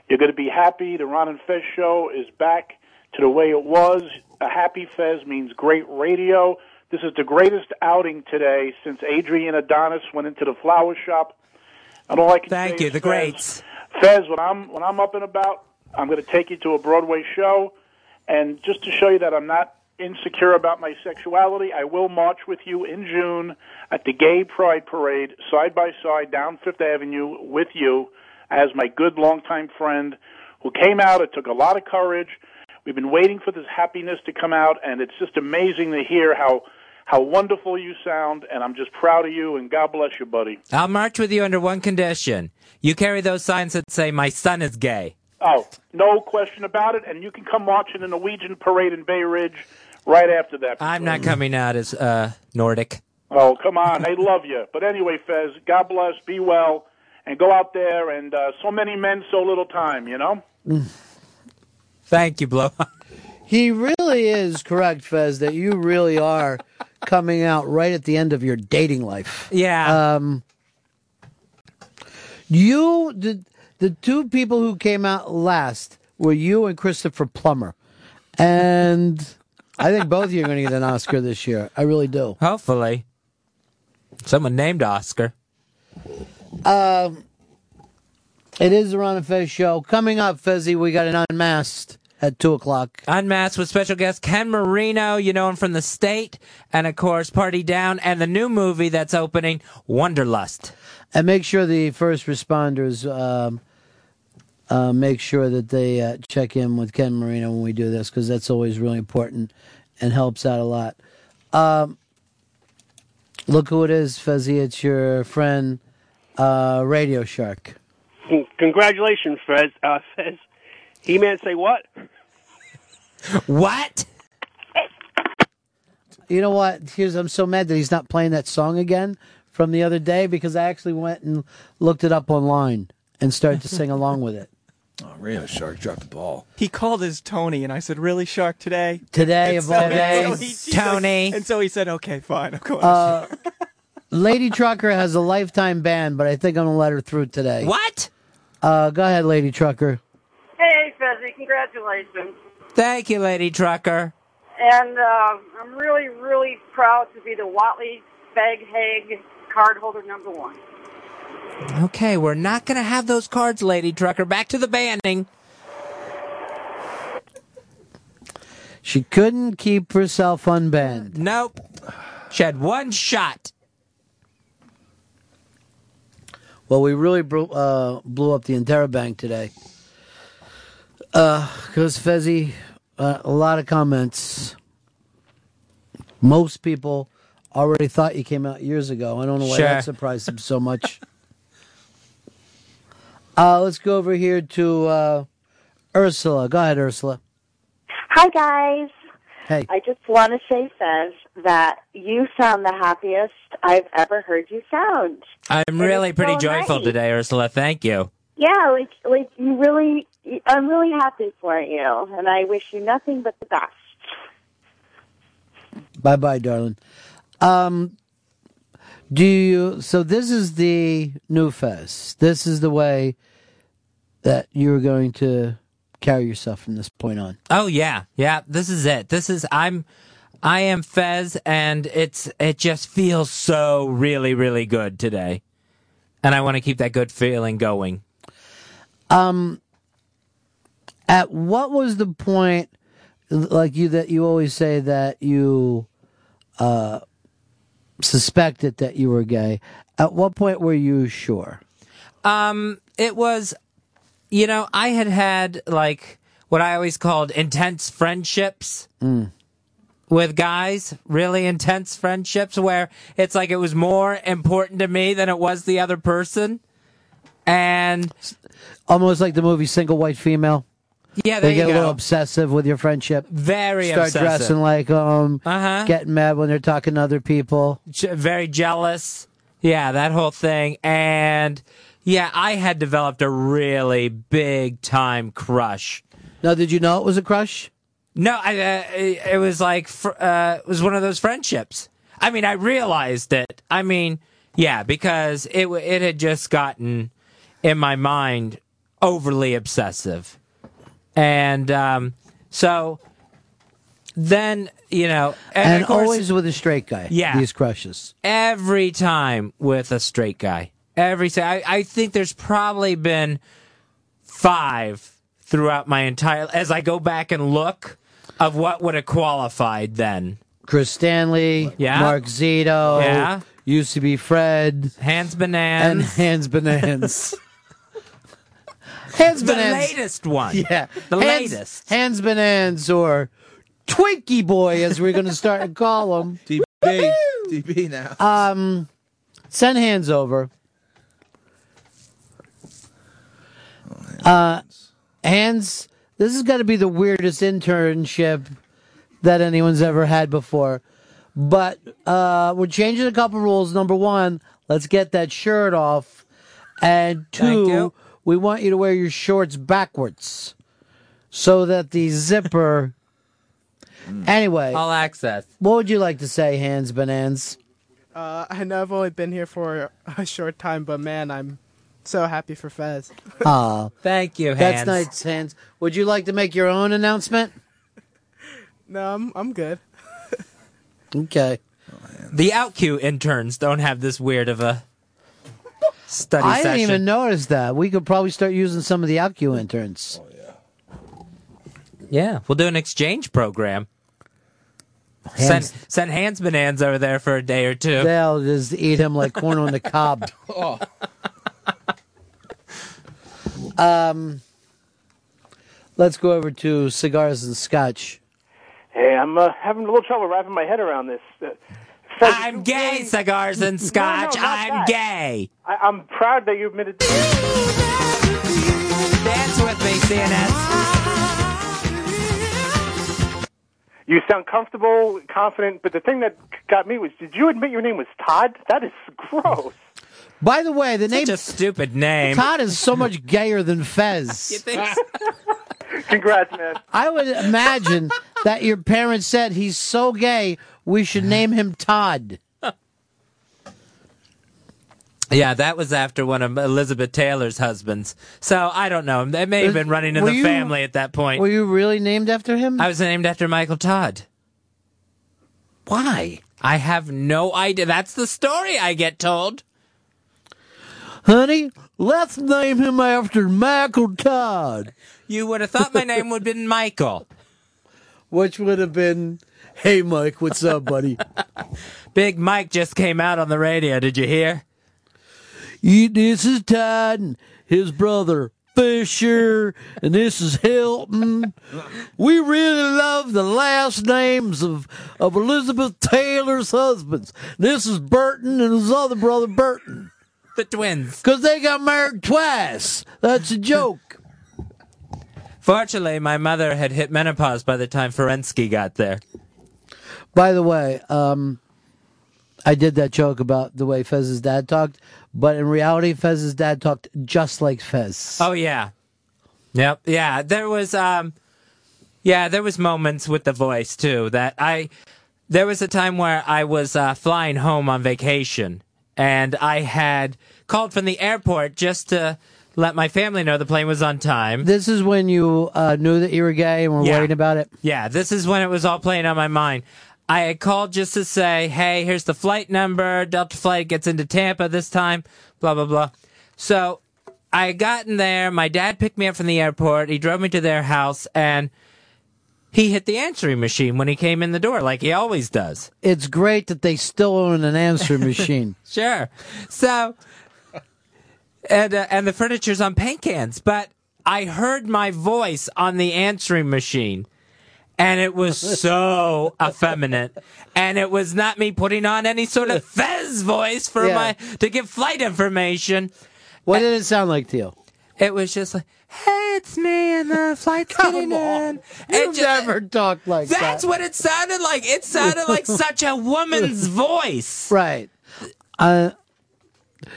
You're going to be happy. The Ron and Fez show is back to the way it was. A happy Fez means great radio. This is the greatest outing today since Adrian Adonis went into the flower shop. And all I can Thank say you, is, the Fez, greats. Fez, when I'm when I'm up and about, I'm going to take you to a Broadway show, and just to show you that I'm not insecure about my sexuality, I will march with you in June at the Gay Pride Parade, side by side down Fifth Avenue with you, as my good longtime friend who came out. It took a lot of courage. We've been waiting for this happiness to come out, and it's just amazing to hear how how wonderful you sound. And I'm just proud of you, and God bless you, buddy. I'll march with you under one condition. You carry those signs that say, My son is gay. Oh, no question about it. And you can come watch in the Norwegian parade in Bay Ridge right after that. I'm not coming out as uh, Nordic. Oh, come on. They love you. But anyway, Fez, God bless, be well, and go out there. And uh, so many men, so little time, you know? Thank you, Blow. He really is correct, Fez, that you really are coming out right at the end of your dating life. Yeah. Um, you, the, the two people who came out last were you and Christopher Plummer. And I think both of you are going to get an Oscar this year. I really do. Hopefully. Someone named Oscar. Um, it is the Ron and Fez show. Coming up, Fezzy, we got an unmasked at 2 o'clock. Unmasked with special guest Ken Marino, you know him from The State, and of course Party Down, and the new movie that's opening, Wanderlust. And make sure the first responders um, uh, make sure that they uh, check in with Ken Marino when we do this because that's always really important and helps out a lot. Um, look who it is, Fezzy. It's your friend, uh, Radio Shark. Congratulations, Fez. Uh, Fez. He-Man say what? What? You know what? Here's I'm so mad that he's not playing that song again from the other day because I actually went and looked it up online and started to sing along with it. Oh, Radio Shark dropped the ball. He called his Tony, and I said, "Really, Shark today? Today And of so- all and so days, he- he said- Tony. and so he said, "Okay, fine, I'm going." Uh, Lady Trucker has a lifetime ban, but I think I'm gonna let her through today. What? Uh, go ahead, Lady Trucker. Hey, Fezzy, congratulations. Thank you, Lady Trucker. And uh, I'm really, really proud to be the Whitley Fag Hague card holder number one. Okay, we're not going to have those cards, Lady Trucker. Back to the banning. She couldn't keep herself unbanned. Nope. She had one shot. Well, we really blew, uh, blew up the Interrobang today. Because Fezzy, uh, a lot of comments. Most people already thought you came out years ago. I don't know why Sure. that surprised them so much. uh, let's go over here to uh, Ursula. Go ahead, Ursula. Hi, guys. Hey. I just want to say, Fez, that you sound the happiest I've ever heard you sound. I'm It really pretty so joyful nice. today, Ursula. Thank you. Yeah, like like you really, I'm really happy for you, and I wish you nothing but the best. Bye bye, darling. Um, do you? So this is the new Fez. This is the way that you're going to carry yourself from this point on. Oh yeah, yeah. This is it. This is I'm. I am Fez, and it's it just feels so really really good today, and I want to keep that good feeling going. Um, at what was the point, like you that you always say that you uh, suspected that you were gay? At what point were you sure? Um, it was, you know, I had had like what I always called intense friendships Mm. with guys, really intense friendships where it's like it was more important to me than it was the other person. And Almost like the movie Single White Female. Yeah, they get a little obsessive with your friendship. Very Start obsessive. dressing like um, Uh-huh. getting mad when they're talking to other people. Very jealous. Yeah, that whole thing. And yeah, I had developed a really big time crush. Now, did you know it was a crush? No, I, uh, it it was like fr- uh, it was one of those friendships. I mean, I realized it. I mean, yeah, because it w- it had just gotten in my mind overly obsessive, and um, so then you know, and, And, of course, always with a straight guy. Yeah. These crushes. every time with a straight guy. Every time. I, I think there's probably been five throughout my entire. As I go back and look of what would have qualified then. Chris Stanley, Yeah. Mark Zito, Yeah. used to be Fred, Hands and Bananas. Hans Bonanz. Hans the Bonanz. latest one. Yeah. The Hans, latest. Hans Bonanz or Twinkie Boy, as we're going to start to call him. DB, DB now. Um, send hands over. Uh, hands. This has got to be the weirdest internship that anyone's ever had before. But uh, we're changing a couple rules. Number one, let's get that shirt off, and two, we want you to wear your shorts backwards so that the zipper. anyway, All access. what would you like to say, Hans Bonanz? Uh, I know I've only been here for a short time, but man, I'm so happy for Fez. Oh, Thank you, Hans. That's Hans. nice, Hans. Would you like to make your own announcement? No, I'm I'm good. Okay. The OutQ interns don't have this weird of a study session. I session. didn't even notice that. We could probably start using some of the OutQ interns. Oh, Yeah, Yeah, we'll do an exchange program. Send send Hans Bonanza over there for a day or two. They'll just eat him like corn on the cob. Oh, Um, let's go over to cigars and scotch. Hey, I'm uh, having a little trouble wrapping my head around this. Uh, Fez, I'm gay, cigars and scotch. No, no, I'm that. gay. I, I'm proud that you admitted. Dance with me, CNS. You sound comfortable, confident, but the thing that got me was, did you admit your name was Todd? That is gross. By the way, the name Such a stupid name. Todd is so much gayer than Fez. Congrats, man. I would imagine that your parents said he's so gay, we should name him Todd. Yeah, that was after one of Elizabeth Taylor's husbands. So I don't know. They may have been running in Were the you- family at that point. Were you really named after him? I was named after Michael Todd. Why? I have no idea. That's the story I get told. Honey, let's name him after Michael Todd. You would have thought my name would have been Michael. Which would have been, hey, Mike, what's up, buddy? Big Mike just came out on the radio. Did you hear? You, this is Todd and his brother Fisher, and this is Hilton. We really love the last names of, of Elizabeth Taylor's husbands. This is Burton and his other brother Burton. The twins. Because they got married twice. That's a joke. Fortunately, my mother had hit menopause by the time Ferensky got there. By the way, um, I did that joke about the way Fez's dad talked, but in reality, Fez's dad talked just like Fez. Oh yeah. Yep. Yeah. There was um yeah, there was moments with the voice too that I there was a time where I was uh, flying home on vacation and I had called from the airport just to let my family know the plane was on time. This is when you uh, knew that you were gay and were Yeah. worried about it. Yeah, this is when it was all playing on my mind. I had called just to say, hey, here's the flight number. Delta flight gets into Tampa this time, blah, blah, blah. So I had gotten there. My dad picked me up from the airport. He drove me to their house and he hit the answering machine when he came in the door, like he always does. It's great that they still own an answering machine. Sure. So, and uh, and the furniture's on paint cans, but I heard my voice on the answering machine, and it was so effeminate, and it was not me putting on any sort of Fez voice for Yeah. my to give flight information. What did it sound like to you? It was just like, "Hey, it's me, and the flight's getting in." You never talked like that. That's what it sounded like. It sounded like such a woman's voice. Right. Uh,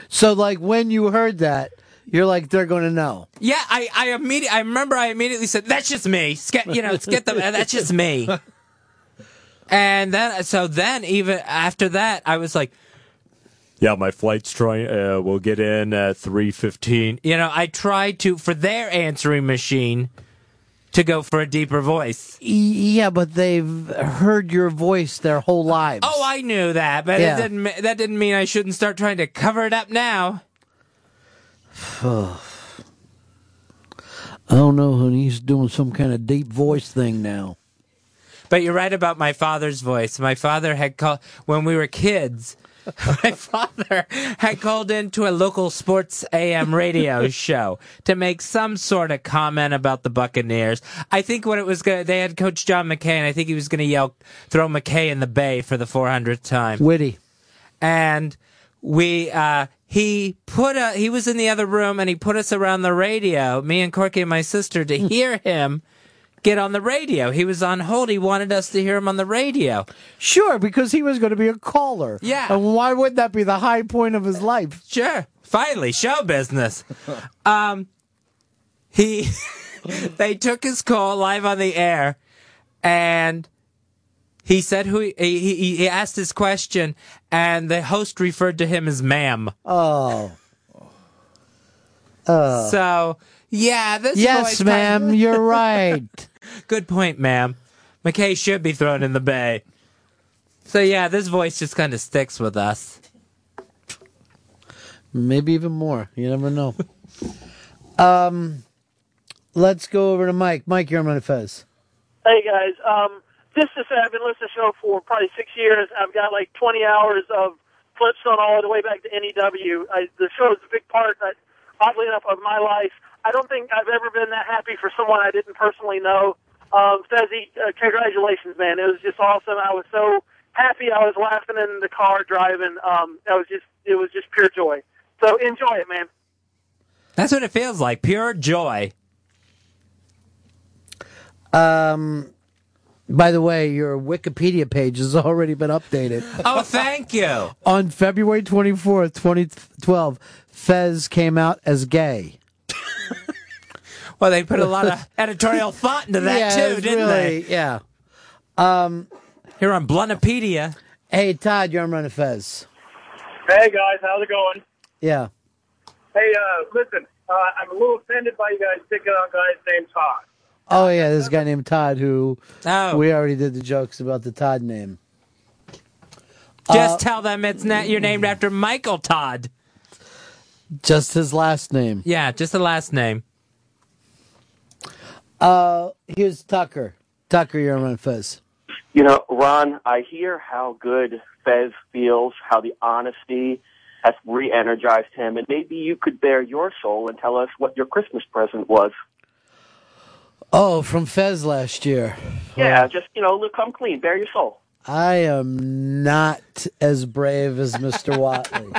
so, like, when you heard that, you're like, they're going to know. Yeah, I, I immediately, I remember I immediately said, that's just me. Get, you know, get them, that's just me. And then, so then even after that, I was like, yeah, my flight's trying, uh, we'll get in at 3.15. You know, I tried to, for their answering machine, to go for a deeper voice. Yeah, but they've heard your voice their whole lives. Oh, I knew that, but Yeah. it didn't, that didn't mean I shouldn't start trying to cover it up now. I don't know, honey. He's doing some kind of deep voice thing now. But you're right about my father's voice. My father had called when we were kids. my father had called into a local sports AM radio show to make some sort of comment about the Buccaneers. I think what it was going they had Coach John McKay, and I think he was going to yell, "Throw McKay in the bay" for the 400th time. Witty. And we, uh, he put a, he was in the other room, and he put us around the radio, me and Corky and my sister, to hear him get on the radio. He was on hold. He wanted us to hear him on the radio. Sure, because he was going to be a caller. Yeah. And why wouldn't that be the high point of his life? Sure. Finally, show business. um, he, they took his call live on the air, and he said who he, he, he asked his question, and the host referred to him as ma'am. Oh. Uh, So, yeah, this yes, ma'am, you're right. Good point, ma'am. McKay should be thrown in the bay. So yeah, this voice just kind of sticks with us. Maybe even more. You never know. um, let's go over to Mike. Mike, you're on my Fez. Hey guys, um, just to say I've been listening to the show for probably six years. I've got like 20 hours of clips on all the way back to NEW. I, the show is a big part, oddly enough, of my life. I don't think I've ever been that happy for someone I didn't personally know. Um, Fezzy, uh, congratulations, man! It was just awesome. I was so happy. I was laughing in the car driving. Um, that was just it was just pure joy. So enjoy it, man. That's what it feels like, pure joy. Um, by the way, your Wikipedia page has already been updated. Oh, thank you. On February 24th, 2012, Fez came out as gay. Well, they put a lot of editorial thought into that Yeah, too, didn't really- they? Yeah. Um, Here on Bluntopedia. Hey, Todd, you're on Ron Fez. Hey guys, how's it going? Yeah. Hey, uh, listen, uh, I'm a little offended by you guys picking on guys named Todd. Oh, yeah, this guy named Todd who Oh. we already did the jokes about the Todd name. Just Uh, tell them it's not you're named after Michael Todd. Just his last name. Yeah, just the last name. Uh, here's Tucker. Tucker, you're on Ron Fez. You know, Ron, I hear how good Fez feels, how the honesty has re-energized him, and maybe you could bare your soul and tell us what your Christmas present was. Oh, from Fez last year. Yeah, just, you know, look, come clean, bare your soul. I am not as brave as Mr. Whitley.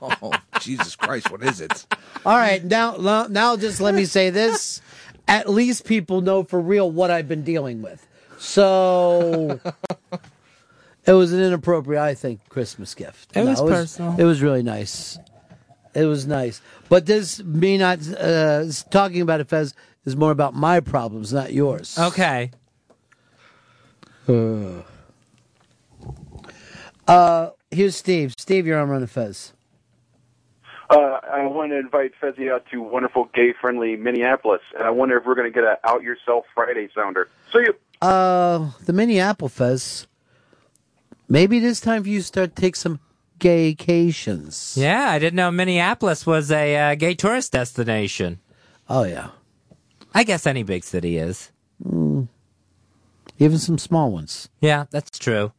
Oh, Jesus Christ, what is it? All right, now, now now just let me say this. At least people know for real what I've been dealing with. So, It was an inappropriate, I think, Christmas gift. It was it was personal. It was really nice. It was nice. But this, me not uh, talking about it, Fez, is more about my problems, not yours. Okay. Uh, uh, here's Steve. Steve, you're on Ron of Fez. Uh, I want to invite Fezzy out to wonderful gay-friendly Minneapolis, and I wonder if we're going to get an Out Yourself Friday sounder. So you. Uh, the Minneapolis Fez. Maybe it is time for you to start to take some gaycations. Yeah, I didn't know Minneapolis was a uh, gay tourist destination. Oh yeah. I guess any big city is. Mm. Even some small ones. Yeah, that's true.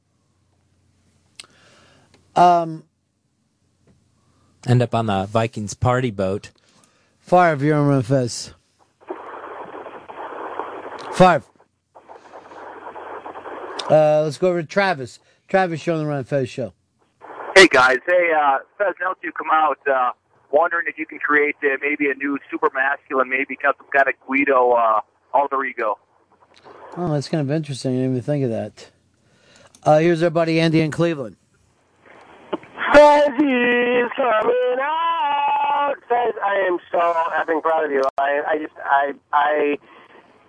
Um, End up on the Vikings party boat. Five, you're on Ron of Fez. Five. Uh, let's go over to Travis. Travis, you're on the Ron of Fez show. Hey guys, hey uh, Fez, now that you come out, uh, wondering if you can create uh, maybe a new super masculine, maybe some kind of Guido uh, alter ego. Oh, that's kind of interesting. I didn't even think of that. Uh, here's our buddy Andy in Cleveland. Fezzy's coming out. Fez, I am so effing proud of you. I, I just, I, I,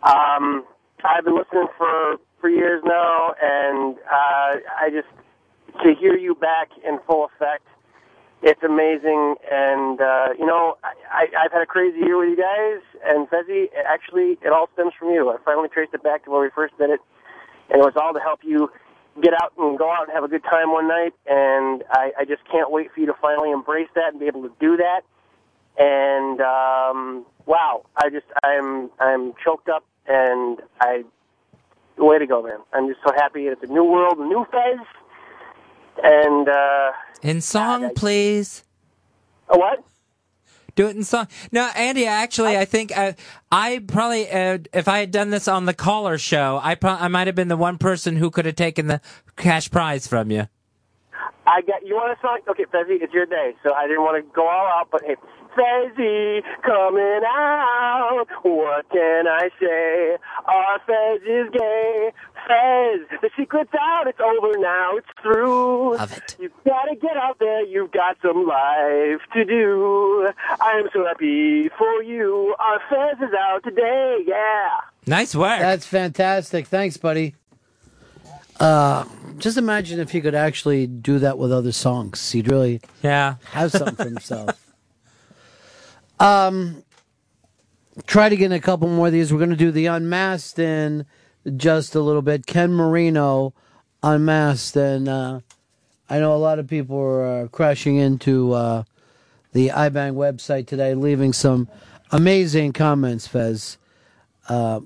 um, I've been listening for for years now, and uh, I just to hear you back in full effect. It's amazing, and uh, you know, I, I, I've had a crazy year with you guys, and Fezzy, actually, it all stems from you. I finally traced it back to where we first did it, and it was all to help you get out and go out and have a good time one night. And I, I just can't wait for you to finally embrace that and be able to do that. And um, wow, I just I'm I'm choked up, and I way to go, man. I'm just so happy it's a new world, a new Fez, and uh, In song, please. a what? Do it in song. No, Andy. Actually, I think I, I probably, uh, if I had done this on the caller show, I pro- I might have been the one person who could have taken the cash prize from you. I got you want a song? Okay, Fezzy, it's your day. So I didn't want to go all out, but hey, Fezzy coming out. What can I say? Our Fez is gay. Fez, the secret's out. It's over now. It's through. Love it. You've got to get out there. You've got some life to do. I am so happy for you. Our Fez is out today. Yeah. Nice work. That's fantastic. Thanks, buddy. Uh, just imagine if he could actually do that with other songs. He'd really yeah have something for himself. um, try to get in a couple more of these. We're going to do the unmasked in just a little bit. Ken Marino unmasked, and uh, I know a lot of people are uh, crashing into uh, the iBang website today, leaving some amazing comments, Fez. Uh,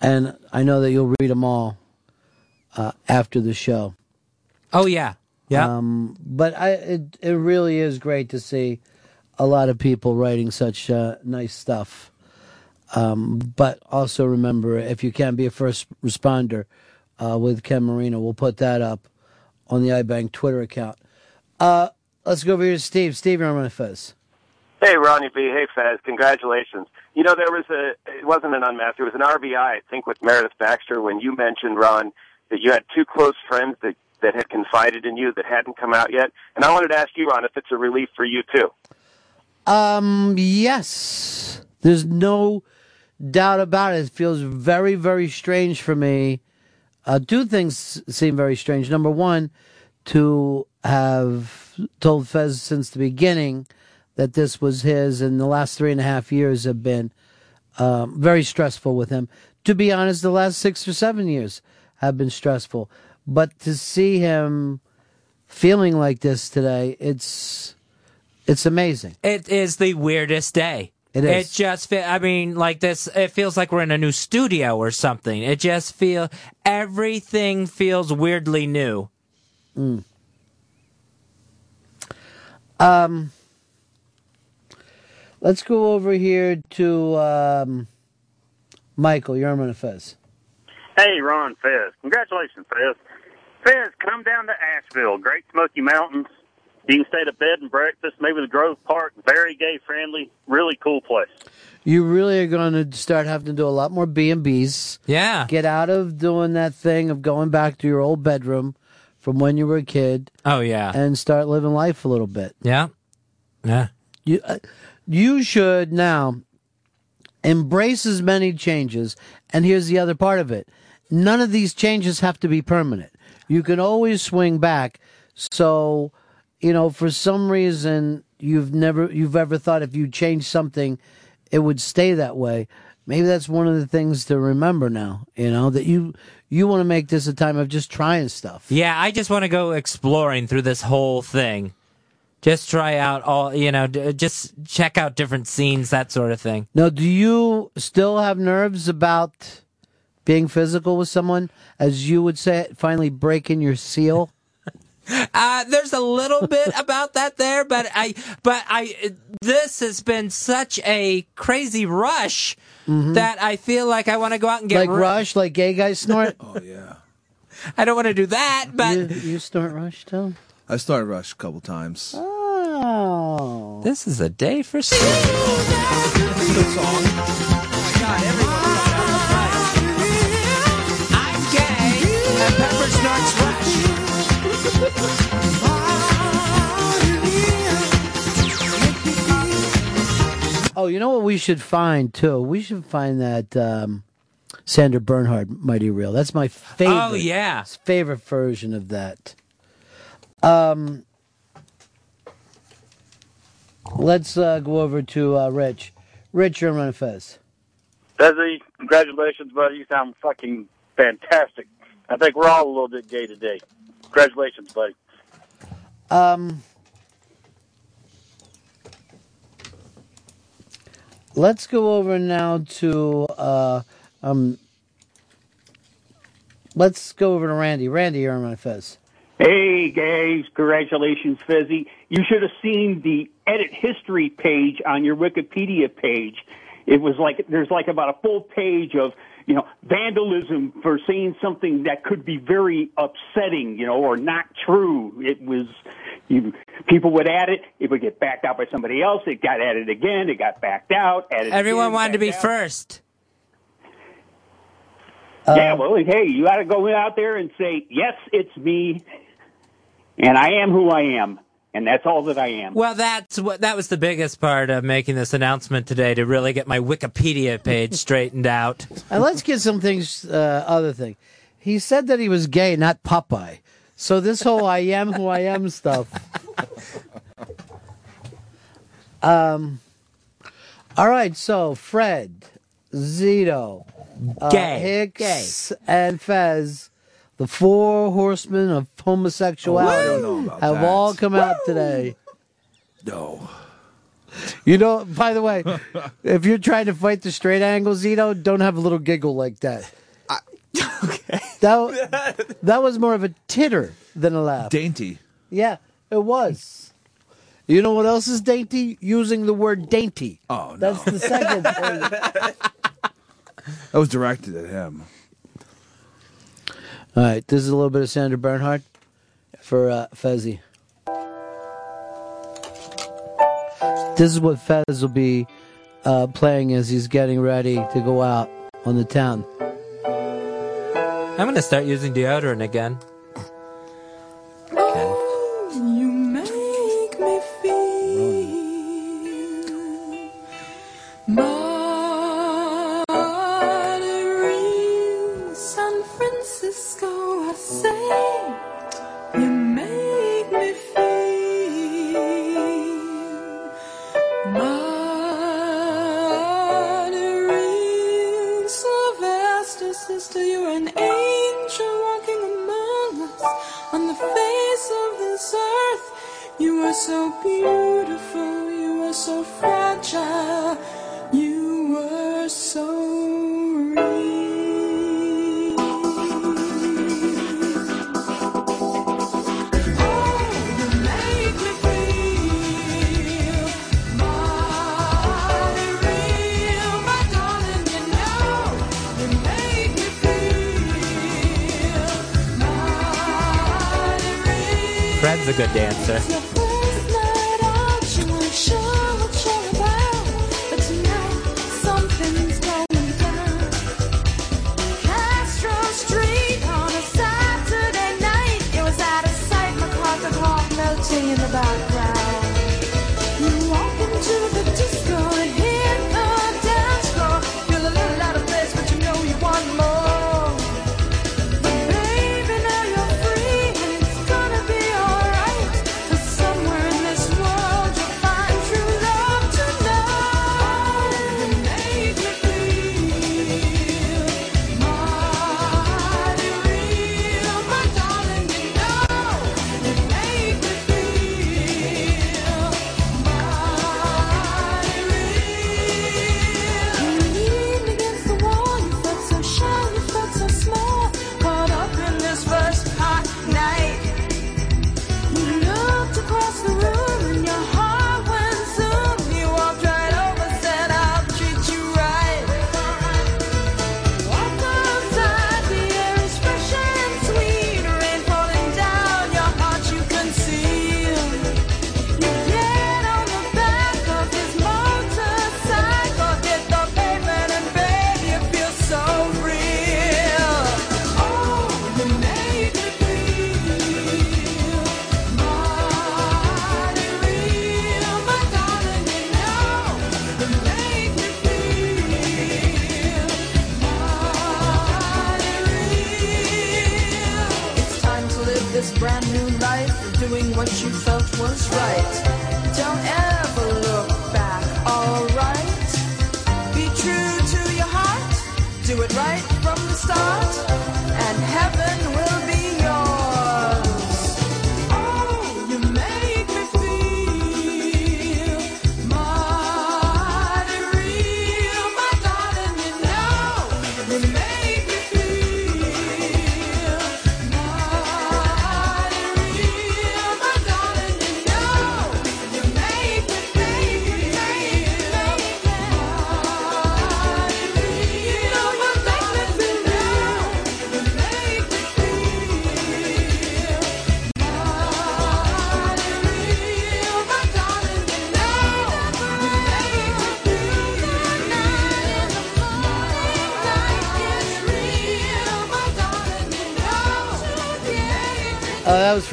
and I know that you'll read them all uh, after the show. Oh yeah, yeah. Um, but I, it it really is great to see a lot of people writing such uh, nice stuff. Um, but also remember, if you can be a first responder uh, with Ken Marino, we'll put that up on the iBang Twitter account. Uh, let's go over here to Steve. Steve, you're on my Fez. Hey, Ronnie B. Hey, Fez. Congratulations. You know, there was a, it wasn't an unmasked, it was an RBI, I think, with Meredith Baxter when you mentioned, Ron, that you had two close friends that, that had confided in you that hadn't come out yet. And I wanted to ask you, Ron, if it's a relief for you, too. Um, yes. There's no doubt about it. It feels very, very strange for me. Uh, two things seem very strange. Number one, to have told Fez since the beginning that this was his, and the last three and a half years have been um, very stressful with him. To be honest, the last six or seven years have been stressful. But to see him feeling like this today, it's it's amazing. It is the weirdest day. It is. It just fe- I mean, like this. It feels like we're in a new studio or something. It just feel everything feels weirdly new. Mm. Um, let's go over here to um, Michael. You're on Fez. Hey, Ron Fez. Congratulations, Fez. Fez, come down to Asheville, Great Smoky Mountains. You can stay at a bed and breakfast, maybe the Grove Park. Very gay friendly, really cool place. You really are going to start having to do a lot more B and B's. Yeah. Get out of doing that thing of going back to your old bedroom from when you were a kid. Oh yeah. and start living life a little bit. Yeah. Yeah. You uh, you should now embrace as many changes. And here's the other part of it: none of these changes have to be permanent. You can always swing back. So, you know, for some reason you've never you've ever thought if you change something, it would stay that way. Maybe that's one of the things to remember now. You know that you you want to make this a time of just trying stuff. Yeah, I just want to go exploring through this whole thing. Just try out all, you know, just check out different scenes, that sort of thing. Now, do you still have nerves about being physical with someone, as you would say it, finally breaking your seal? Uh, there's a little bit about that there, but I, but I, this has been such a crazy rush that I feel like I want to go out and get Mm-hmm. like ru- Rush, like gay guys snort? oh yeah. I don't want to do that, but you, you snort Rush too? I started Rush a couple times. Oh. This is a day for That's a good song. I'm gay, and Pepper snorts Rush. Oh, you know what we should find too? We should find that um, Sandra Bernhard Mighty Real. That's my favorite. Oh, yeah. favorite version of that. Um, let's uh, go over to uh, Rich. Rich, you're on Ron Fez. Desi, congratulations, buddy. You sound fucking fantastic. I think we're all a little bit gay today. Congratulations, buddy. Um, let's go over now to uh, um. Let's go over to Randy. Randy, you're on my Fez. Hey, guys, congratulations, Fezzy. You should have seen the edit history page on your Wikipedia page. It was like, there's like about a full page of, you know, vandalism for saying something that could be very upsetting, you know, or not true. It was, you, people would add it, it would get backed out by somebody else, it got added again, it got backed out, added Everyone again, wanted to be out. first. yeah, well, hey, you got to go out there and say, yes, it's me, and I am who I am, and that's all that I am. Well, that's what that was the biggest part of making this announcement today to really get my Wikipedia page straightened out. And let's get some things, uh, other thing. He said that he was gay, not Popeye. So this whole I am who I am stuff. Um, all right, so Fred, Zito, uh, Gay. Hicks, and Fez, the four horsemen of homosexuality, I about have that. all come out today. No. You know, by the way, if you're trying to fight the straight angle, Zito, don't have a little giggle like that. Okay, That, that was more of a titter than a laugh. Dainty. Yeah, it was. You know what else is dainty? Using the word dainty. Oh, no. That's the second thing. That was directed at him. All right, this is a little bit of Sandra Bernhard for uh, Fezzy. This is what Fez will be uh, playing as he's getting ready to go out on the town. I'm going to start using deodorant again.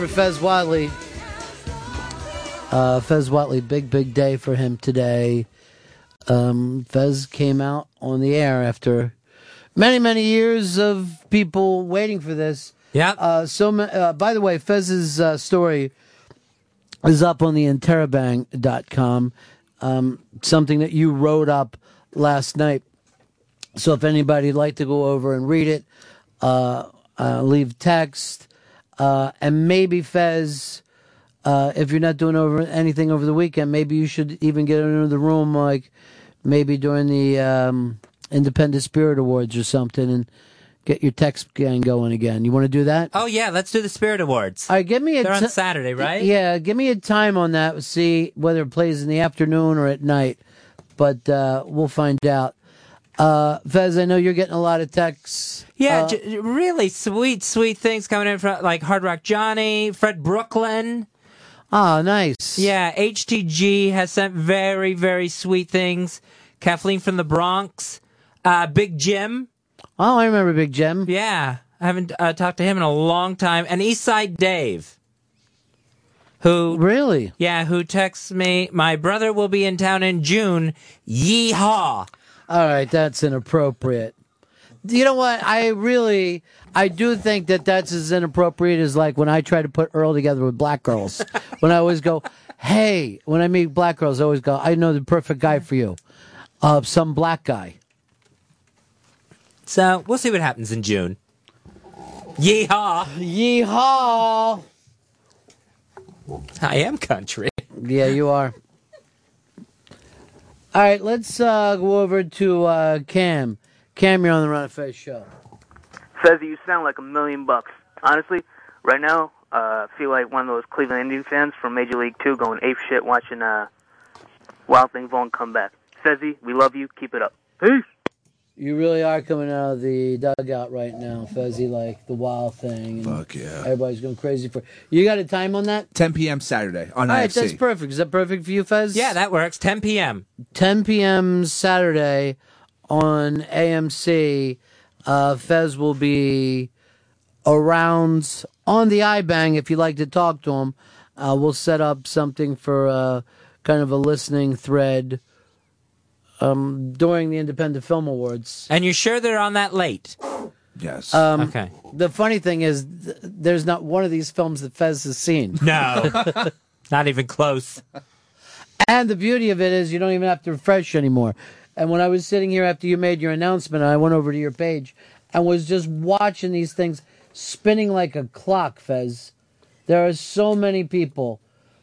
For Fez Whitley. Uh, Fez Whitley, big, big day for him today. Um, Fez came out on the air after many, many years of people waiting for this. Yeah. Uh, so, uh, by the way, Fez's uh, story is up on the interrobang.com. Um, something that you wrote up last night. So if anybody'd like to go over and read it, uh, uh, leave text, uh, and maybe Fez, uh, if you're not doing over anything over the weekend, maybe you should even get into the room, like maybe during the um, Independent Spirit Awards or something, and get your text gang going again. You want to do that? Oh yeah, let's do the Spirit Awards. All right, give me a They're on Saturday, right? Yeah, give me a time on that. We'll See whether it plays in the afternoon or at night, but uh, we'll find out. Uh, Fez, I know you're getting a lot of texts. Yeah, Uh, j- really sweet, sweet things coming in from like Hard Rock Johnny, Fred Brooklyn. Oh, nice. Yeah, HTG has sent very, very sweet things. Kathleen from the Bronx, uh, Big Jim. Oh, I remember Big Jim. Yeah, I haven't uh, talked to him in a long time. And Eastside Dave, who really, yeah, who texts me, my brother will be in town in June. Yeehaw! All right, that's inappropriate. You know what? I really, I do think that that's as inappropriate as like when I try to put Earl together with black girls. when I always go, "Hey," when I meet black girls, I always go, "I know the perfect guy for you." Uh, some black guy. So we'll see what happens in June. Yeehaw! Yeehaw! I am country. Yeah, you are. All right, let's uh, go over to uh, Cam. Cam, you're on the Ron of Fez show. Fezzy, you sound like a million bucks. Honestly, right now, uh, I feel like one of those Cleveland Indians fans from Major League Two going ape shit watching uh, Wild Thing Vaughn come back. Fezzy, we love you. Keep it up. Peace. You really are coming out of the dugout right now, Fezzy, like the wild thing. And Fuck yeah. Everybody's going crazy for You got a time on that? 10 p.m. Saturday on All right, IFC. that's perfect. Is that perfect for you, Fez? Yeah, that works. 10 p.m. 10 p.m. Saturday on AMC. Uh, Fez will be around on the iBang if you'd like to talk to him. Uh, we'll set up something for uh, kind of a listening thread um, during the Independent Film Awards. And you're sure they're on that late? Yes. Um, Okay. The funny thing is, th- there's not one of these films that Fez has seen. No. Not even close. And the beauty of it is you don't even have to refresh anymore. And when I was sitting here after you made your announcement, I went over to your page and was just watching these things spinning like a clock, Fez. There are so many people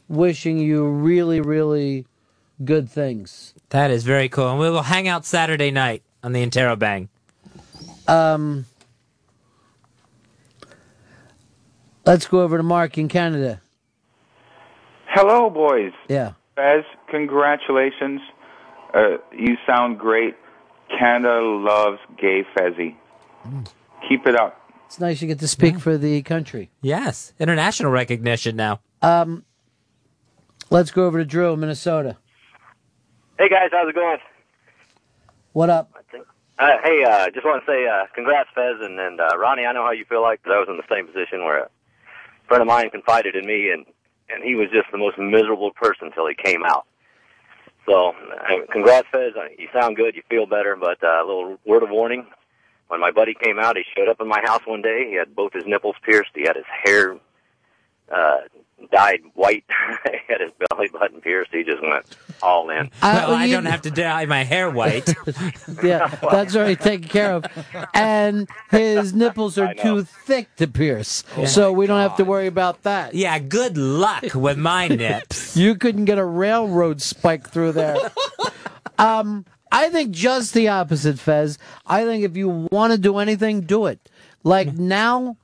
wishing you really, really good things. That is very cool. And we will hang out Saturday night on the Interrobang. Um, let's go over to Mark in Canada. Hello, boys. Yeah. Fez, congratulations. Uh, you sound great. Canada loves gay Fezzy. Keep it up. It's nice you get to speak for the country. Yes. International recognition now. Um, let's go over to Drew, in Minnesota. Hey guys, how's it going? What up? Uh, hey, uh, just want to say uh, congrats, Fez, and, and uh, Ronnie. I know how you feel like 'cause I was in the same position where a friend of mine confided in me, and and he was just the most miserable person until he came out. So, uh, congrats, Fez. Uh, You sound good. You feel better. But uh, a little word of warning: when my buddy came out, he showed up in my house one day. He had both his nipples pierced. He had his hair uh, dyed white. he had his belly button pierced. He just went all in. well, I don't have to dye my hair white. Yeah, that's already taken care of. And his nipples are too thick to pierce. Oh so we don't have to worry about that. Yeah, good luck with my nips. you couldn't get a railroad spike through there. um, I think just the opposite, Fez. I think if you want to do anything, do it. Like now,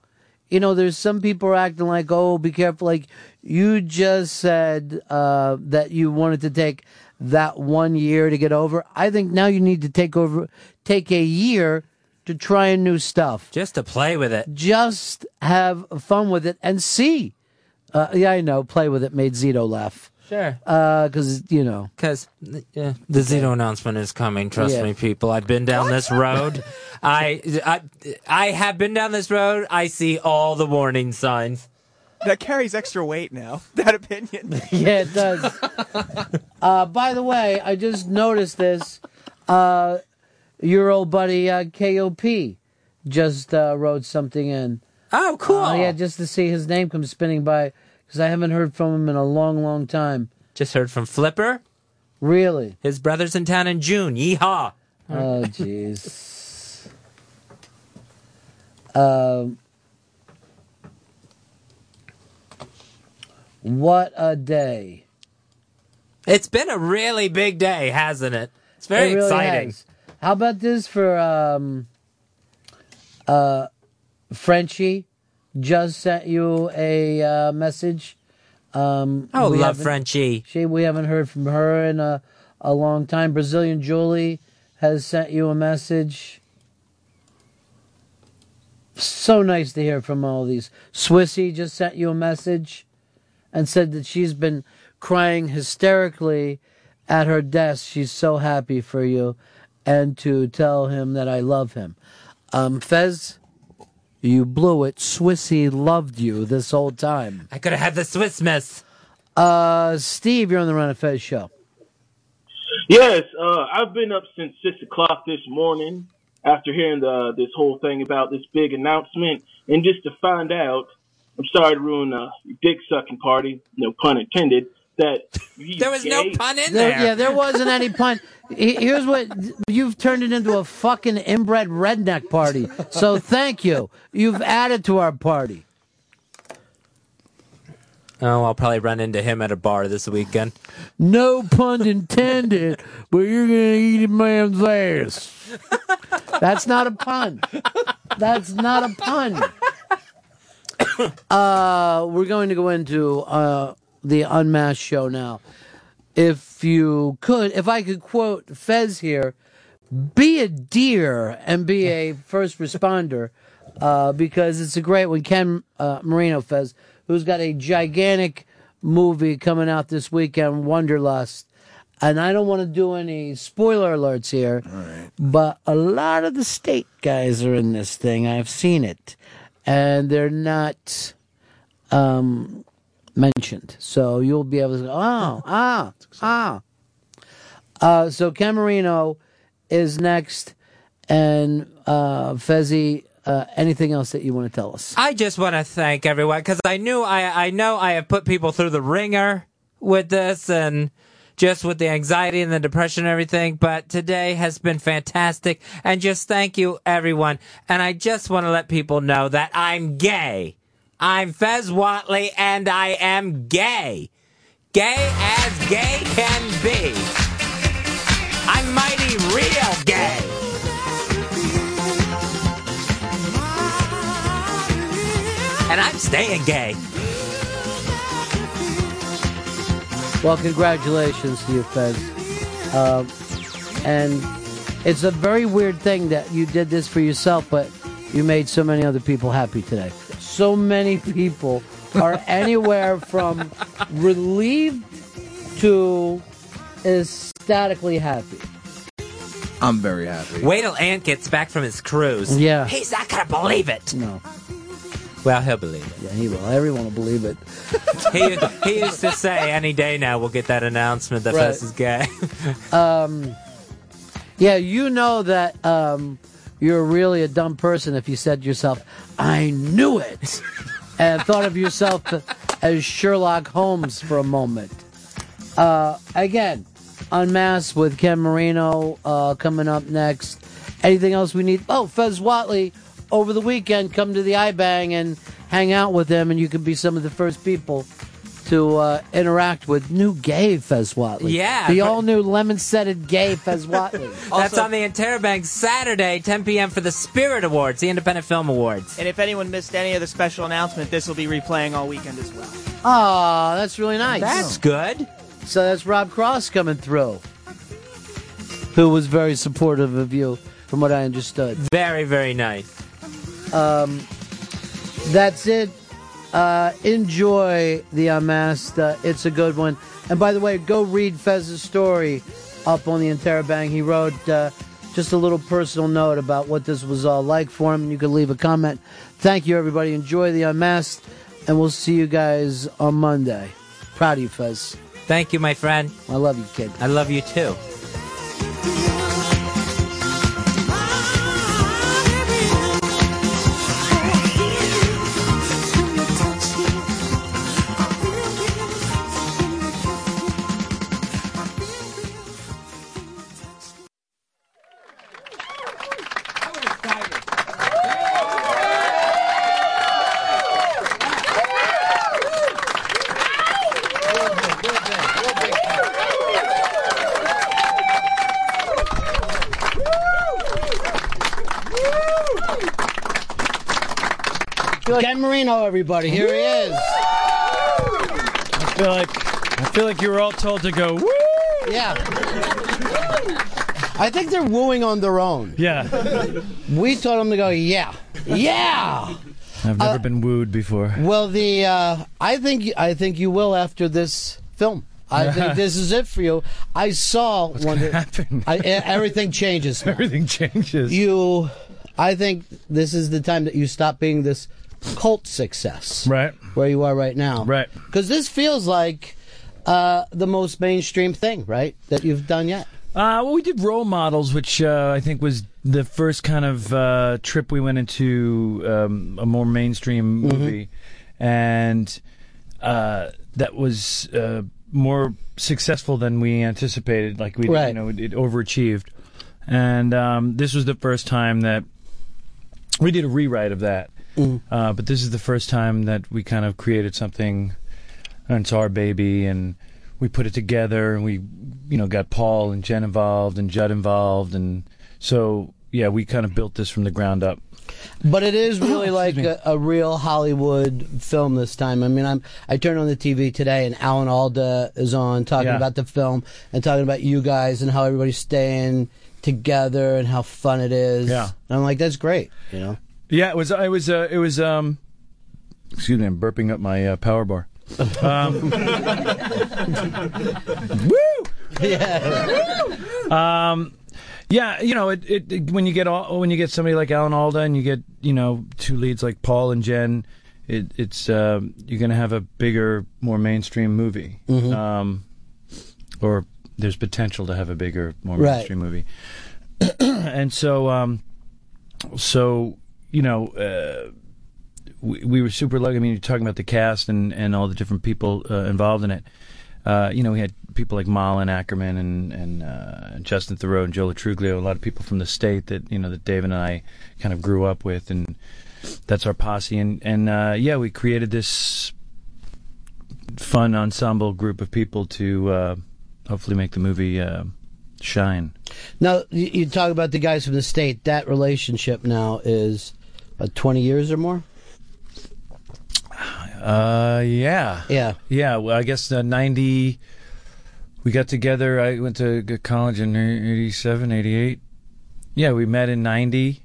you know, there's some people are acting like, oh, be careful. Like you just said uh, that you wanted to take that one year to get over. I think now you need to take over, take a year to try new stuff. Just to play with it. Just have fun with it and see. Uh, yeah, I know. Play with it made Zito laugh. Sure. Because, you know. Because yeah, the Zito announcement is coming. Trust Yeah. me, people. I've been down this road. I, I I have been down this road. I see all the warning signs. that carries extra weight now. That opinion. yeah, it does. uh, by the way, I just noticed this. Uh, your old buddy uh, KOP just uh, wrote something in. Oh, cool. Uh, yeah, just to see his name come spinning by because I haven't heard from him in a long, long time. Just heard from Flipper. Really? His brother's in town in June. Yeehaw. Oh, jeez. um, what a day! It's been a really big day, hasn't it? It's very It really exciting. has. How about this for um, uh, Frenchie? Just sent you a uh, message. Um, Oh, we love Frenchie. She, we haven't heard from her in a, a long time. Brazilian Julie has sent you a message. So nice to hear from all these. Swissy just sent you a message and said that she's been crying hysterically at her desk. She's so happy for you and to tell him that I love him. Um, Fez, you blew it. Swissy loved you this whole time. I could have had the Swiss miss. Uh, Steve, you're on the Ron of Fez show. Yes, uh, I've been up since six o'clock this morning after hearing the, this whole thing about this big announcement, and just to find out, I'm sorry to ruin uh, your dick sucking party, no pun intended. That there was no pun in There- there. Yeah, there wasn't any pun. Here's what you've turned it into a fucking inbred redneck party. So thank you. You've added to our party. Oh, I'll probably run into him at a bar this weekend. No pun intended, but you're gonna eat a man's ass. That's not a pun. That's not a pun. Uh, we're going to go into uh, the Unmasked show now. If you could, if I could quote Fez here, be a deer and be a first responder, uh, because it's a great one. Ken uh, Marino Fez, who's got a gigantic movie coming out this weekend, Wanderlust. And I don't want to do any spoiler alerts here, but a lot of the state guys are in this thing. I've seen it, and they're not um, mentioned. So you'll be able to go, oh, ah, ah. Uh, so Ken Marino is next, and uh, Fezzy. Uh, anything else that you want to tell us? I just want to thank everyone because I knew I I know I have put people through the ringer with this and just with the anxiety and the depression and everything. But today has been fantastic, and just thank you everyone. And I just want to let people know that I'm gay. I'm Fez Whitley, and I am gay. Gay as gay can be. I'm mighty real gay. And I'm staying gay. Well, congratulations to you, Fez. Um, and it's a very weird thing that you did this for yourself, but you made so many other people happy today. So many people are anywhere from relieved to ecstatically happy. I'm very happy. Wait till Ant gets back from his cruise. Yeah. He's not gonna believe it. No. Well, he'll believe it. Yeah, he will. Everyone will believe it. he, he used to say any day now we'll get that announcement that Right. Fez is gay. Um, yeah, you know that um, you're really a dumb person if you said to yourself, I knew it, and thought of yourself as Sherlock Holmes for a moment. Uh, again, Unmasked with Ken Marino uh, coming up next. Anything else we need? Oh, Fez Whitley over the weekend. Come to the iBang and hang out with him, and you can be some of the first people to uh, interact with new gay Fez Whitley. Yeah, the all new lemon scented gay Fez Whitley. That's on the Interrobang Saturday, 10 p.m. for the Spirit Awards, the Independent Film Awards. And if anyone missed any of the special announcement, this will be replaying all weekend as well. Oh, that's really nice. That's good. So that's Rob Cross coming through, who was very supportive of you, from what I understood. Very, very nice. Um, that's it. Uh, enjoy the Unmasked. Uh, it's a good one. And by the way, go read Fez's story up on the Interrobang. He wrote uh, just a little personal note about what this was all like for him. And You can leave a comment. Thank you, everybody. Enjoy the Unmasked. and we'll see you guys on Monday. Proud of you, Fez. Thank you, my friend. I love you, kid. I love you too. Marino, everybody. Here he is. I feel like I feel like you were all told to go. Woo! Yeah. I think they're wooing on their own. Yeah. We told them to go, yeah. Yeah. I've never been wooed before. Well, the uh, I think I think you will after this film. I think this is it for you. I saw What's one happen? I, everything changes. now. Everything changes. You, I think this is the time that you stop being this cult success. Right. Where you are right now. Right. Because this feels like uh, the most mainstream thing, right, that you've done yet. Uh, well, we did role models, which uh, I think was the first kind of uh, trip we went into um, a more mainstream Mhm. movie, and uh, that was uh, more successful than we anticipated. Like we, you know, it, it overachieved, and um, this was the first time that we did a rewrite of that. Mhm. Uh, but this is the first time that we kind of created something, and it's our baby, and we put it together, and we, you know, got Paul and Jen involved, and Judd involved, and so yeah, we kind of built this from the ground up. But it is really like a, a real Hollywood film this time. I mean, I'm I turned on the TV today, and Alan Alda is on talking Yeah. about the film and talking about you guys and how everybody's staying together and how fun it is. Yeah. and I'm like, that's great. You know. Yeah, it was. It was. Uh, it was. Um, excuse me, I'm burping up my uh, power bar. Um, woo! Yeah. Um, yeah, you know, it, it, it- when you get all, when you get somebody like Alan Alda and you get you know two leads like Paul and Jen, it, it's um, you're gonna have a bigger, more mainstream movie, Mhm. um, or there's potential to have a bigger, more Right. mainstream movie. and so, um, so you know, uh, we, we were super lucky. I mean, you're talking about the cast and, and all the different people uh, involved in it. Uh, you know, we had people like Malin Akerman and and uh, Justin Theroux and Joe Lo Truglio, a lot of people from the state that you know that David and I kind of grew up with, and that's our posse. And and uh, yeah, we created this fun ensemble group of people to uh, hopefully make the movie uh, shine. Now you, you talk about the guys from the state. That relationship now is about 20 years or more. Uh, yeah, yeah, yeah. Well, I guess uh, ninety. We got together. I went to college in 87, 88. Yeah, we met in ninety,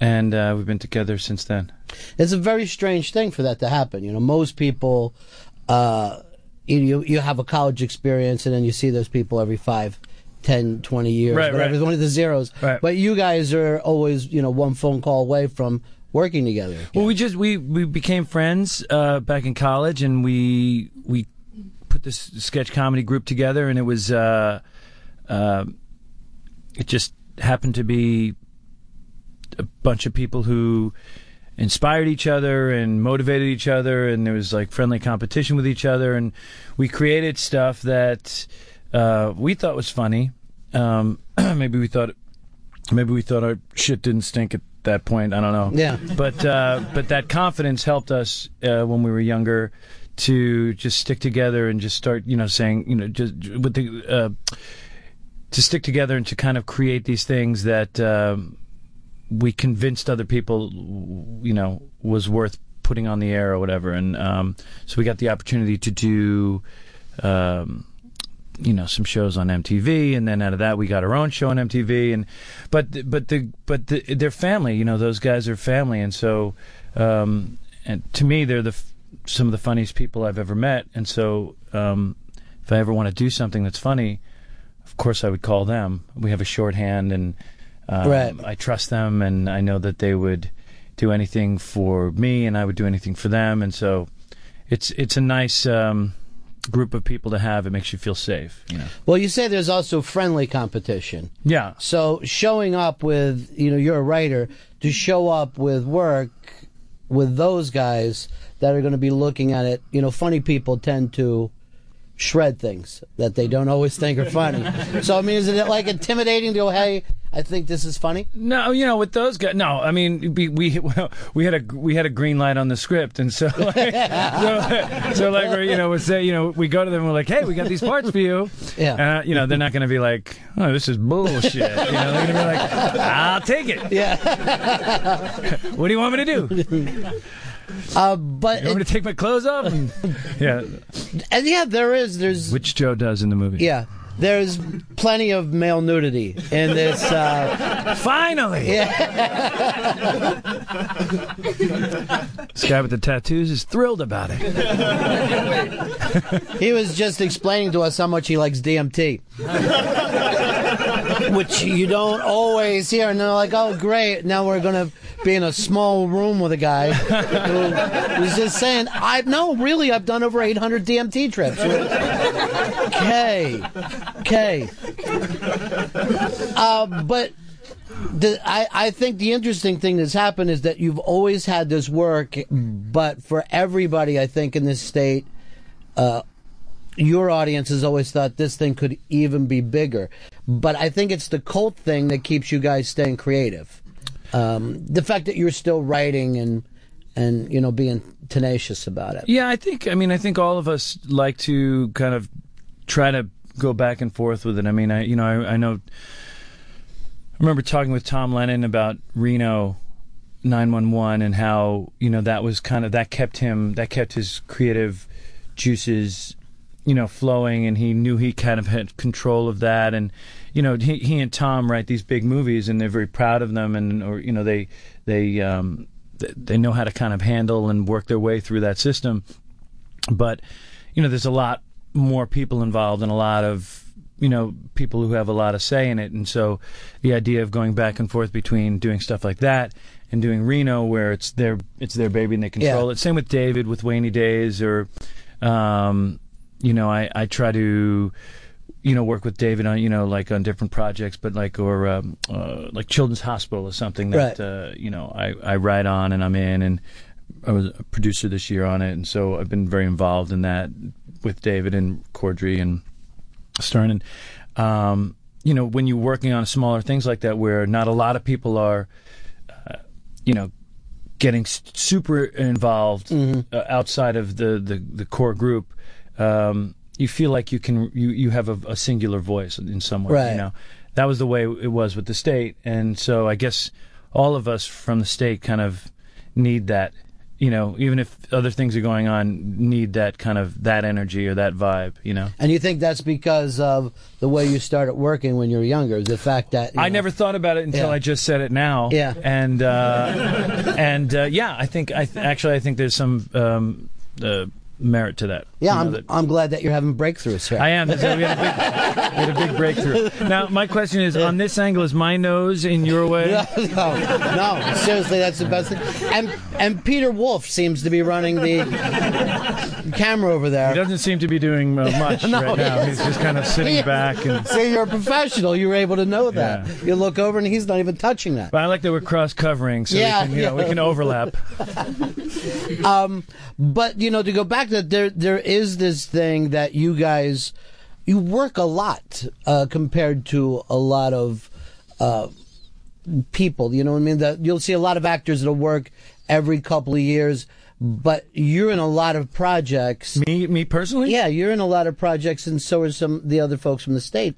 and uh, we've been together since then. It's a very strange thing for that to happen. You know, most people, uh, you, you you have a college experience and then you see those people every five, ten, twenty years, Right, whatever, right. one of the zeros. Right. But you guys are always, you know, one phone call away from working together. Well, we just we we became friends uh, back in college, and we we put this sketch comedy group together, and it was uh, uh, it just happened to be a bunch of people who inspired each other and motivated each other, and there was like friendly competition with each other, and we created stuff that uh, we thought was funny. Um, maybe we thought maybe we thought our shit didn't stink at that point. I don't know. Yeah. But uh, but that confidence helped us uh, when we were younger to just stick together and just start, you know, saying, you know, just with the uh, to stick together and to kind of create these things that um, we convinced other people, you know, was worth putting on the air or whatever. And um, so we got the opportunity to do. Um, you know some shows on MTV, and then out of that we got our own show on MTV. And but but the but the, they're family. You know those guys are family, and so um, and to me they're the some of the funniest people I've ever met. And so um, if I ever want to do something that's funny, of course I would call them. We have a shorthand, and um, Right. I trust them, and I know that they would do anything for me, and I would do anything for them, and so it's it's a nice um, group of people to have. It makes you feel safe, you know. Well, you say there's also friendly competition. Yeah. So showing up with, you know, you're a writer, to show up with work with those guys that are going to be looking at it, you know, funny people tend to shred things that they don't always think are funny. so, I mean, is it like intimidating to go, hey, I think this is funny? No, you know, with those guys, no. I mean, we we we had a we had a green light on the script, and so like, so, so like we're you know we say you know we go to them and we're like, hey, we got these parts for you. Yeah. Uh, you know, they're not going to be like, oh, this is bullshit. You know, they're going to be like, I'll take it. Yeah. what do you want me to do? Uh, but You want me to take my clothes off? And, yeah. And yeah, there is. There's Which Joe does in the movie. yeah. There's plenty of male nudity in this. Uh, Finally. This guy with the tattoos is thrilled about it. he was just explaining to us how much he likes DMT. Which you don't always hear. And they're like, oh, great. Now we're going to be in a small room with a guy who was just saying, I no, really, I've done over 800 DMT trips. Okay. Okay. Uh, but the, I, I think the interesting thing that's happened is that you've always had this work, but for everybody, I think, in this state, uh, your audience has always thought this thing could even be bigger. But I think it's the cult thing that keeps you guys staying creative. Um, the fact that you're still writing and and you know being tenacious about it. Yeah, I think. I mean, I think all of us like to kind of try to go back and forth with it. I mean, I you know, I, I know. I remember talking with Tom Lennon about Reno 911 and how you know that was kind of that kept him that kept his creative juices you know flowing and he knew he kind of had control of that. And you know he he and Tom write these big movies and they're very proud of them and or you know they they um they know how to kind of handle and work their way through that system. But you know there's a lot more people involved and a lot of you know people who have a lot of say in it. And so the idea of going back and forth between doing stuff like that and doing Reno where it's their it's their baby and they control Yeah. it. Same with David with Wainy Days or um you know I I try to you know work with David on you know like on different projects but like or um, uh, like Children's Hospital is something that Right. uh, you know I I write on and I'm in and I was a producer this year on it and so I've been very involved in that with David and Corddry and Stern and um, you know when you're working on smaller things like that where not a lot of people are uh, you know getting super involved uh, outside of the, the, the core group um, you feel like you can you, you have a, a singular voice in some way Right. you know that was the way it was with the state and so I guess all of us from the state kind of need that you know even if other things are going on need that kind of that energy or that vibe you know And you think that's because of the way you started working when you were younger? The fact that I know- never thought about it until Yeah. I just said it now. Yeah. and uh, and uh, yeah, I think I th- actually I think there's some um, uh, merit to that. Yeah, You know, I'm, that- I'm glad that you're having breakthroughs here. I am. We had, a big, we had a big breakthrough. Now, my question is: on this angle, is my nose in your way? no, no, seriously, that's the best thing. And and Peter Wolf seems to be running the camera over there. He doesn't seem to be doing uh, much No, right now. He's just kind of sitting back and. See, you're a professional. You were able to know that. You look over and he's not even touching that. But I like that we're cross covering, so Yeah, we can, you know, we can overlap. Um, but you know, to go back to that, there there is this thing that you guys you work a lot uh, compared to a lot of uh, people. You know what I mean? That you'll see a lot of actors that'll work every couple of years. But you're in a lot of projects. Me, me personally? Yeah, you're in a lot of projects, and so are some the other folks from the state.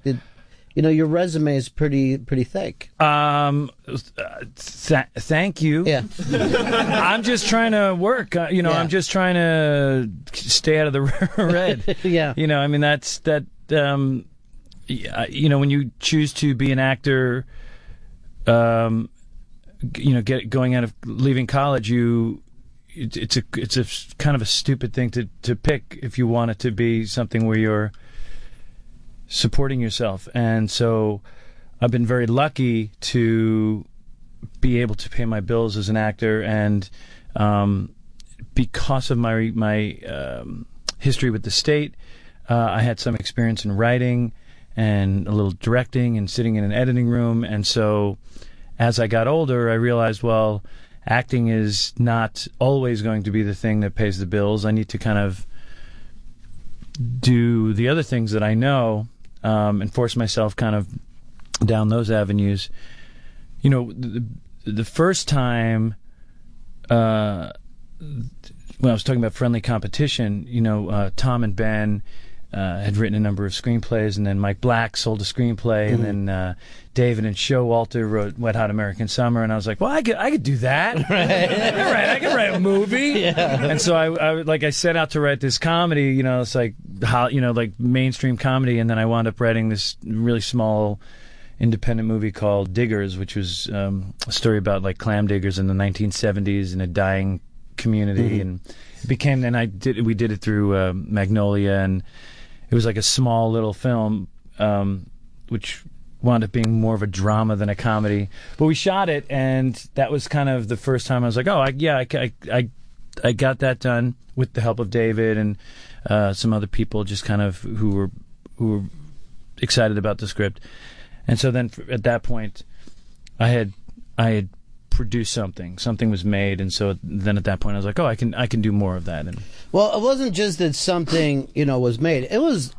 You know, your resume is pretty pretty thick. Um, uh, th- thank you. Yeah. I'm just trying to work. Uh, you know, Yeah. I'm just trying to stay out of the red. yeah. You know, I mean, that's that. Um, y- you know, when you choose to be an actor, um, you know, get going out of leaving college, you. It's a it's a kind of a stupid thing to, to pick if you want it to be something where you're supporting yourself. And so I've been very lucky to be able to pay my bills as an actor, and um, because of my my um, history with the state, uh, I had some experience in writing and a little directing and sitting in an editing room, and so as I got older, I realized well. Acting is not always going to be the thing that pays the bills. I need to kind of do the other things that I know um, and force myself kind of down those avenues. You know, the, the first time uh, when I was talking about friendly competition, you know, uh, Tom and Ben uh, had written a number of screenplays, and then Mike Black sold a screenplay, Mhm. and then uh, David and Showalter wrote Wet Hot American Summer, and I was like, well, I could, I could do that. right. I could write a movie. Yeah. And so I, I, like, I set out to write this comedy, you know, it's like, how, you know, like mainstream comedy, and then I wound up writing this really small independent movie called Diggers, which was um, a story about like clam diggers in the 1970s in a dying community, Mhm. and it became. And I did. We did it through uh, Magnolia, and it was like a small little film, um, which wound up being more of a drama than a comedy. But we shot it, and that was kind of the first time I was like, oh, I, yeah, I, I, I, got that done with the help of David and uh, some other people, just kind of who were who were excited about the script. And so then at that point, I had I had produced something. Something was made, and so then at that point, I was like, oh, I can I can do more of that. And Well, it wasn't just that something you know was made. It was.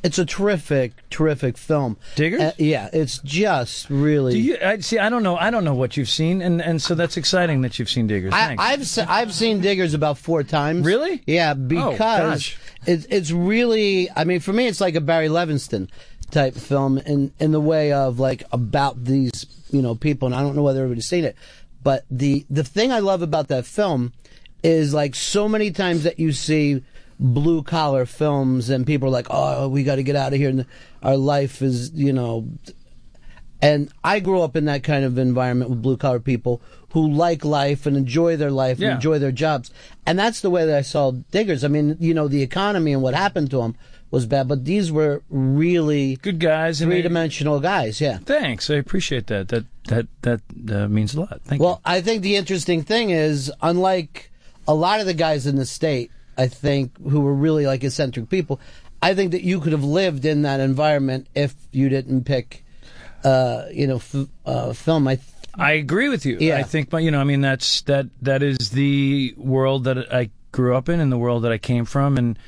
It's a terrific, terrific film. Diggers? Uh, yeah, it's just really. do you I, see? I don't know. I don't know what you've seen, and and so that's exciting that you've seen Diggers. I, Thanks. I've se- I've seen Diggers about four times. Really? Yeah, Oh, because gosh. it's it's really. I mean, for me, it's like a Barry Levinson type film in in the way of like about these you know people, and I don't know whether everybody's seen it, but the the thing I love about that film is like so many times that you see blue collar films and people are like, oh, we got to get out of here, and our life is you know and I grew up in that kind of environment with blue collar people who like life and enjoy their life Yeah. and enjoy their jobs. And that's the way that I saw diggers. I mean, you know, the economy and what happened to them was bad, but these were really good guys, three dimensional guys. Yeah. Thanks. I appreciate that. That that that uh, means a lot. Thank you. well, I think the interesting thing is, unlike a lot of the guys in the state, I think who were really like eccentric people, I think that you could have lived in that environment if you didn't pick, uh, you know, f- uh, film. I I agree with you. Yeah. I think, but you know, I mean, that's that that is the world that I grew up in, and the world that I came from, and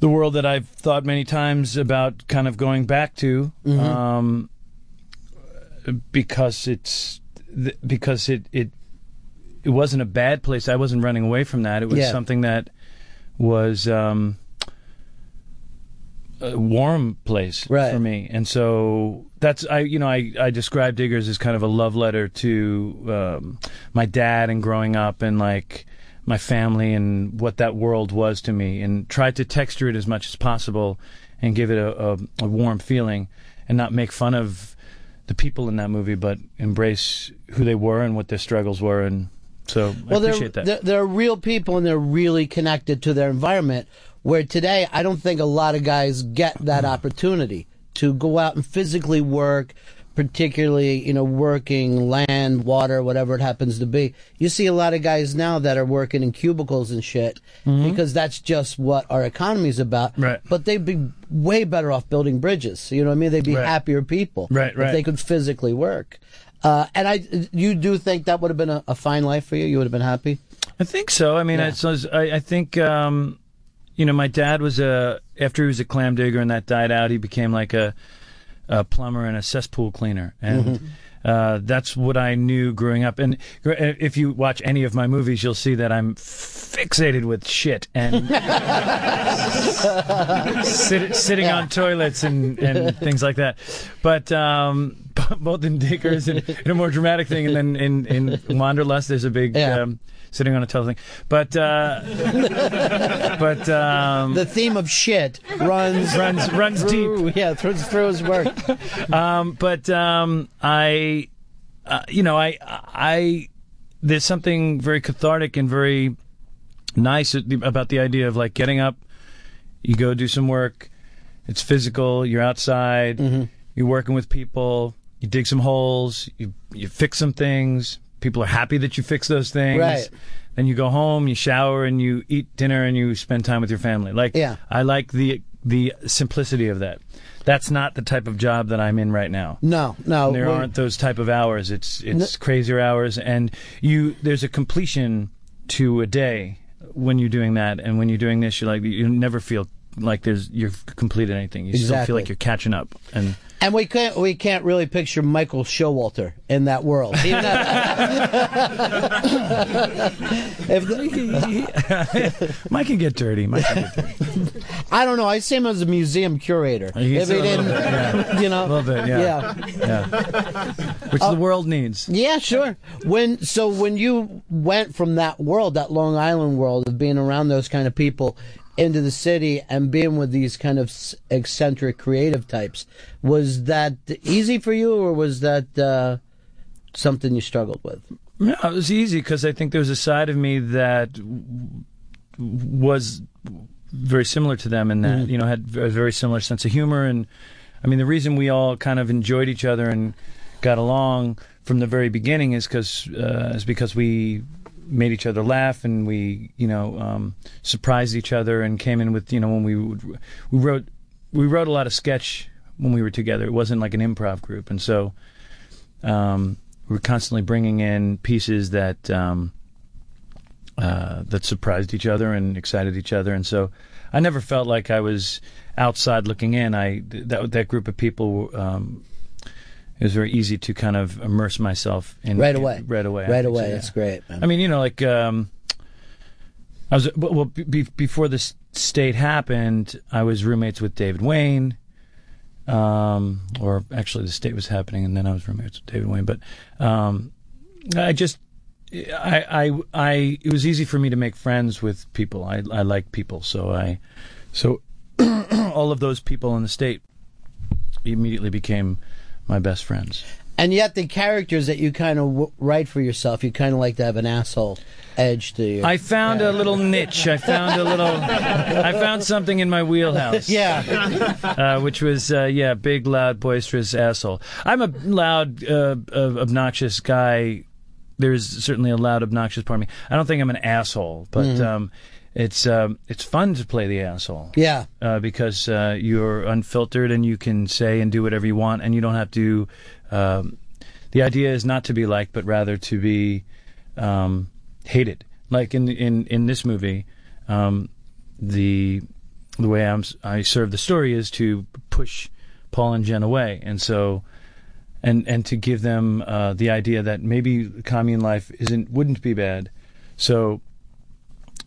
the world that I've thought many times about kind of going back to, Mhm. um, because it's because it it it wasn't a bad place. I wasn't running away from that. It was Yeah. something that was. Um, a warm place for me, and so that's I you know I I describe Diggers as kind of a love letter to um, my dad and growing up and like my family and what that world was to me, and tried to texture it as much as possible and give it a, a, a warm feeling, and not make fun of the people in that movie, but embrace who they were and what their struggles were, and so I well, they're, appreciate that. They're, they're real people and they're really connected to their environment. Where today, I don't think a lot of guys get that opportunity to go out and physically work, particularly, you know, working land, water, whatever it happens to be. You see a lot of guys now that are working in cubicles and shit Mhm. because that's just what our economy is about. Right. But they'd be way better off building bridges. You know what I mean? They'd be Right. happier people. Right, If they could physically work. Uh, and I, you do think that would have been a, a fine life for you? You would have been happy? I think so. I mean, Yeah. I, I think, um, you know, my dad was a after he was a clam digger and that died out. He became like a, a plumber and a cesspool cleaner, and Mhm. uh, that's what I knew growing up. And gr- if you watch any of my movies, you'll see that I'm fixated with shit and sit, sitting on toilets and, and things like that. But um, both in Diggers and in a more dramatic thing, and then in, in Wanderlust, there's a big um, sitting on a thing. But uh, but um, the theme of shit runs runs runs deep. Yeah, through, through his work. um, but um, I, uh, you know, I, I, there's something very cathartic and very nice about the idea of like getting up, you go do some work, it's physical, you're outside, you're working with people, you dig some holes, you you fix some things. People are happy that you fix those things. Right. Then you go home, you shower, and you eat dinner, and you spend time with your family. Like, Yeah. I like the the simplicity of that. That's not the type of job that I'm in right now. No, no. there we- aren't those type of hours. It's it's crazier hours, and you there's a completion to a day when you're doing that, and when you're doing this, you're like you never feel like there's you've completed anything. You still Exactly. feel like you're catching up, and And we can't we can't really picture Michael Showalter in that world. Even if Mike can get dirty. Mike can get dirty. I don't know. I see him as a museum curator. He's if he didn't, bit, yeah. you know, a little bit, yeah, yeah. yeah. Which uh, the world needs. Yeah, sure. When so when you went from that world, that Long Island world of being around those kind of people into the city and being with these kind of eccentric creative types, was that easy for you, or was that uh, something you struggled with? No, it was easy because I think there was a side of me that w- was very similar to them, and that you know had a very similar sense of humor. And I mean, the reason we all kind of enjoyed each other and got along from the very beginning is because uh, is because we made each other laugh and we you know um, surprised each other and came in with you know when we would, we wrote we wrote a lot of sketch when we were together. It wasn't like an improv group, and so um, we were constantly bringing in pieces that um, uh, that surprised each other and excited each other, and so I never felt like I was outside looking in. I that that group of people. It was very easy to kind of immerse myself in Right away. Right away. Right think so, away. yeah. That's great. Man. I mean, you know, like um, I was well well, be, before this state happened. I was roommates with David Wain, um, or actually, the state was happening, and then I was roommates with David Wain. But um, I just, I, I, I, it was easy for me to make friends with people. I, I like people, so I, so all of those people in the state immediately became my best friends. And yet, the characters that you kind of w- write for yourself, you kind of like to have an asshole edge to you. I found a little niche. I found a little. I found something in my wheelhouse. Yeah. uh, which was uh, yeah, big, loud, boisterous asshole. I'm a loud, uh, uh, obnoxious guy. There's certainly a loud, obnoxious part of me. I don't think I'm an asshole, but Mhm. um, it's um, it's fun to play the asshole. Yeah. uh, because uh, you're unfiltered and you can say and do whatever you want, and you don't have to. Um, the idea is not to be liked, but rather to be um, hated. Like in in in this movie, um, the the way I'm I serve the story is to push Paul and Jen away, and so and and to give them uh, the idea that maybe commune life isn't wouldn't be bad. So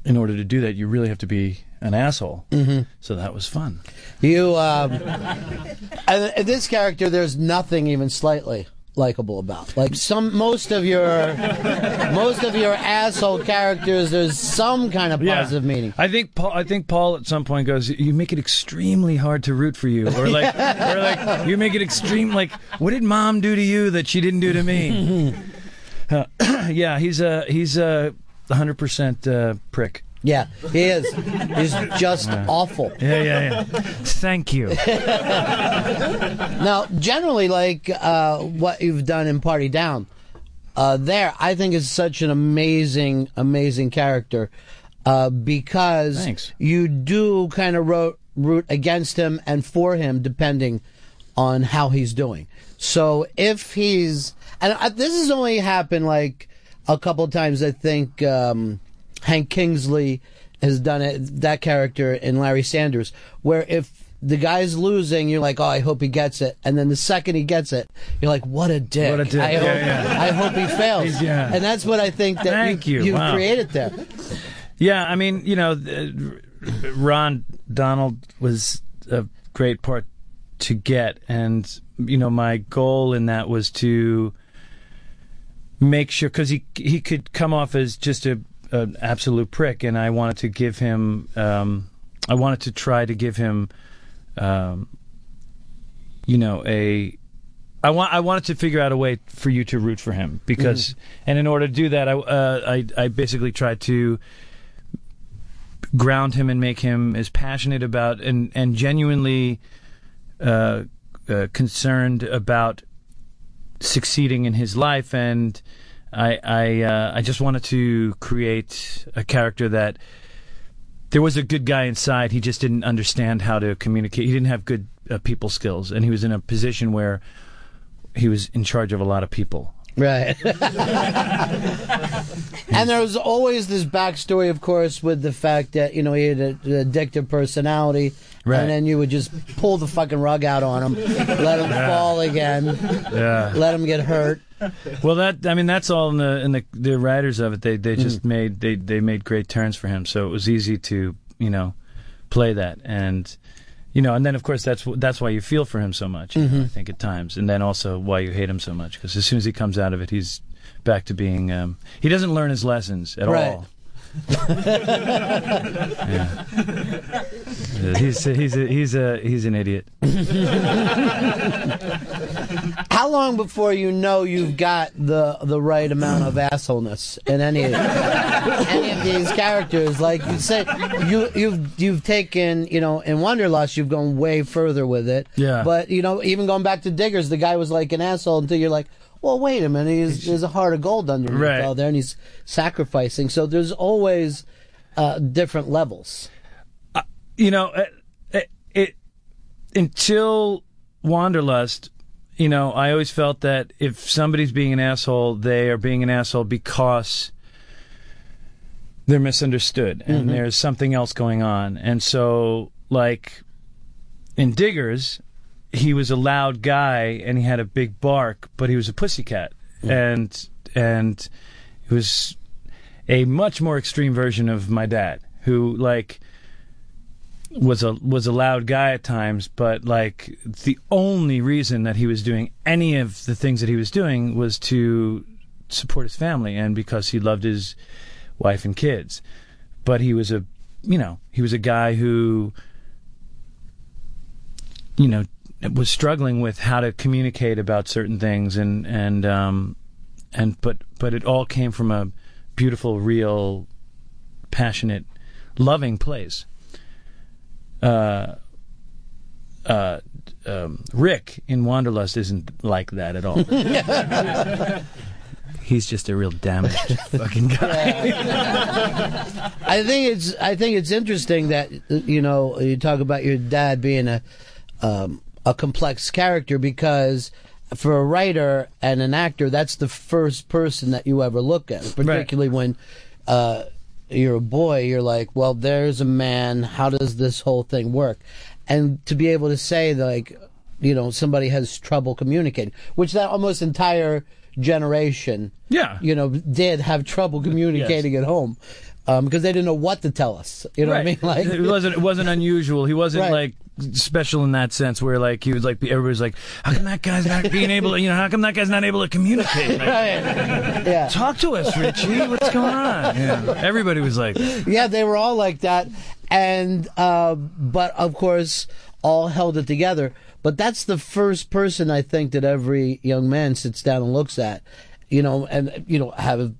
in order to do that, you really have to be an asshole. Mhm. So that was fun. You, um, and this character, there's nothing even slightly likable about. Like some, most of your, most of your asshole characters, there's some kind of positive meaning. I think Paul. I think Paul at some point goes, "You make it extremely hard to root for you," or like, or like, you make it extreme. Like, what did Mom do to you that she didn't do to me? Uh, yeah, he's a he's a hundred percent uh, prick. Yeah, he is. He's just Yeah. awful. Yeah, yeah, yeah. Thank you. now, generally, like uh, what you've done in Party Down, uh, there, I think is such an amazing, amazing character uh, because you do kind of ro- root against him and for him, depending on how he's doing. So if he's, and uh, this has only happened like a couple times, I think um, Hank Kingsley has done it, that character in Larry Sanders, where if the guy's losing, you're like, oh, I hope he gets it. And then the second he gets it, you're like, what a dick. What a dick. I, Yeah, hope, yeah. I hope he fails. Yeah. And that's what I think that Thank you. you, Wow. created there. Yeah, I mean, you know, Ron Donald was a great part to get, and you know, my goal in that was to make sure because he he could come off as just a an absolute prick, and I wanted to give him, um, I wanted to try to give him, um, you know, a. I want. I wanted to figure out a way for you to root for him because, and in order to do that, I, uh, I, I basically tried to ground him and make him as passionate about and and genuinely uh, uh, concerned about succeeding in his life, and I I uh, I just wanted to create a character that there was a good guy inside. He just didn't understand how to communicate. He didn't have good uh, people skills, and he was in a position where he was in charge of a lot of people. Right. and there was always this backstory, of course, with the fact that, you know, he had an addictive personality. Right. And then you would just pull the fucking rug out on him, let him Yeah. fall again, Yeah. let him get hurt. Well, that I mean, that's all in the in the the writers of it. They they just Mm. made they they made great turns for him, so it was easy to you know play that and. You know, and then of course that's that's why you feel for him so much. you know. I think at times, and then also why you hate him so much because as soon as he comes out of it, he's back to being. Um, he doesn't learn his lessons at Right. all. Yeah, he's uh, he's a, he's a he's an idiot. How long before you know you've got the the right amount of assholeness in any of, any of these characters? Like you say, you you've you've taken you know in Wanderlust you've gone way further with it. Yeah. But you know even going back to Diggers, the guy was like an asshole until you're like. Well, wait a minute. He's, there's a heart of gold underneath Right. all there, and he's sacrificing. So there's always uh, different levels. you know, it, it, it until Wanderlust, you know, I always felt that if somebody's being an asshole, they are being an asshole because they're misunderstood and Mhm. there's something else going on. And so, like in Diggers, he was a loud guy and he had a big bark, but he was a pussycat, and and he was a much more extreme version of my dad, who like was a was a loud guy at times, but like the only reason that he was doing any of the things that he was doing was to support his family and because he loved his wife and kids. But he was a you know, he was a guy who you know was struggling with how to communicate about certain things and and um and but but it all came from a beautiful real passionate loving place uh uh um, Rick in Wanderlust isn't like that at all. He's just a real damaged fucking guy. I think it's I think it's interesting that you know you talk about your dad being a um, a complex character because for a writer and an actor that's the first person that you ever look at, particularly when uh, you're a boy. You're like, well, there's a man. How does this whole thing work? And to be able to say like, you know, somebody has trouble communicating, which that almost entire generation, yeah, you know, did have trouble communicating at home um, because they didn't know what to tell us. You know right. what I mean? Like it wasn't it wasn't unusual. He wasn't Right. like special in that sense where like he was like everybody's like how come that guy's not being able to you know how come that guy's not able to communicate Like, yeah. talk to us richie what's going on yeah. everybody was like yeah, they were all like that, and uh, but of course, all held it together. But that's the first person I think that every young man sits down and looks at, you know, and you know have.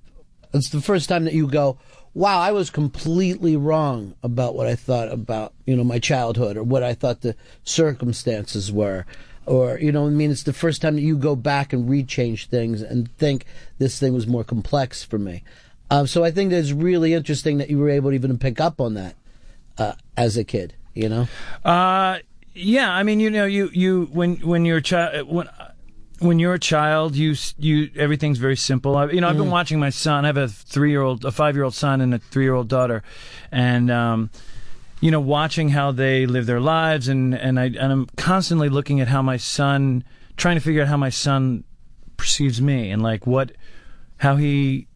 It's the first time that you go, "Wow, I was completely wrong about what I thought about you know my childhood or what I thought the circumstances were." Or you know, I mean, it's the first time that you go back and rechange things and think this thing was more complex for me. Um, so I think that it's really interesting that you were able to even pick up on that uh, as a kid. You know, Uh, yeah. I mean, you know, you you when when you're a child when when you're a child, you you everything's very simple. I, you know, I've been Mhm. watching my son. I have a three year old, a five year old son, and a three year old daughter, and um, you know, watching how they live their lives, and and I and I'm constantly looking at how my son, trying to figure out how my son perceives me, and like what, how he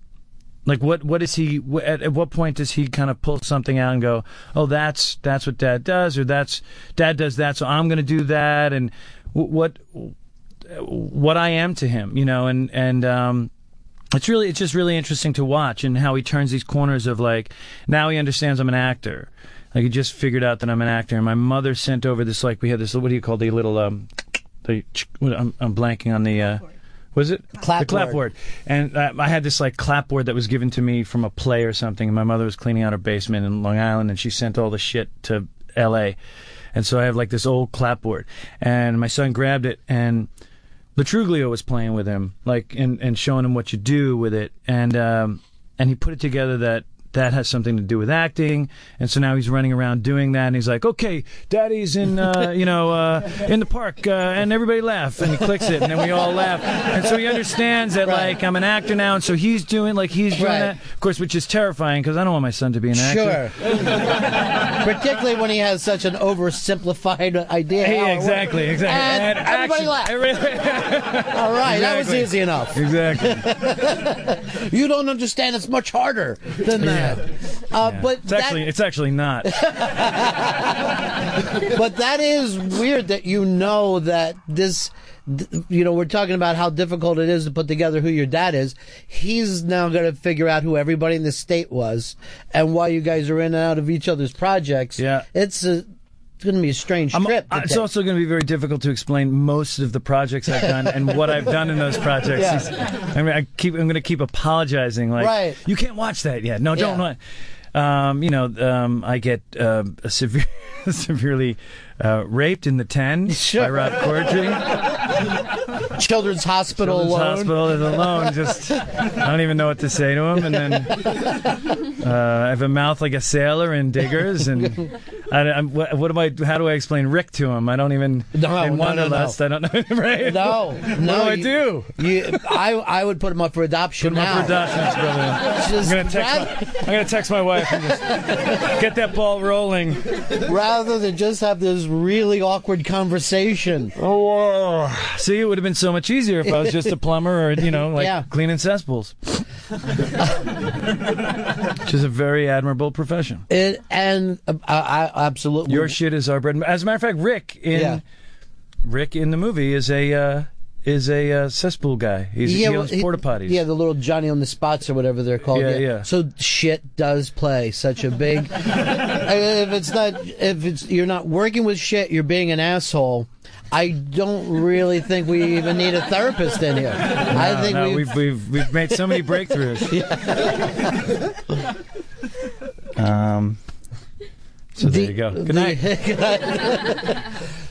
like what what is he at, at what point does he kind of pull something out and go oh that's that's what dad does or that's dad does that so i'm going to do that and what what i am to him you know and and um it's really it's just really interesting to watch and how he turns these corners of like now he understands i'm an actor like he just figured out that i'm an actor and my mother sent over this like we had this what do you call the little um the i'm, I'm blanking on the uh was it the Clapboard. clapboard? And uh, I had this like clapboard that was given to me from a play or something. And my mother was cleaning out her basement in Long Island, and she sent all the shit to L.A. And so I have like this old clapboard, and my son grabbed it, and Lo Truglio was playing with him, like and and showing him what you do with it, and um, and he put it together that that has something to do with acting, and so now he's running around doing that, and he's like, okay, Daddy's in uh, you know uh, in the park, uh, and everybody laugh, and he clicks it, and then we all laugh, and so he understands that like I'm an actor now, and so he's doing like he's doing Right. that, of course, which is terrifying because I don't want my son to be an actor. Sure. Particularly when he has such an oversimplified idea. how Yeah, it works. exactly, exactly. And, And everybody laughed. All right, that was easy enough. Exactly. you don't understand. It's much harder than that. Uh, But It's that, actually it's actually not. but that is weird that you know that this. You know, we're talking about how difficult it is to put together who your dad is. He's now going to figure out who everybody in the state was and why you guys are in and out of each other's projects. Yeah, it's a, it's going to be a strange trip. to Uh, It's also going to be very difficult to explain most of the projects I've done and what I've done in those projects. Yeah. I mean, I keep I'm going to keep apologizing. Like, Right. you can't watch that yet. No, don't. Yeah. Um, you know, um, I get a severe, severely uh, raped in the ten by Rob Corddry. Children's Hospital Children's alone. Hospital is alone. Just I don't even know what to say to him. And then uh, I have a mouth like a sailor in Diggers. And I, what, what do I? How do I explain Rick to him? I don't even. No, in no, no, no. I don't know. Right? No, What no. do I you- do? You, I, I would put him up for adoption Put him now. up for adoption, brilliant. Just I'm gonna text. My, I'm gonna text my wife and just get that ball rolling. Rather than just have this really awkward conversation. Oh, see, it would have been so much easier if I was just a plumber or you know, like Yeah. cleaning cesspools, which is a very admirable profession. It and uh, I, I absolutely Your shit is our bread. and- As a matter of fact, Rick in Yeah. Rick in the movie is a uh, is a uh, cesspool guy. He's, he owns porta potties. Yeah, the little Johnny on the spots or whatever they're called. Yeah, yeah. So shit does play such a big. if it's not, if it's you're not working with shit, you're being an asshole. I don't really think we even need a therapist in here. I think no, we've, we've, we've we've made so many breakthroughs. um. So there you go. Good night.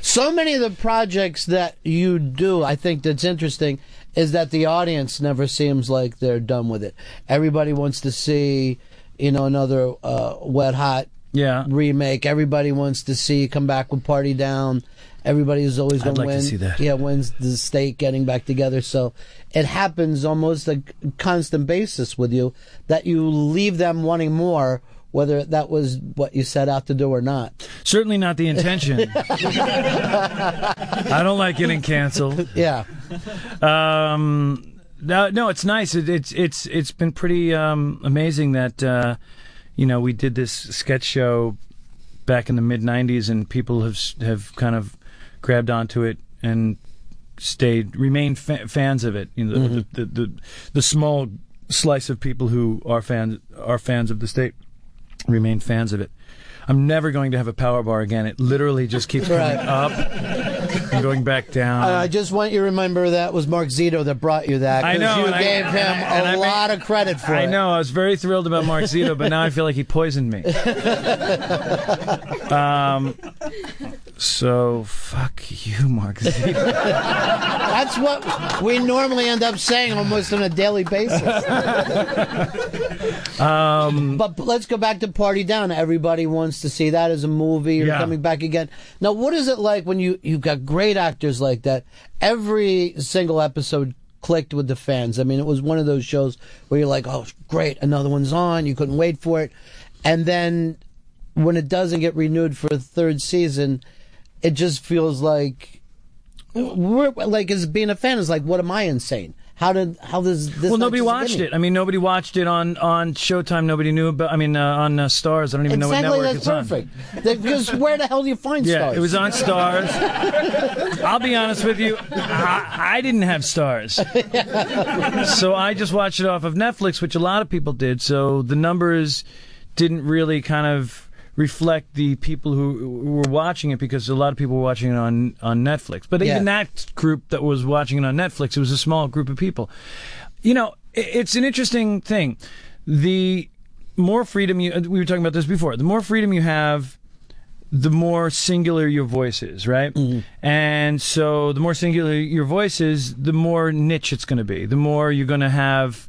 so many of the projects that you do, I think that's interesting is that the audience never seems like they're done with it. Everybody wants to see, you know, another uh, Wet Hot yeah. remake. Everybody wants to see come back with Party Down. Everybody is always going to like to win. see that. Yeah, wins the state getting back together. So it happens almost a constant basis with you that you leave them wanting more, whether that was what you set out to do or not. Certainly not the intention. I don't like getting canceled. Yeah. Um, no, no, it's nice. It, it's it's it's been pretty um, amazing that uh, you know we did this sketch show back in the mid '90s, and people have have kind of grabbed onto it and stayed remained fa- fans of it. You know, Mhm. the, the, the the small slice of people who are fans are fans of the state remain fans of it. I'm never going to have a power bar again. It literally just keeps coming Right. up and going back down. Uh, I just want you to remember that was Mark Zito that brought you that. I know, You and I- gave him and I a made- lot of credit for I it. know. I was very thrilled about Mark Zito, but now I feel like he poisoned me. Um, so fuck you, Mark. That's what we normally end up saying almost on a daily basis. Um, but let's go back to Party Down. Everybody wants to see that as a movie. You're Yeah. coming back again. Now, what is it like when you you've got great actors like that? Every single episode clicked with the fans. I mean, it was one of those shows where you're like, "Oh, great, another one's on." You couldn't wait for it, and then when it doesn't get renewed for a third season, it just feels like we're like as being a fan is like, what am I insane? How did how does this? well, nobody watched me? it. I mean, nobody watched it on on Showtime. Nobody knew about. I mean, uh, on uh, Starz. I don't even exactly, know what network that's it's on. perfect. That- Because where the hell do you find Yeah, Starz? it was on Starz. I'll be honest with you, I, I didn't have Starz, so I just watched it off of Netflix, which a lot of people did. So the numbers didn't really kind of reflect the people who who were watching it because a lot of people were watching it on on Netflix. But even that group that was watching it on Netflix, it was a small group of people. You know, i- it's an interesting thing. The more freedom you we were talking about this before. The more freedom you have the more singular your voice is, right? Mm-hmm. And so the more singular your voice is, the more niche it's going to be. The more you're going to have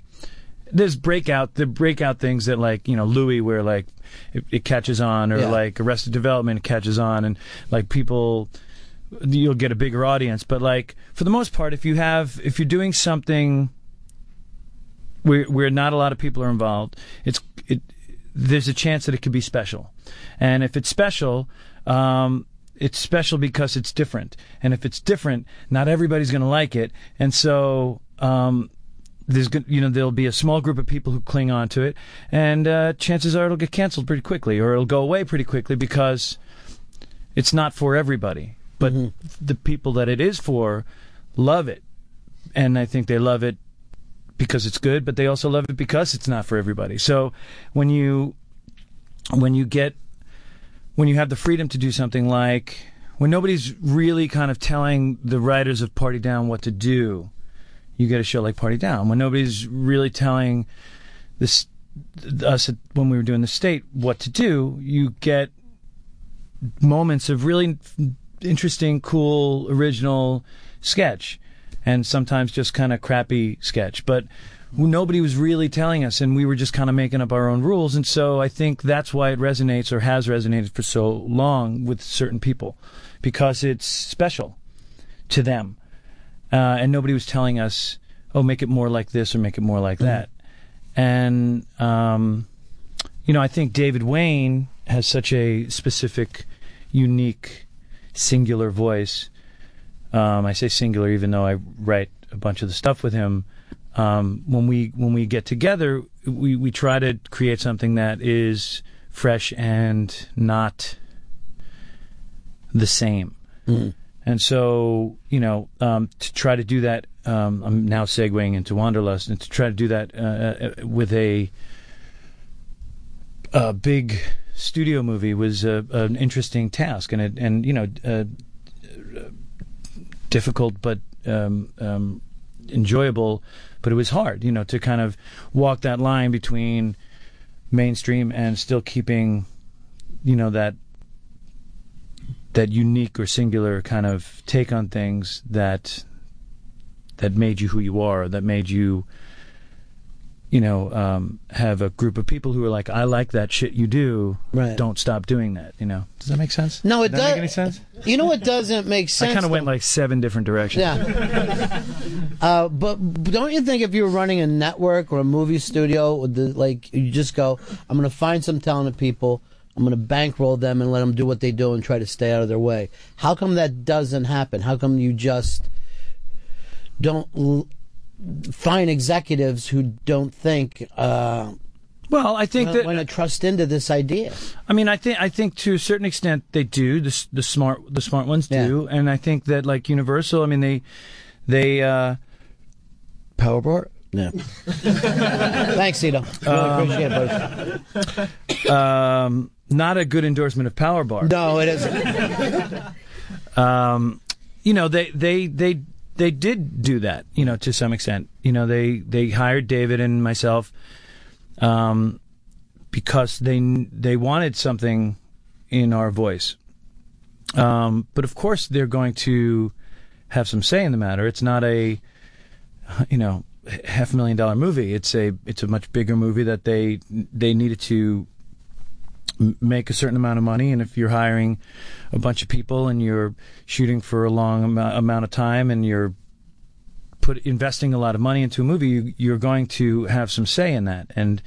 there's breakout the breakout things that like you know Louis where like it, it catches on or Yeah. like Arrested Development catches on and like people you'll get a bigger audience. But like for the most part, if you have if you're doing something where where not a lot of people are involved, it's it there's a chance that it could be special. And if it's special, um, it's special because it's different. And if it's different, not everybody's going to like it. And so um, there's you know there'll be a small group of people who cling on to it, and uh, chances are it'll get canceled pretty quickly, or it'll go away pretty quickly because it's not for everybody. But the people that it is for love it, and I think they love it because it's good, but they also love it because it's not for everybody. So when you when you get when you have the freedom to do something like when nobody's really kind of telling the writers of Party Down what to do, you get a show like Party Down. When nobody's really telling this us when we were doing the state what to do, you get moments of really interesting, cool, original sketch, and sometimes just kind of crappy sketch. But nobody was really telling us, and we were just kind of making up our own rules. And so I think that's why it resonates or has resonated for so long with certain people, because it's special to them, uh, and nobody was telling us, "Oh, make it more like this or make it more like that." And um, you know, I think David Wain has such a specific, unique, singular voice. Um, I say singular, even though I write a bunch of the stuff with him. Um, when we when we get together, we we try to create something that is fresh and not the same. And so, you know, um, to try to do that, um, I'm now segueing into Wanderlust, and to try to do that uh, uh, with a a big studio movie was a, an interesting task, and it, and you know, uh, difficult but um, um, enjoyable. But it was hard, you know, to kind of walk that line between mainstream and still keeping, you know, that that unique or singular kind of take on things that that made you who you are, that made you, you know, um, have a group of people who are like, I like that shit you do. Right. Don't stop doing that. You know. Does that make sense? No, it Does that does. make any sense? You know what doesn't make sense? I kind of went like seven different directions. Yeah. uh, but don't you think if you're running a network or a movie studio, the, like you just go, I'm going to find some talented people, I'm going to bankroll them and let them do what they do and try to stay out of their way. How come that doesn't happen? How come you just don't l- find executives who don't think? Uh, well, I think that want to trust into this idea. I mean, I think I think to a certain extent they do. The the smart the smart ones do, and I think that like Universal. I mean, they they uh. Yeah. Thanks, Cito. Really Um, appreciate it, buddy. um, not a good endorsement of Power Bar. No, it isn't. um, you know, they they they they did do that. You know, to some extent. You know, they they hired David and myself, um, because they they wanted something in our voice. Um, but of course, they're going to have some say in the matter. It's not a, you know, half a million dollar movie. It's a it's a much bigger movie that they they needed to make a certain amount of money. And if you're hiring a bunch of people and you're shooting for a long amount of time and you're put investing a lot of money into a movie, you, you're going to have some say in that. And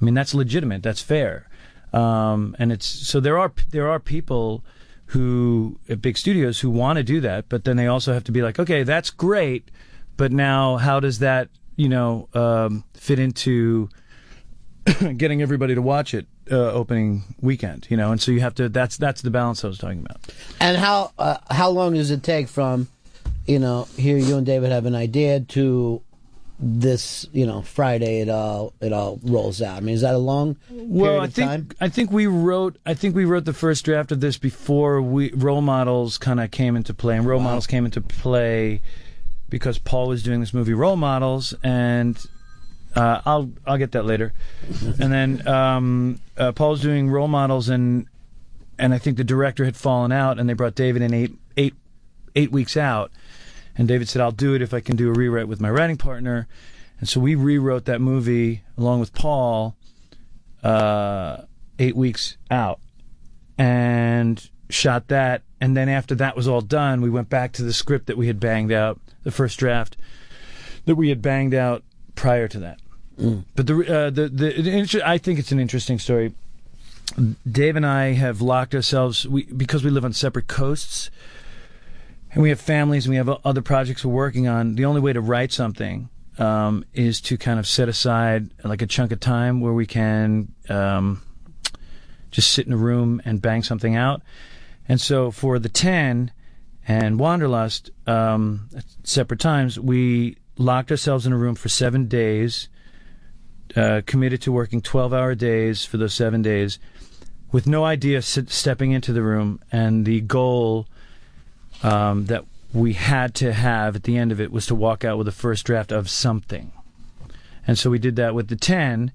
I mean that's legitimate. That's fair. Um, and it's so there are there are people who at big studios who want to do that, but then they also have to be like, okay, that's great, but now how does that you know um, fit into getting everybody to watch it uh, opening weekend? You know, and so you have to. That's that's the balance I was talking about. And how uh, how long does it take from, you know, here you and David have an idea to this, you know, Friday it all it all rolls out. I mean, is that a long Well, I think time? I think we wrote I think we wrote the first draft of this before we role models kind of came into play, and role models came into play because Paul was doing this movie Role Models, and uh, I'll I'll get that later, and then um, uh, Paul's doing Role Models, and and I think the director had fallen out, and they brought David in eight eight eight weeks out, and David said, "I'll do it if I can do a rewrite with my writing partner," and so we rewrote that movie along with Paul, uh, eight weeks out, and shot that, and then after that was all done, we went back to the script that we had banged out, the first draft that we had banged out prior to that. But the uh, the the, I think it's an interesting story. Dave and I have locked ourselves we, because we live on separate coasts, and we have families and we have other projects we're working on. The only way to write something um, is to kind of set aside like a chunk of time where we can um, just sit in a room and bang something out. And so for the ten and Wanderlust, um, at separate times, we locked ourselves in a room for seven days uh, committed to working 12 hour days for those seven days with no idea sit, stepping into the room. And the goal um, that we had to have at the end of it was to walk out with a first draft of something. And so we did that with the 10.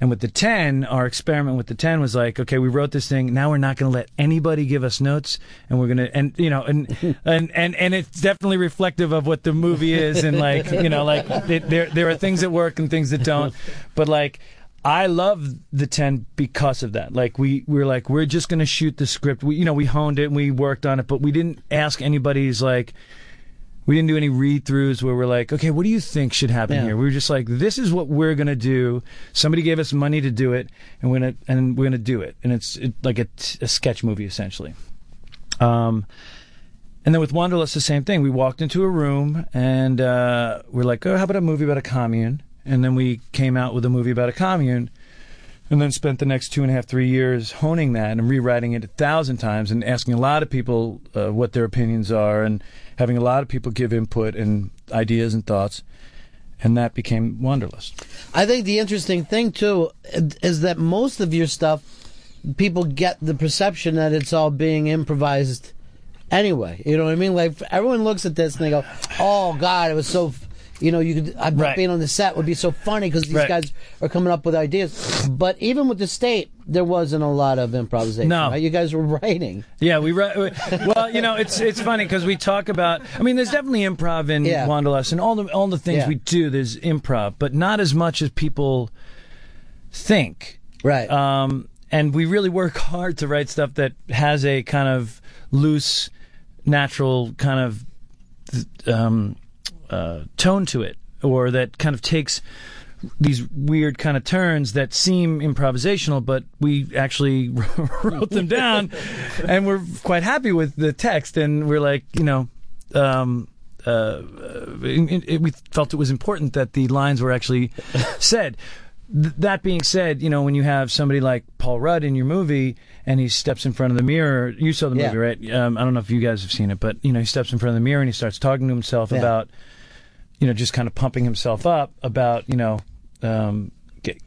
And with the 10, our experiment with the 10 was like, okay, we wrote this thing. Now we're not going to let anybody give us notes. And we're going to, and, you know, and, and, and, and it's definitely reflective of what the movie is. And like, you know, like it, there, there are things that work and things that don't. But like, I love the 10 because of that. Like we, we were like, we're just going to shoot the script. We, you know, we honed it and we worked on it, but we didn't ask anybody's like, we didn't do any read throughs where we're like, okay, what do you think should happen Yeah. here? We were just like, this is what we're gonna do. Somebody gave us money to do it, and we're gonna and we're gonna do it. And it's it, like a sketch movie essentially. Um, and then with Wanderlust, the same thing. We walked into a room and uh, we're like, oh, how about a movie about a commune? And then we came out with a movie about a commune. And then spent the next two and a half, three years honing that and rewriting it a thousand times and asking a lot of people uh, what their opinions are and having a lot of people give input and ideas and thoughts. And that became Wanderlust. I think the interesting thing too is that most of your stuff, people get the perception that it's all being improvised anyway. You know what I mean? Like everyone looks at this and they go, "Oh God, it was so." You know, you could I bet being on the set would be so funny because these Right. guys are coming up with ideas. But even with the state, there wasn't a lot of improvisation. No. right? you guys were writing. Yeah, we write. Well, you know, it's it's funny because we talk about. I mean, there's definitely improv in Yeah. Wanderlust and all the all the things Yeah. we do. There's improv, but not as much as people think. Right. Um, and we really work hard to write stuff that has a kind of loose, natural kind of um, uh, tone to it, or that kind of takes these weird kind of turns that seem improvisational, but we actually wrote them down, and we're quite happy with the text. And we're like, you know, um, uh, it, it, we felt it was important that the lines were actually said. Th- that being said, you know, when you have somebody like Paul Rudd in your movie and he steps in front of the mirror, you saw the Yeah. movie, right? Um, I don't know if you guys have seen it, but you know, he steps in front of the mirror and he starts talking to himself Yeah. about, you know, just kind of pumping himself up about, you know, um, get,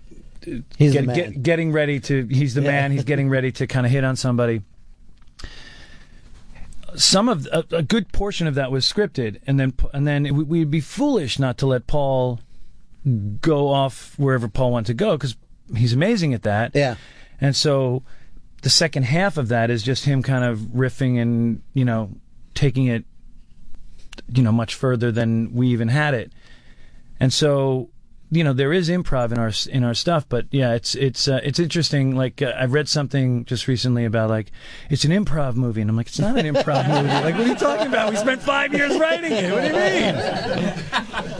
get- get- getting ready to. He's the Yeah. man. He's getting ready to kind of hit on somebody. Some of a, a good portion of that was scripted, and then and then it, we'd be foolish not to let Paul go off wherever Paul wanted to go because he's amazing at that. Yeah. And so the second half of that is just him kind of riffing and you know taking it you know much further than we even had it. And so you know there is improv in our in our stuff, but yeah, it's it's uh, it's interesting. Like uh, I read something just recently about like it's an improv movie, and I'm like, it's not an improv movie. Like, what are you talking about? We spent five years writing it. What do you mean?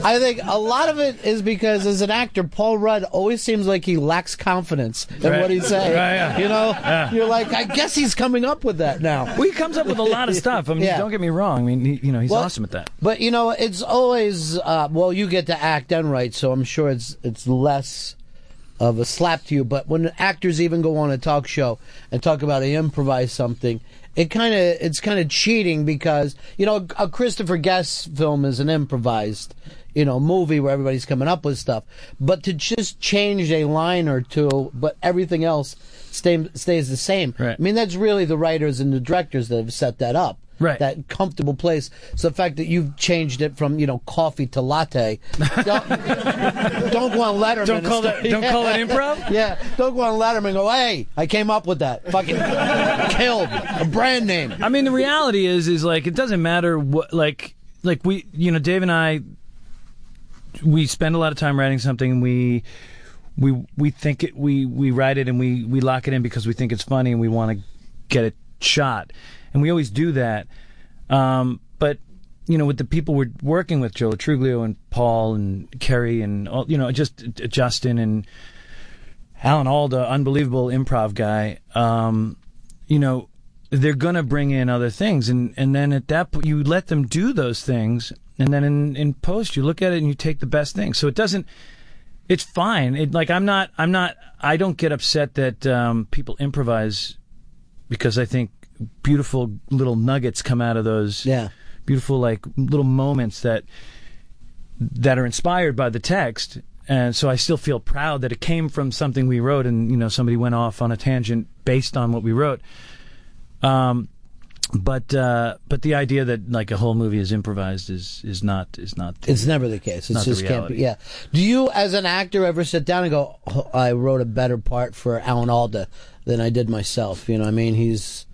I think a lot of it is because as an actor, Paul Rudd always seems like he lacks confidence in Right. what he's saying. Right, yeah. You know, Yeah. you're like, I guess he's coming up with that now. Well, he comes up with a lot of stuff. I mean, Yeah. don't get me wrong. I mean, he, you know, he's Well, awesome at that. But you know, it's always uh, well, you get to act and write, so I'm sure it's it's less of a slap to you. But when actors even go on a talk show and talk about they improvise something, it kind of it's kind of cheating because you know a Christopher Guest film is an improvised you know movie where everybody's coming up with stuff, but to just change a line or two, but everything else stay, stays the same. I mean, that's really the writers and the directors that have set that up right. that comfortable place. So the fact that you've changed it from you know coffee to latte, don't, don't go on Letterman. Don't call that- don't call it improv? Yeah, don't go on Letterman. and go, hey, I came up with that. Fucking Killed. A brand name. I mean, the reality is, is like it doesn't matter what, like, like we, you know, Dave and I, we spend a lot of time writing something. We, we, we think it, we, we write it and we, we lock it in because we think it's funny and we want to get it shot, and we always do that. Um, but you know, with the people we're working with, Joe Truglio and Paul and Kerry and all, you know, just uh, Justin and Alan Alda, unbelievable improv guy. Um, you know, they're gonna bring in other things, and and then at that point, you let them do those things, and then in in post, you look at it and you take the best thing. So it doesn't. It's fine. It like I'm not. I'm not. I don't get upset that um, people improvise because I think beautiful little nuggets come out of those. Yeah. Beautiful like little moments that that are inspired by the text. And so I still feel proud that it came from something we wrote, and you know somebody went off on a tangent based on what we wrote. Um, but uh, but the idea that like a whole movie is improvised is is not is not. The, It's never the case. It's just can't be. Yeah. Do you, as an actor, ever sit down and go, oh, "I wrote a better part for Alan Alda than I did myself"? You know, what I mean, he's,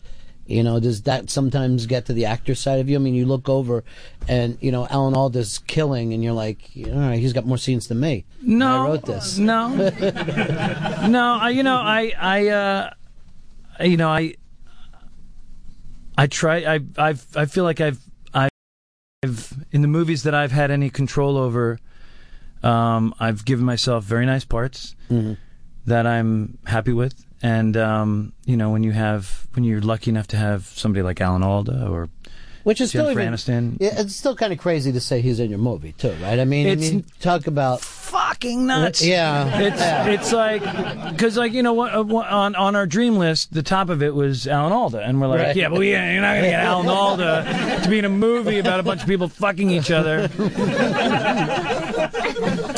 you know, does that sometimes get to the actor side of you? I mean, you look over, and you know, Alan Alda's killing, and you're like, all right, he's got more scenes than me. No, I wrote this. No, no. I, you know, I, I, uh, you know, I, I try. I, I've, I feel like I've, I've, in the movies that I've had any control over, um, I've given myself very nice parts Mhm. that I'm happy with. And um, you know, when you have, when you're lucky enough to have somebody like Alan Alda or Which is still even, Yeah, it's still kind of crazy to say he's in your movie too, right? I mean, It's I mean, talk about fucking nuts. Yeah, It's Yeah. it's like because like you know what, uh, what on on our dream list, the top of it was Alan Alda, and we're like, Right. yeah, but we, you're not gonna get Alan Alda to be in a movie about a bunch of people fucking each other.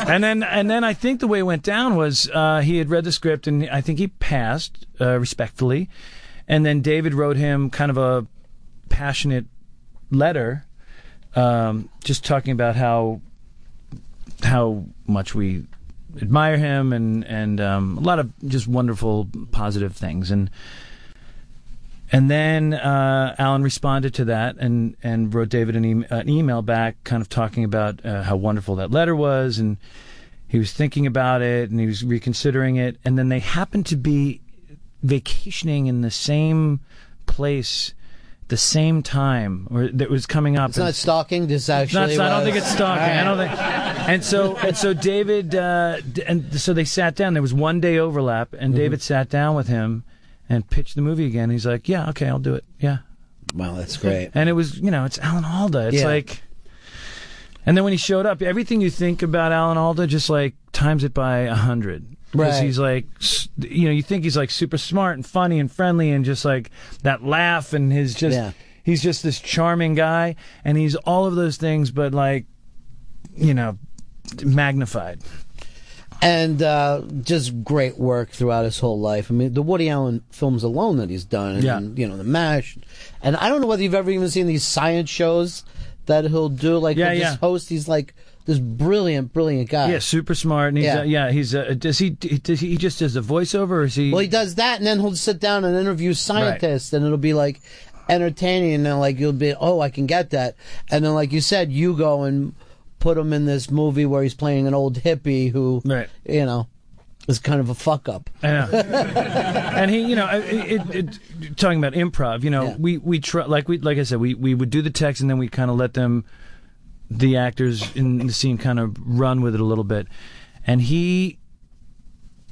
and then and then I think the way it went down was uh, he had read the script and I think he passed uh, respectfully, and then David wrote him kind of a passionate letter, um, just talking about how how much we admire him and and um, a lot of just wonderful positive things. And and then uh, Alan responded to that and and wrote David an, e- an email back, kind of talking about uh, how wonderful that letter was. And he was thinking about it and he was reconsidering it. And then they happened to be vacationing in the same place the same time or that was coming up it's not stalking. This it's not- actually, I don't think it's stalking. I don't think. And so, and so David, uh, and so they sat down. There was one day overlap, and Mm-hmm. David sat down with him and pitched the movie again. He's like, "Yeah, okay, I'll do it. Yeah." Wow, that's great. And it was, you know, it's Alan Alda. It's Yeah. like, and then when he showed up, everything you think about Alan Alda, just like times it by a hundred. Because Right. he's like, you know, you think he's like super smart and funny and friendly and just like that laugh and his just, Yeah. he's just this charming guy and he's all of those things, but like, you know, magnified. and uh, just great work throughout his whole life. I mean, the Woody Allen films alone that he's done, and Yeah. you know, the Mash, and I don't know whether you've ever even seen these science shows that he'll do. Like, Yeah, he'll yeah. just host. He's like this brilliant, brilliant guy. Yeah, super smart. And he's, Yeah. yeah, uh, yeah he's, uh, does he, does he, he just does the voiceover or is he? Well, he does that, and then he'll sit down and interview scientists, and it'll be like entertaining, and then like you'll be, oh, I can get that, and then like you said, you go and put him in this movie where he's playing an old hippie who, Right. you know, is kind of a fuck up. Yeah. and he, you know, it, it, it, talking about improv, you know, we we try like we like I said, we we would do the text and then we kind of let them, the actors in the scene, kind of run with it a little bit, and he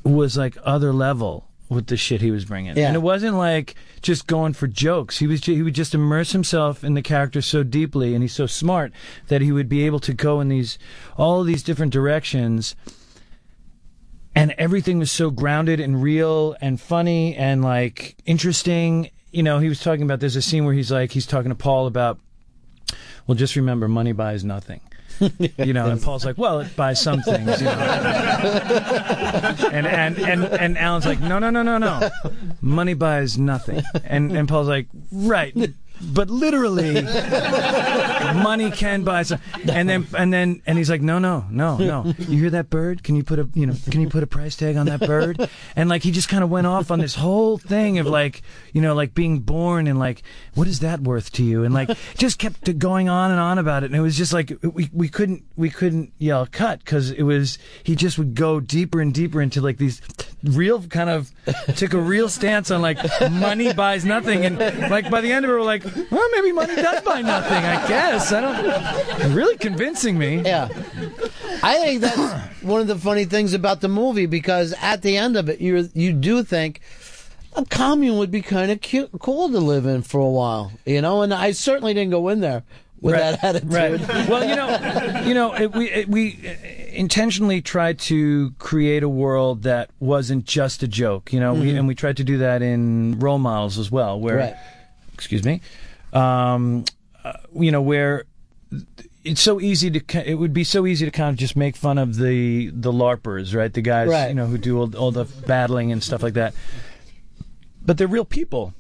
was like other level with the shit he was bringing, Yeah. and it wasn't like just going for jokes. He was ju- he would just immerse himself in the character so deeply, and he's so smart that he would be able to go in these all of these different directions and everything was so grounded and real and funny and like interesting. You know, he was talking about there's a scene where he's like he's talking to Paul about well just remember money buys nothing. you know, and Paul's like, well, it buys some things, you know. and, and and and Alan's like, no, no, no, no, no, money buys nothing. And and Paul's like, right, but literally, money can buy some. And then and then and he's like, no, no, no, no. You hear that bird? Can you put a you know can you put a price tag on that bird? And like he just kind of went off on this whole thing of like you know like being born and like what is that worth to you? And like just kept going on and on about it. And it was just like we we couldn't we couldn't yell cut because it was he just would go deeper and deeper into like these real kind of took a real stance on like money buys nothing and like by the end of it we're like well maybe money does buy nothing I guess I don't really convincing me yeah I think that's one of the funny things about the movie because at the end of it, you you do think a commune would be kind of cute, cool to live in for a while, you know. And I certainly didn't go in there with Right, that attitude. right. well you know you know it, we it, we intentionally tried to create a world that wasn't just a joke you know we, Mhm. and we tried to do that in role models as well where Right. excuse me um, uh, Uh, you know where it's so easy to it would be so easy to kind of just make fun of the the larpers right the guys Right. you know who do all, all the battling and stuff like that but they're real people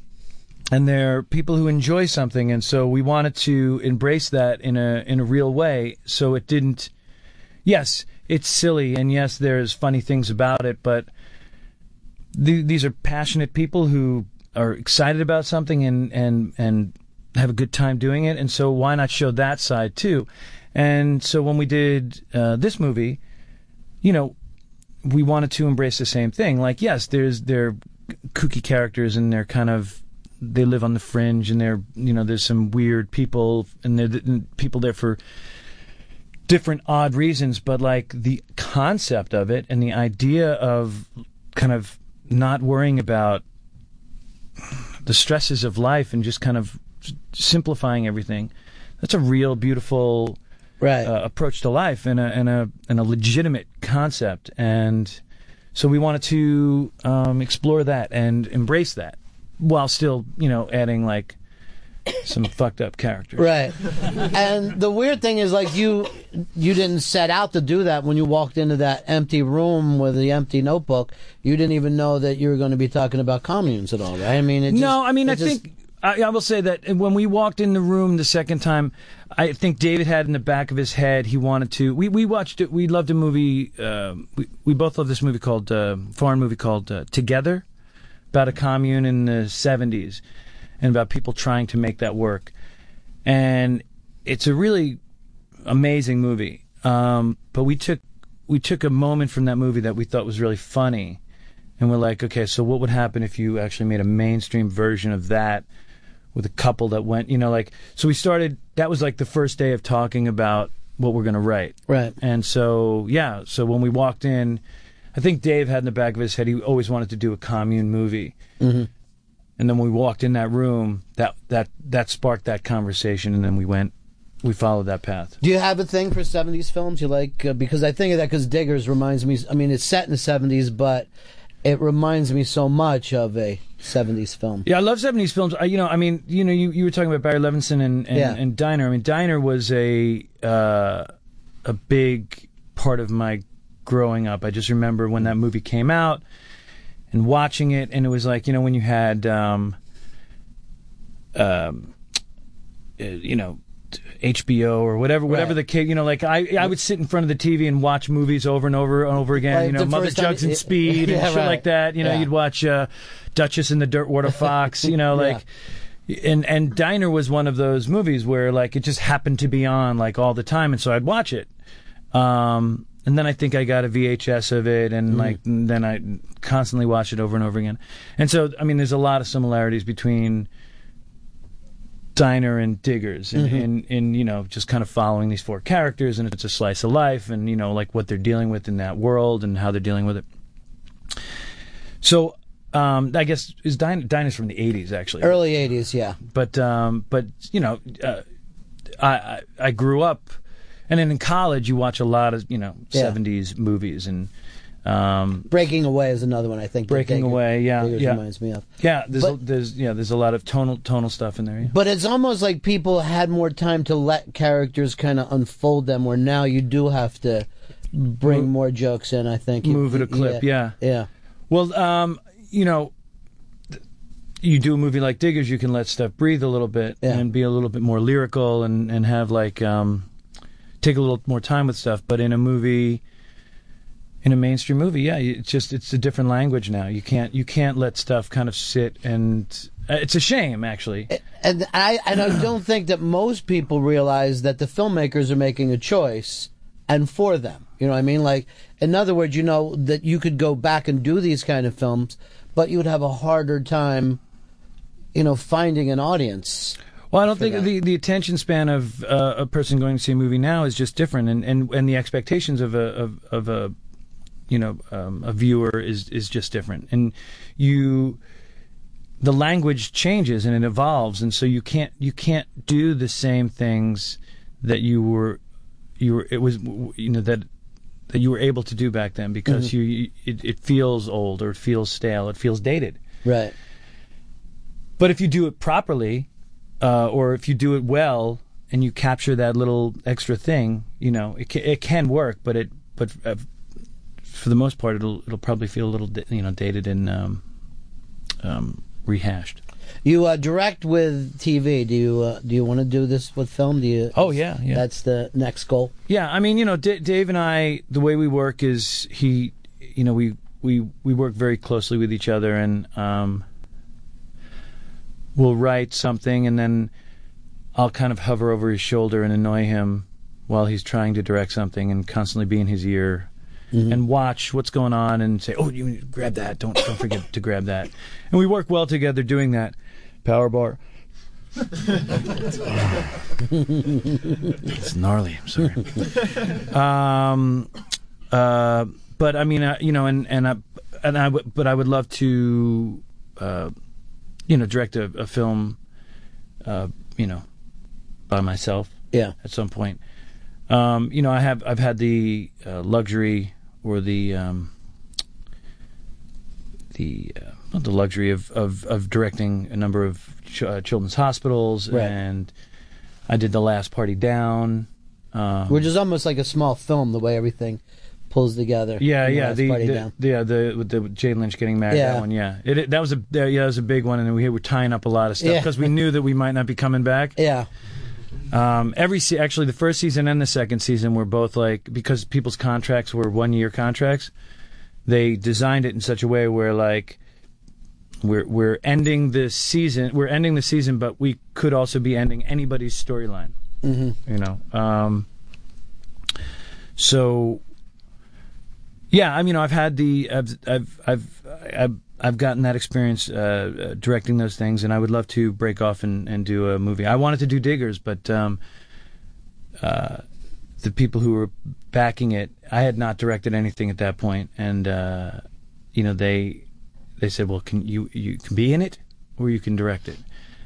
and they're people who enjoy something and so we wanted to embrace that in a in a real way so it didn't yes it's silly and yes there's funny things about it but th- these are passionate people who are excited about something and and and have a good time doing it and so why not show that side too? And so when we did uh, this movie you know we wanted to embrace the same thing. Like yes there's they're kooky characters and they're kind of they live on the fringe and they're you know there's some weird people and they're and people there for different odd reasons but like the concept of it and the idea of kind of not worrying about the stresses of life and just kind of simplifying everything that's a real beautiful right. uh, approach to life and a and a and a legitimate concept and so we wanted to um, explore that and embrace that while still you know adding like some fucked up characters Right. and the weird thing is like you you didn't set out to do that when you walked into that empty room with the empty notebook. You didn't even know that you were going to be talking about communes at all, right? I mean, it just, no, I mean, I just- think I, I will say that when we walked in the room the second time, I think David had in the back of his head he wanted to. We we watched it. We loved a movie. Uh, we we both love this movie called uh, foreign movie called uh, Together, about a commune in the seventies, and about people trying to make that work. And it's a really amazing movie. Um, but we took we took a moment from that movie that we thought was really funny, and we're like, okay, so what would happen if you actually made a mainstream version of that with a couple that went, you know, like so we started. That was like the first day of talking about what we're gonna write, right? And so yeah, so when we walked in, I think Dave had in the back of his head he always wanted to do a commune movie. Mhm. And then when we walked in that room, that that that sparked that conversation, and then we went, we followed that path. Do you have a thing for 70s films you like? Uh, because I think of that because Diggers reminds me, I mean, it's set in the 70s, but it reminds me so much of a 70s film. Yeah, I love '70s films. I, you know, I mean, you know, you, you were talking about Barry Levinson and and, Yeah. and Diner. I mean, Diner was a uh, a big part of my growing up. I just remember when that movie came out and watching it, and it was like you know when you had um, um, uh, you know. HBO or whatever, whatever Right. the kid, you know, like I, I would sit in front of the TV and watch movies over and over and over again. Like you know, the Mother Jugs and Speed Yeah, and shit right. like that. You know, Yeah. you'd watch uh, Duchess and the Dirt Dirtwater Fox. You know, Yeah. like and and Diner was one of those movies where like it just happened to be on like all the time, and so I'd watch it. Um, and then I think I got a VHS of it, and Mm. like and then I constantly watch it over and over again. And so I mean, there's a lot of similarities between Diner and Diggers, in, Mhm. in in you know just kind of following these four characters, and it's a slice of life, and you know like what they're dealing with in that world and how they're dealing with it. So. Um, I guess is Diner, Diner's from the '80s, actually Early 80s, yeah. but um, but you know, uh, I, I I grew up, and then in college you watch a lot of you know Yeah. '70s movies and um, Breaking Away is another one I think. Breaking Digger- Away, yeah, Diggers yeah, reminds me of. yeah. There's a, there's yeah there's a lot of tonal tonal stuff in there. Yeah. But it's almost like people had more time to let characters kind of unfold them, where now you do have to bring Move- more jokes in. I think Move at a clip, yeah. yeah. Well, um, you know, you do a movie like Diggers, you can let stuff breathe a little bit and be a little bit more lyrical and and have like um, take a little more time with stuff. But in a movie, in a mainstream movie, yeah, it's just it's a different language now. You can't you can't let stuff kind of sit and uh, it's a shame actually. And I and I don't think that most people realize that the filmmakers are making a choice and for them. You know what I mean? Like in other words, you know that you could go back and do these kind of films, but you would have a harder time, you know, finding an audience. Well, I don't think that. the, the attention span of uh, a person going to see a movie now is just different, and, and, and the expectations of a of, of a you know um, a viewer is is just different, and you the language changes and it evolves, and so you can't you can't do the same things that you were you were it was you know that that you were able to do back then because Mhm. you, you it, it feels old or it feels stale, it feels dated. Right. But if you do it properly, uh, or if you do it well, and you capture that little extra thing, you know, it can, it can work. But it, but uh, for the most part, it'll it'll probably feel a little, you know, dated and um, um, rehashed. You uh, direct with TV. Do you uh, do you want to do this with film? Do you? Oh yeah, yeah. That's the next goal. Yeah, I mean, you know, D- Dave and I, the way we work is he, you know, we we we work very closely with each other, and um, we'll write something, and then I'll kind of hover over his shoulder and annoy him while he's trying to direct something, and constantly be in his ear. And watch what's going on, and say, "Oh, you grab that! Don't don't forget to grab that." And we work well together doing that. Power bar. it's gnarly. I'm sorry. um, uh, but I mean, uh, you know, and and I, and I, but I would love to, uh, you know, direct a, a film, uh, you know, by myself. Yeah. At some point, um, you know, I have I've had the uh, luxury or the um, the uh, the luxury of, of, of directing a number of ch- uh, children's hospitals, Right. and I did the last party down. Um, Which is almost like a small film, the way everything pulls together. yeah, yeah, Last the, the, yeah, the with the Jane Lynch getting married. Yeah. That one, yeah, it, it- that was a yeah, that was a big one, and we were tying up a lot of stuff Yeah. because we knew that we might not be coming back. Yeah. Um, every se- actually the first season and the second season were both like because people's contracts were one year contracts. They designed it in such a way where like we're we're ending the season, we're ending the season, but we could also be ending anybody's storyline. Mm-hmm. You know, um, so yeah, I mean, I've had the I've I've I've I've, I've gotten that experience uh, uh, directing those things, and I would love to break off and, and do a movie. I wanted to do Diggers, but um, uh, the people who were backing it, I had not directed anything at that point, and uh, you know they they said, "Well, can you you can be in it, or you can direct it."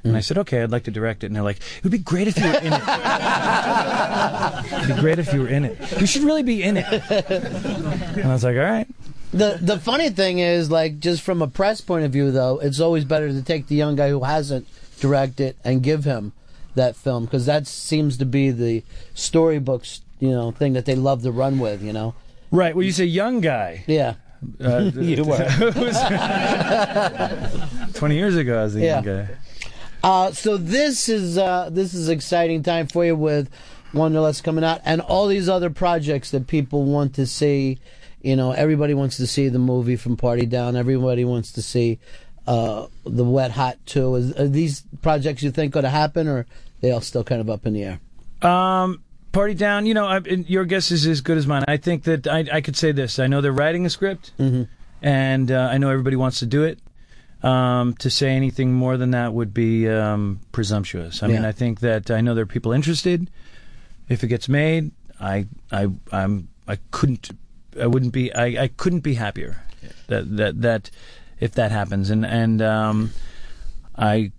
And I said, "Okay, I'd like to direct it." And they're like, "It would be great if you were in it. It'd be great if you were in it. You should really be in it." And I was like, "All right." The the funny thing is, like, just from a press point of view, though, it's always better to take the young guy who hasn't directed and give him that film because that seems to be the storybooks, you know, thing that they love to run with. You know. Right. Well, you say young guy. Yeah. Uh, You were. Twenty years ago, I was a young guy. Uh, so this is uh, this is exciting time for you with Wanderlust coming out and all these other projects that people want to see. You know, everybody wants to see the movie from Party Down. Everybody wants to see uh, the Wet Hot too. Is, are these projects you think going to happen, or they all still kind of up in the air? Um, party down. You know, I, your guess is as good as mine. I think that I, I could say this. I know they're writing a script, and uh, I know everybody wants to do it. Um, to say anything more than that would be um, presumptuous. I mean, I think that I know there are people interested. If it gets made, I, I, I'm, I couldn't, I wouldn't be, I, I couldn't be happier that that that if that happens, and and um, I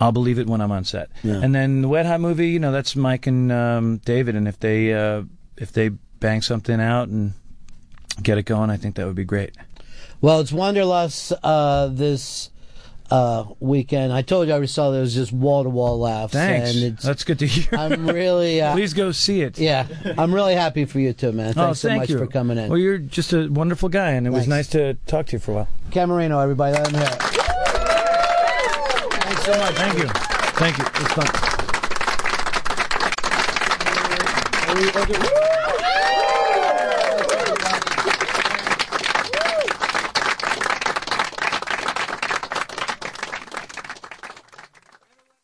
I'll believe it when I'm on set. Yeah. And then the Wet Hot movie, you know, that's Mike and um, David, and if they uh, if they bang something out and get it going, I think that would be great. Well, it's Wanderlust uh, this uh, weekend. I told you I saw there was just wall to wall laughs. Thanks. And it's, That's good to hear. I'm really. Uh, Please go see it. Yeah, I'm really happy for you too, man. Thanks oh, so thank much you for coming in. Well, you're just a wonderful guy, and it was nice to talk to you for a while. Ken Marino, everybody, let him hear it. so much. Thank you. Thank you. It's fun.